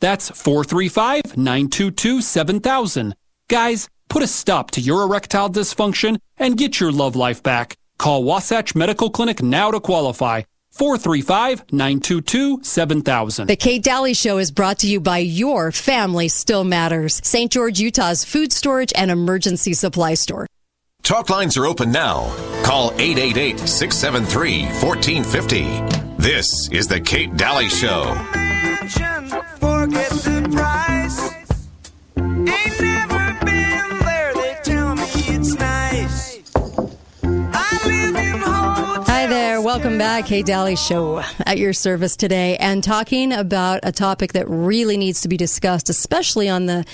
S14: That's 435 922 7000. Guys, put a stop to your erectile dysfunction and get your love life back. Call Wasatch Medical Clinic now to qualify. 435 922 7000.
S5: The Kate Dalley Show is brought to you by Your Family Still Matters, St. George, Utah's food storage and emergency supply store.
S15: Talk lines are open now. Call 888 673 1450. This is The Kate Dalley Show.
S49: Price. It's nice.
S5: Hi there. Welcome back. Hey, Dalley Show at your service today and talking about a topic that really needs to be discussed, especially on the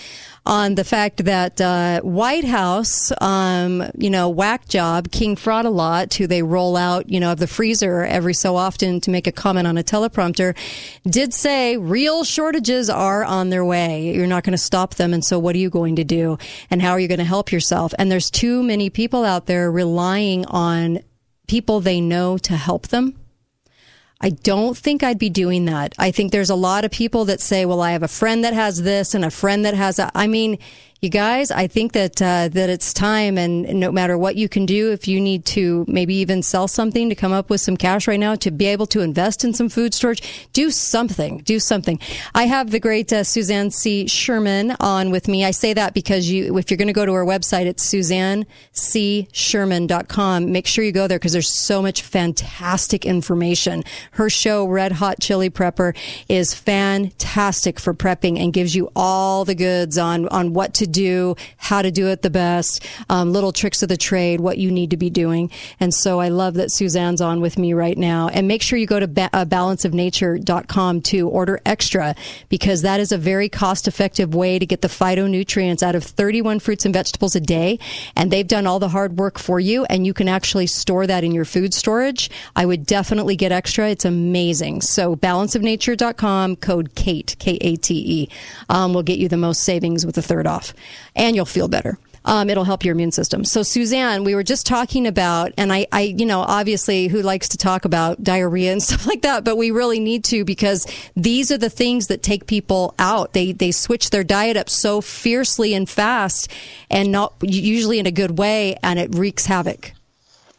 S5: on the fact that uh, White House, um, you know, whack job, King Fraudalot, who they roll out, you know, of the freezer every so often to make a comment on a teleprompter, did say real shortages are on their way. You're not going to stop them. And so what are you going to do? And how are you going to help yourself? And there's too many people out there relying on people they know to help them. I don't think I'd be doing that. I think there's a lot of people that say, well, I have a friend that has this and a friend that has that. I mean, you guys, I think that uh, that it's time, and no matter what you can do, if you need to maybe even sell something to come up with some cash right now to be able to invest in some food storage, do something. Do something. I have the great uh, Suzanne C. Sherman on with me. I say that because you, if you're going to go to her website, it's SuzanneCSherman.com. Make sure you go there because there's so much fantastic information. Her show, Red Hot Chilly Prepper, is fantastic for prepping and gives you all the goods on on what to do, how to do it the best, um, little tricks of the trade, what you need to be doing. And so I love that Suzanne's on with me right now. And make sure you go to ba- uh, balanceofnature.com to order extra because that is a very cost effective way to get the phytonutrients out of 31 fruits and vegetables a day. And they've done all the hard work for you and you can actually store that in your food storage. I would definitely get extra. It's amazing. So balanceofnature.com, code KATE, K-A-T-E, um, will get you the most savings with a third off and you'll feel better. Um, it'll help your immune system. So, Suzanne, we were just talking about, and I, I, you know, obviously, who likes to talk about diarrhea and [LAUGHS] stuff like that, but we really need to because these are the things that take people out. They they switch their diet up so fiercely and fast, and not usually in a good way, and it wreaks havoc.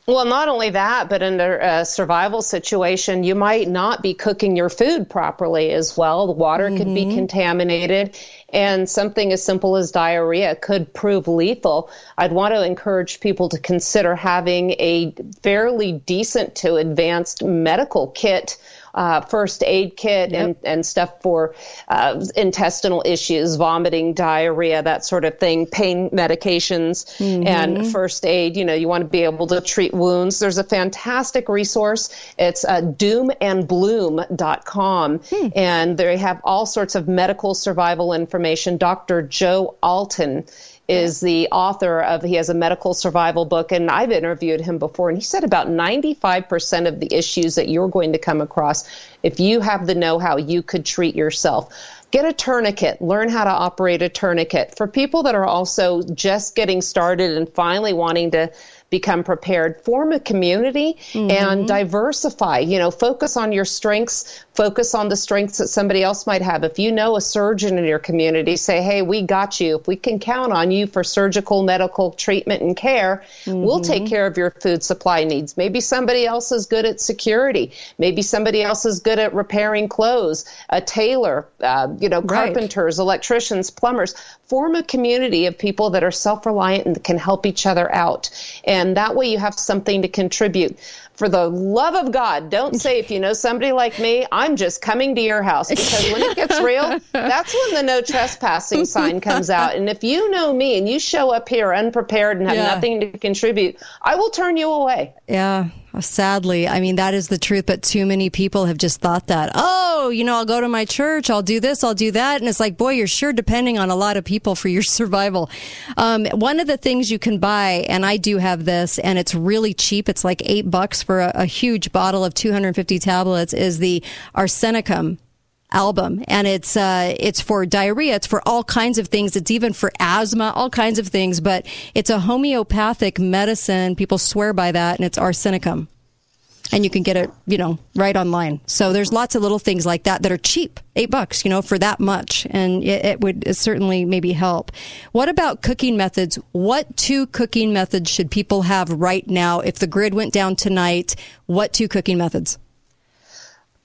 S41: Well, not only that, but in a, a, survival situation, you might not be cooking your food properly as well. The water mm-hmm. could be contaminated, and something as simple as diarrhea could prove lethal. I'd want to encourage people to consider having a fairly decent to advanced medical kit uh, first aid kit and, and stuff for uh, intestinal issues, vomiting, diarrhea, that sort of thing, pain medications, and first aid. You know, you want to be able to treat wounds. There's a fantastic resource. It's uh, doomandbloom.com, and they have all sorts of medical survival information. Dr. Joe Alton is the author of he has a medical survival book and I've interviewed him before and he said about 95% of the issues that you're going to come across if you have the know-how you could treat yourself. Get a tourniquet. Learn how to operate a tourniquet. For people that are also just getting started and finally wanting to become prepared form a community and diversify. You know focus on your strengths focus on the strengths that somebody else might have. If you know a surgeon in your community say hey we got you. If we can count on you for surgical medical treatment and care we'll take care of your food supply needs. Maybe somebody else is good at security. Maybe somebody else is good at repairing clothes a tailor uh, you know carpenters electricians plumbers. Form a community of people that are self-reliant and can help each other out. and that way you have something to contribute for the love of God, don't say if you know somebody like me, I'm just coming to your house because when it gets real, that's when the no trespassing sign comes out. And if you know me and you show up here unprepared and have
S5: Yeah.
S41: nothing to contribute, I will turn you away.
S5: Yeah, sadly. I mean, that is the truth, but too many people have just thought that, oh, you know, I'll go to my church, I'll do this, I'll do that. And it's like, boy, you're sure depending on a lot of people for your [LAUGHS] survival. Um, one of the things you can buy, and I do have this, and it's really cheap, it's like eight bucks for a, a huge bottle of 250 tablets, is the arsenicum album. And it's uh it's for diarrhea. It's for all kinds of things. It's even for asthma all kinds of things. But it's a homeopathic medicine. People swear by that. And it's arsenicum. And you can get it you know right online. So there's lots of little things like that that are cheap. Eight bucks you know for that much. And it, it would certainly maybe help. What about cooking methods? What two cooking methods should people have right now? If the grid went down tonight what two cooking methods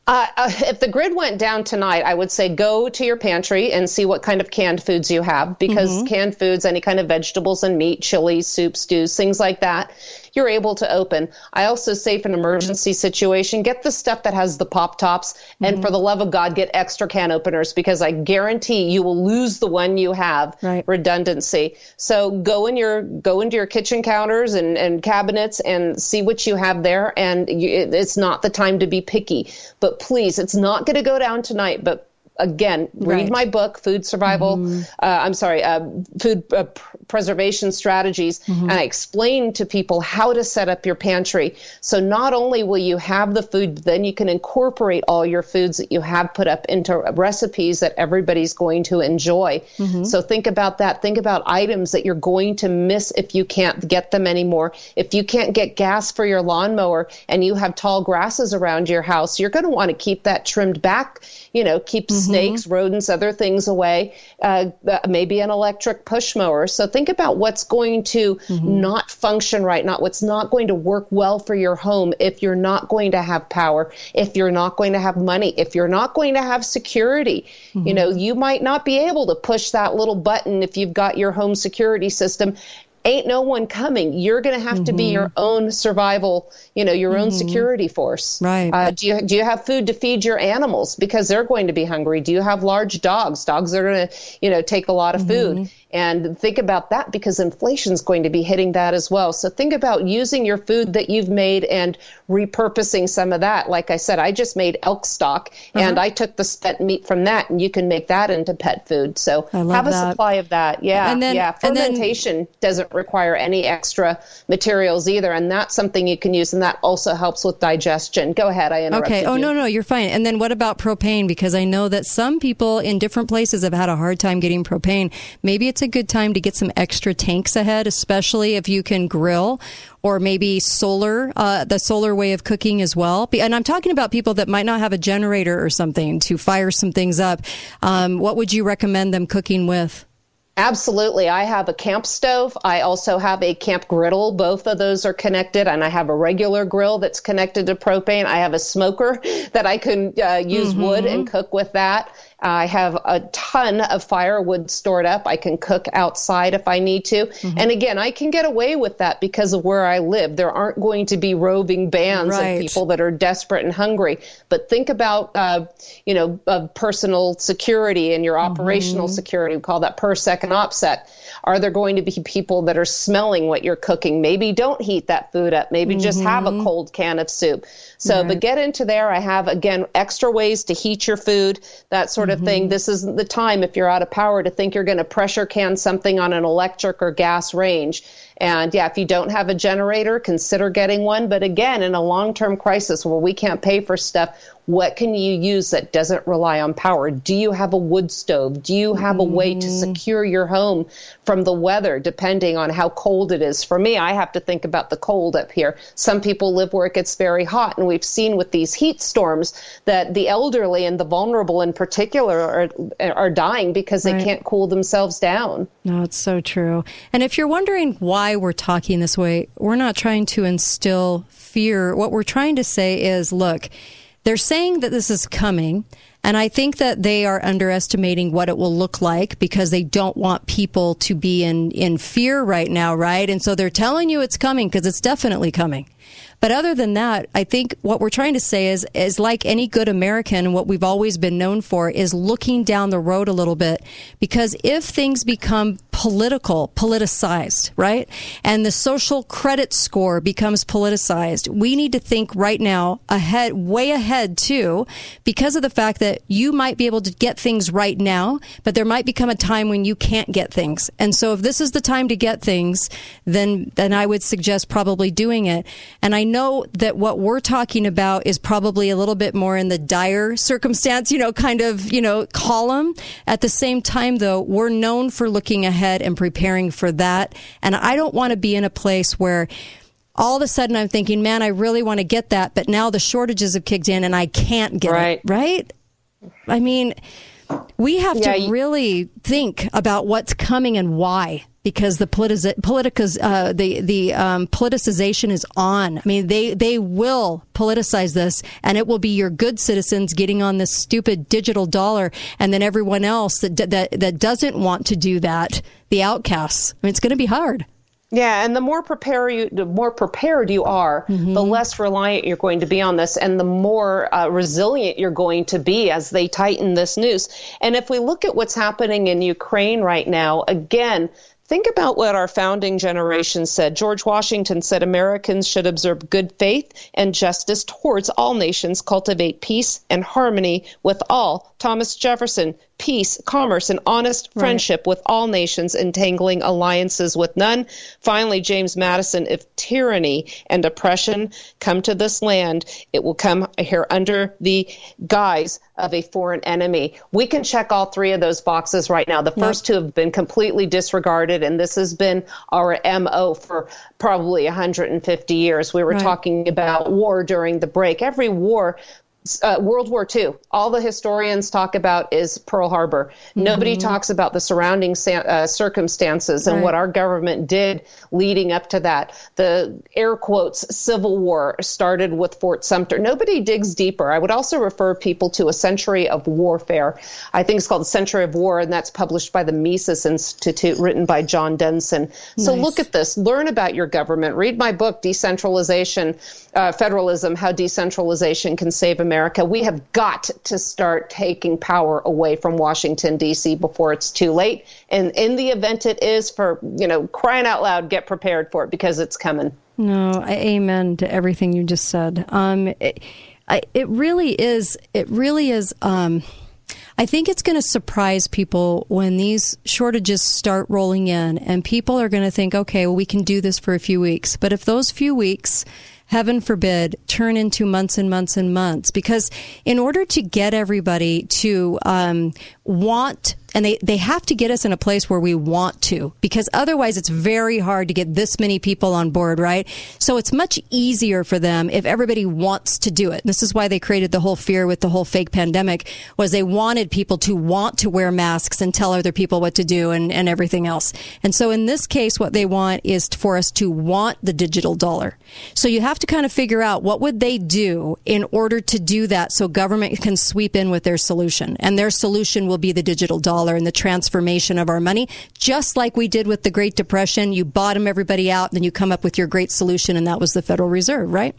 S41: Uh, uh, if the grid went down tonight, I would say go to your pantry and see what kind of canned foods you have because
S5: Mm-hmm.
S41: canned foods, any kind of vegetables and meat, chilies, soups, stews, things like that, you're able to open. I also say for an emergency situation, get the stuff that has the pop tops and
S5: Mm-hmm.
S41: for the love of God, get extra can openers because I guarantee you will lose the one you have. right. Redundancy. So go in your go into your kitchen counters and, and cabinets and see what you have there. And you, it, it's not the time to be picky, but please, it's not going to go down tonight. But again, read
S5: Right.
S41: my book, Food Survival. Uh, I'm sorry, uh, Food uh, pr- Preservation Strategies, and I explain to people how to set up your pantry. So not only will you have the food, but then you can incorporate all your foods that you have put up into recipes that everybody's going to enjoy. So think about that. Think about items that you're going to miss if you can't get them anymore. If you can't get gas for your lawnmower and you have tall grasses around your house, you're going to want to keep that trimmed back. You know, keep snakes, rodents, other things away. Uh, uh, maybe an electric push mower. So think about what's going to not function right, not what's not going to work well for your home if you're not going to have power, if you're not going to have money, if you're not going to have security. You know, you might not be able to push that little button if you've got your home security system. Ain't no one coming. You're going to have to be your mm-hmm. own survival, you know, your own mm-hmm. security force.
S5: Right.
S41: Uh, do you do you have food to feed your animals because they're going to be hungry? Do you have large dogs? Dogs are going to, you know, take a lot of food. Mm-hmm. And think about that because inflation is going to be hitting that as well. So think about using your food that you've made and repurposing some of that. Like I said, I just made elk stock uh-huh. and I took the spent meat from that and you can make that into pet food. So have a
S5: that.
S41: supply of that. Yeah.
S5: And then-
S41: yeah.
S5: and then-
S41: Fermentation doesn't require any extra materials either. And that's something you can use. And that also helps with digestion. Go ahead. I interrupted
S5: Okay. Oh,
S41: you.
S5: no, no, you're fine. And then what about propane? Because I know that some people in different places have had a hard time getting propane. Maybe it's a good time to get some extra tanks ahead, especially if you can grill or maybe solar, uh, the solar way of cooking as well. And I'm talking about people that might not have a generator or something to fire some things up. Um, what would you recommend them cooking with?
S41: Absolutely. I have a camp stove. I also have a camp griddle. Both of those are connected, and I have a regular grill that's connected to propane. I have a smoker [LAUGHS] that I can uh, use wood and cook with that. I have a ton of firewood stored up. I can cook outside if I need to.
S5: Mm-hmm.
S41: And again, I can get away with that because of where I live. There aren't going to be roving bands
S5: Right.
S41: of people that are desperate and hungry. But think about, uh, you know, uh, personal security and your operational
S5: Mm-hmm.
S41: security. We call that PERSEC OPSEC. Are there going to be people that are smelling what you're cooking? Maybe don't heat that food up. Maybe just have a mm-hmm. cold can of soup. So, but get into there. I have, again, extra ways to heat your food, that sort of thing. Mm-hmm. This isn't the time, if you're out of power, to think you're going to pressure can something on an electric or gas range. And yeah, if you don't have a generator, consider getting one. But again, in a long term crisis where we can't pay for stuff, what can you use that doesn't rely on power? Do you have a wood stove? Do you have a way to mm-hmm. secure your home from the weather, depending on how cold it is? For me, I have to think about the cold up here. Some people live where it gets very hot, and we've seen with these heat storms that the elderly and the vulnerable in particular are, are dying because they
S5: Right.
S41: can't cool themselves down.
S5: No, it's so true. And if you're wondering why we're talking this way, we're not trying to instill fear. What we're trying to say is look, they're saying that this is coming. And I think that they are underestimating what it will look like because they don't want people to be in, in fear right now, right? And so they're telling you it's coming because it's definitely coming. But other than that, I think what we're trying to say is, is like any good American, what we've always been known for is looking down the road a little bit. Because if things become political, politicized, right? And the social credit score becomes politicized, we need to think right now ahead, way ahead too, because of the fact that you might be able to get things right now, but there might become a time when you can't get things. And so if this is the time to get things, then, then I would suggest probably doing it. And I know that what we're talking about is probably a little bit more in the dire circumstance, you know, kind of, you know, column. At the same time, though, we're known for looking ahead and preparing for that. And I don't want to be in a place where all of a sudden I'm thinking, man, I really want to get that, but now the shortages have kicked in and I can't get
S41: Right.
S5: it. Right? I mean, we have
S41: Yeah,
S5: to
S41: you-
S5: really think about what's coming and why. Because the politiz- politicas, uh, the the um, politicization is on. I mean, they they will politicize this, and it will be your good citizens getting on this stupid digital dollar, and then everyone else that that that doesn't want to do that, the outcasts. I mean, it's going to be hard.
S41: Yeah, and the more prepare you, the more prepared you are, the less reliant you're going to be on this, and the more uh, resilient you're going to be as they tighten this noose. And if we look at what's happening in Ukraine right now, again. Think about what our founding generation said. George Washington said Americans should observe good faith and justice towards all nations, cultivate peace and harmony with all. Thomas Jefferson, peace, commerce, and honest
S5: Right.
S41: friendship with all nations, entangling alliances with none. Finally, James Madison, if tyranny and oppression come to this land, it will come here under the guise of a foreign enemy. We can check all three of those boxes right now. The first two have been completely disregarded, and this has been our MO for probably 150 years. We were
S5: Right.
S41: talking about war during the break. Every war uh, World War II. All the historians talk about is Pearl Harbor. Nobody talks about the surrounding sa- uh, circumstances and what our government did leading up to that. The air quotes Civil War started with Fort Sumter. Nobody digs deeper. I would also refer people to a century of warfare. I think it's called Century of War, and that's published by the Mises Institute, written by John Denson. So
S5: Nice.
S41: look at this. Learn about your government. Read my book, Decentralization, uh, Federalism, How Decentralization Can Save America. We have got to start taking power away from Washington, D.C. before it's too late. And in the event it is, for, you know, crying out loud, get prepared for it because it's coming.
S5: No, amen to everything you just said. Um, it, I, it really is. It really is. Um, I think it's going to surprise people when these shortages start rolling in, and people are going to think, okay, well, we can do this for a few weeks. But if those few weeks, heaven forbid, turn into months and months and months, because in order to get everybody to um, want and they, they have to get us in a place where we want to, because otherwise it's very hard to get this many people on board, right? So it's much easier for them if everybody wants to do it. This is why they created the whole fear with the whole fake pandemic was they wanted people to want to wear masks and tell other people what to do and, and everything else. And so in this case, what they want is for us to want the digital dollar. So you have to kind of figure out what would they do in order to do that so government can sweep in with their solution. And their solution will be the digital dollar and the transformation of our money, just like we did with the Great Depression. You bottom everybody out, then you come up with your great solution, and that was the Federal Reserve, right?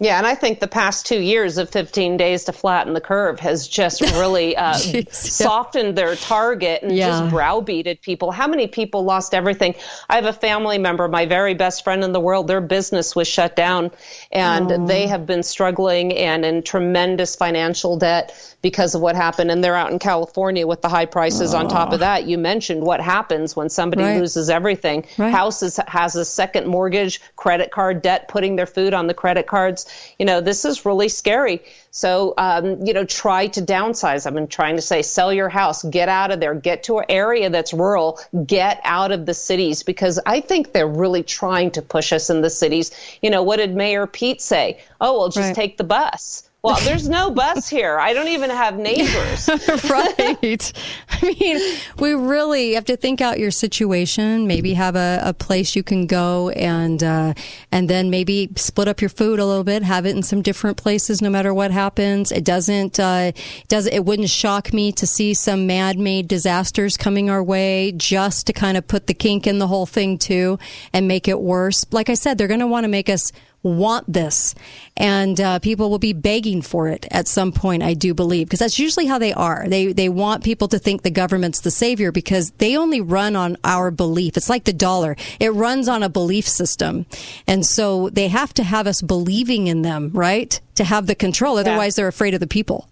S41: Yeah, and I think the past two years of 15 days to flatten the curve has just really [LAUGHS] uh, Jeez, softened yeah. their target and yeah. just browbeated people. How many people lost everything? I have a family member, my very best friend in the world, their business was shut down and they have been struggling and in tremendous financial debt because of what happened. And they're out in California with the high prices oh. on top of that. You mentioned what happens when somebody right. loses everything. Right. Houses has a second mortgage, credit card debt, putting their food on the credit cards. You know, this is really scary. So, um, you know, try to downsize. I've been trying to say, sell your house, get out of there, get to an area that's rural, get out of the cities because I think they're really trying to push us in the cities. You know, what did Mayor Pete say? Oh, well, just right. take the bus. Well, there's no bus here. I don't even have neighbors. [LAUGHS]
S5: right. [LAUGHS] I mean, we really have to think out your situation. Maybe have a, a place you can go and uh, and then maybe split up your food a little bit. Have it in some different places, no matter what happens. It doesn't uh, does it wouldn't shock me to see some man-made disasters coming our way just to kind of put the kink in the whole thing too and make it worse. Like I said, they're going to want to make us want this. And uh, people will be begging for it at some point i do believe because that's usually how they are. They they want people to think the government's the savior because they only run on our belief. It's like the dollar. It runs on a belief system. And so they have to have us believing in them right? To have the control. Otherwise yeah. they're afraid of the people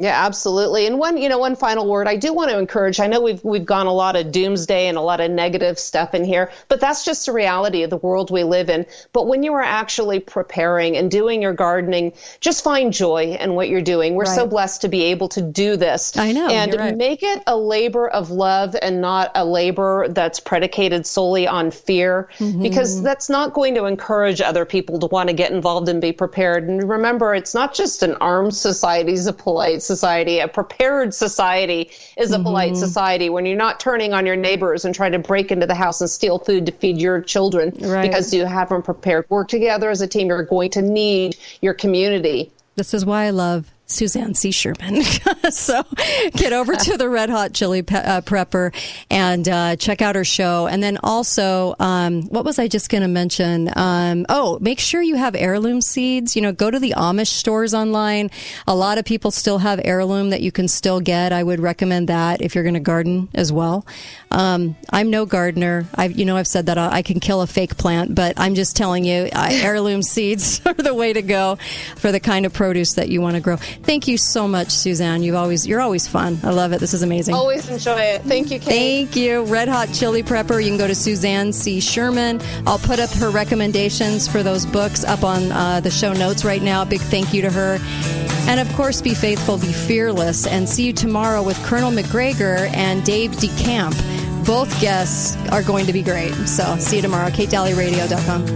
S41: yeah, absolutely. And one, you know, one final word I do want to encourage. I know we've we've gone a lot of doomsday and a lot of negative stuff in here, but that's just the reality of the world we live in. But when you are actually preparing and doing your gardening, just find joy in what you're doing. We're right. so blessed to be able to do this.
S5: I know.
S41: And
S5: right.
S41: make it a labor of love and not a labor that's predicated solely on fear, mm-hmm. because that's not going to encourage other people to want to get involved and be prepared. And remember, it's not just an armed society's [LAUGHS] a polite society. A prepared society is a mm-hmm. polite society when you're not turning on your neighbors and trying to break into the house and steal food to feed your children right. because you haven't prepared. Work together as a team. You're going to need your community.
S5: This is why I love Suzanne C. Sherman. [LAUGHS] so get over to the Red Hot Chili Pe- uh, Prepper and uh, check out her show. And then also, um, what was I just going to mention? Um, oh, make sure you have heirloom seeds. You know, go to the Amish stores online. A lot of people still have heirloom that you can still get. I would recommend that if you're going to garden as well. Um, I'm no gardener. I've, you know, I've said that I can kill a fake plant, but I'm just telling you, uh, [LAUGHS] heirloom seeds [LAUGHS] are the way to go for the kind of produce that you want to grow. Thank you so much, Suzanne. You've always you're always fun. I love it. This is amazing.
S41: Always enjoy it. Thank you, Kate.
S5: Thank you. Red Hot Chili Prepper. You can go to Suzanne C. Sherman. I'll put up her recommendations for those books up on uh, the show notes right now. Big thank you to her. And of course, be faithful, be fearless, and see you tomorrow with Colonel Macgregor and Dave DeCamp both guests are going to be great. So see you tomorrow. KateDalleyRadio.com.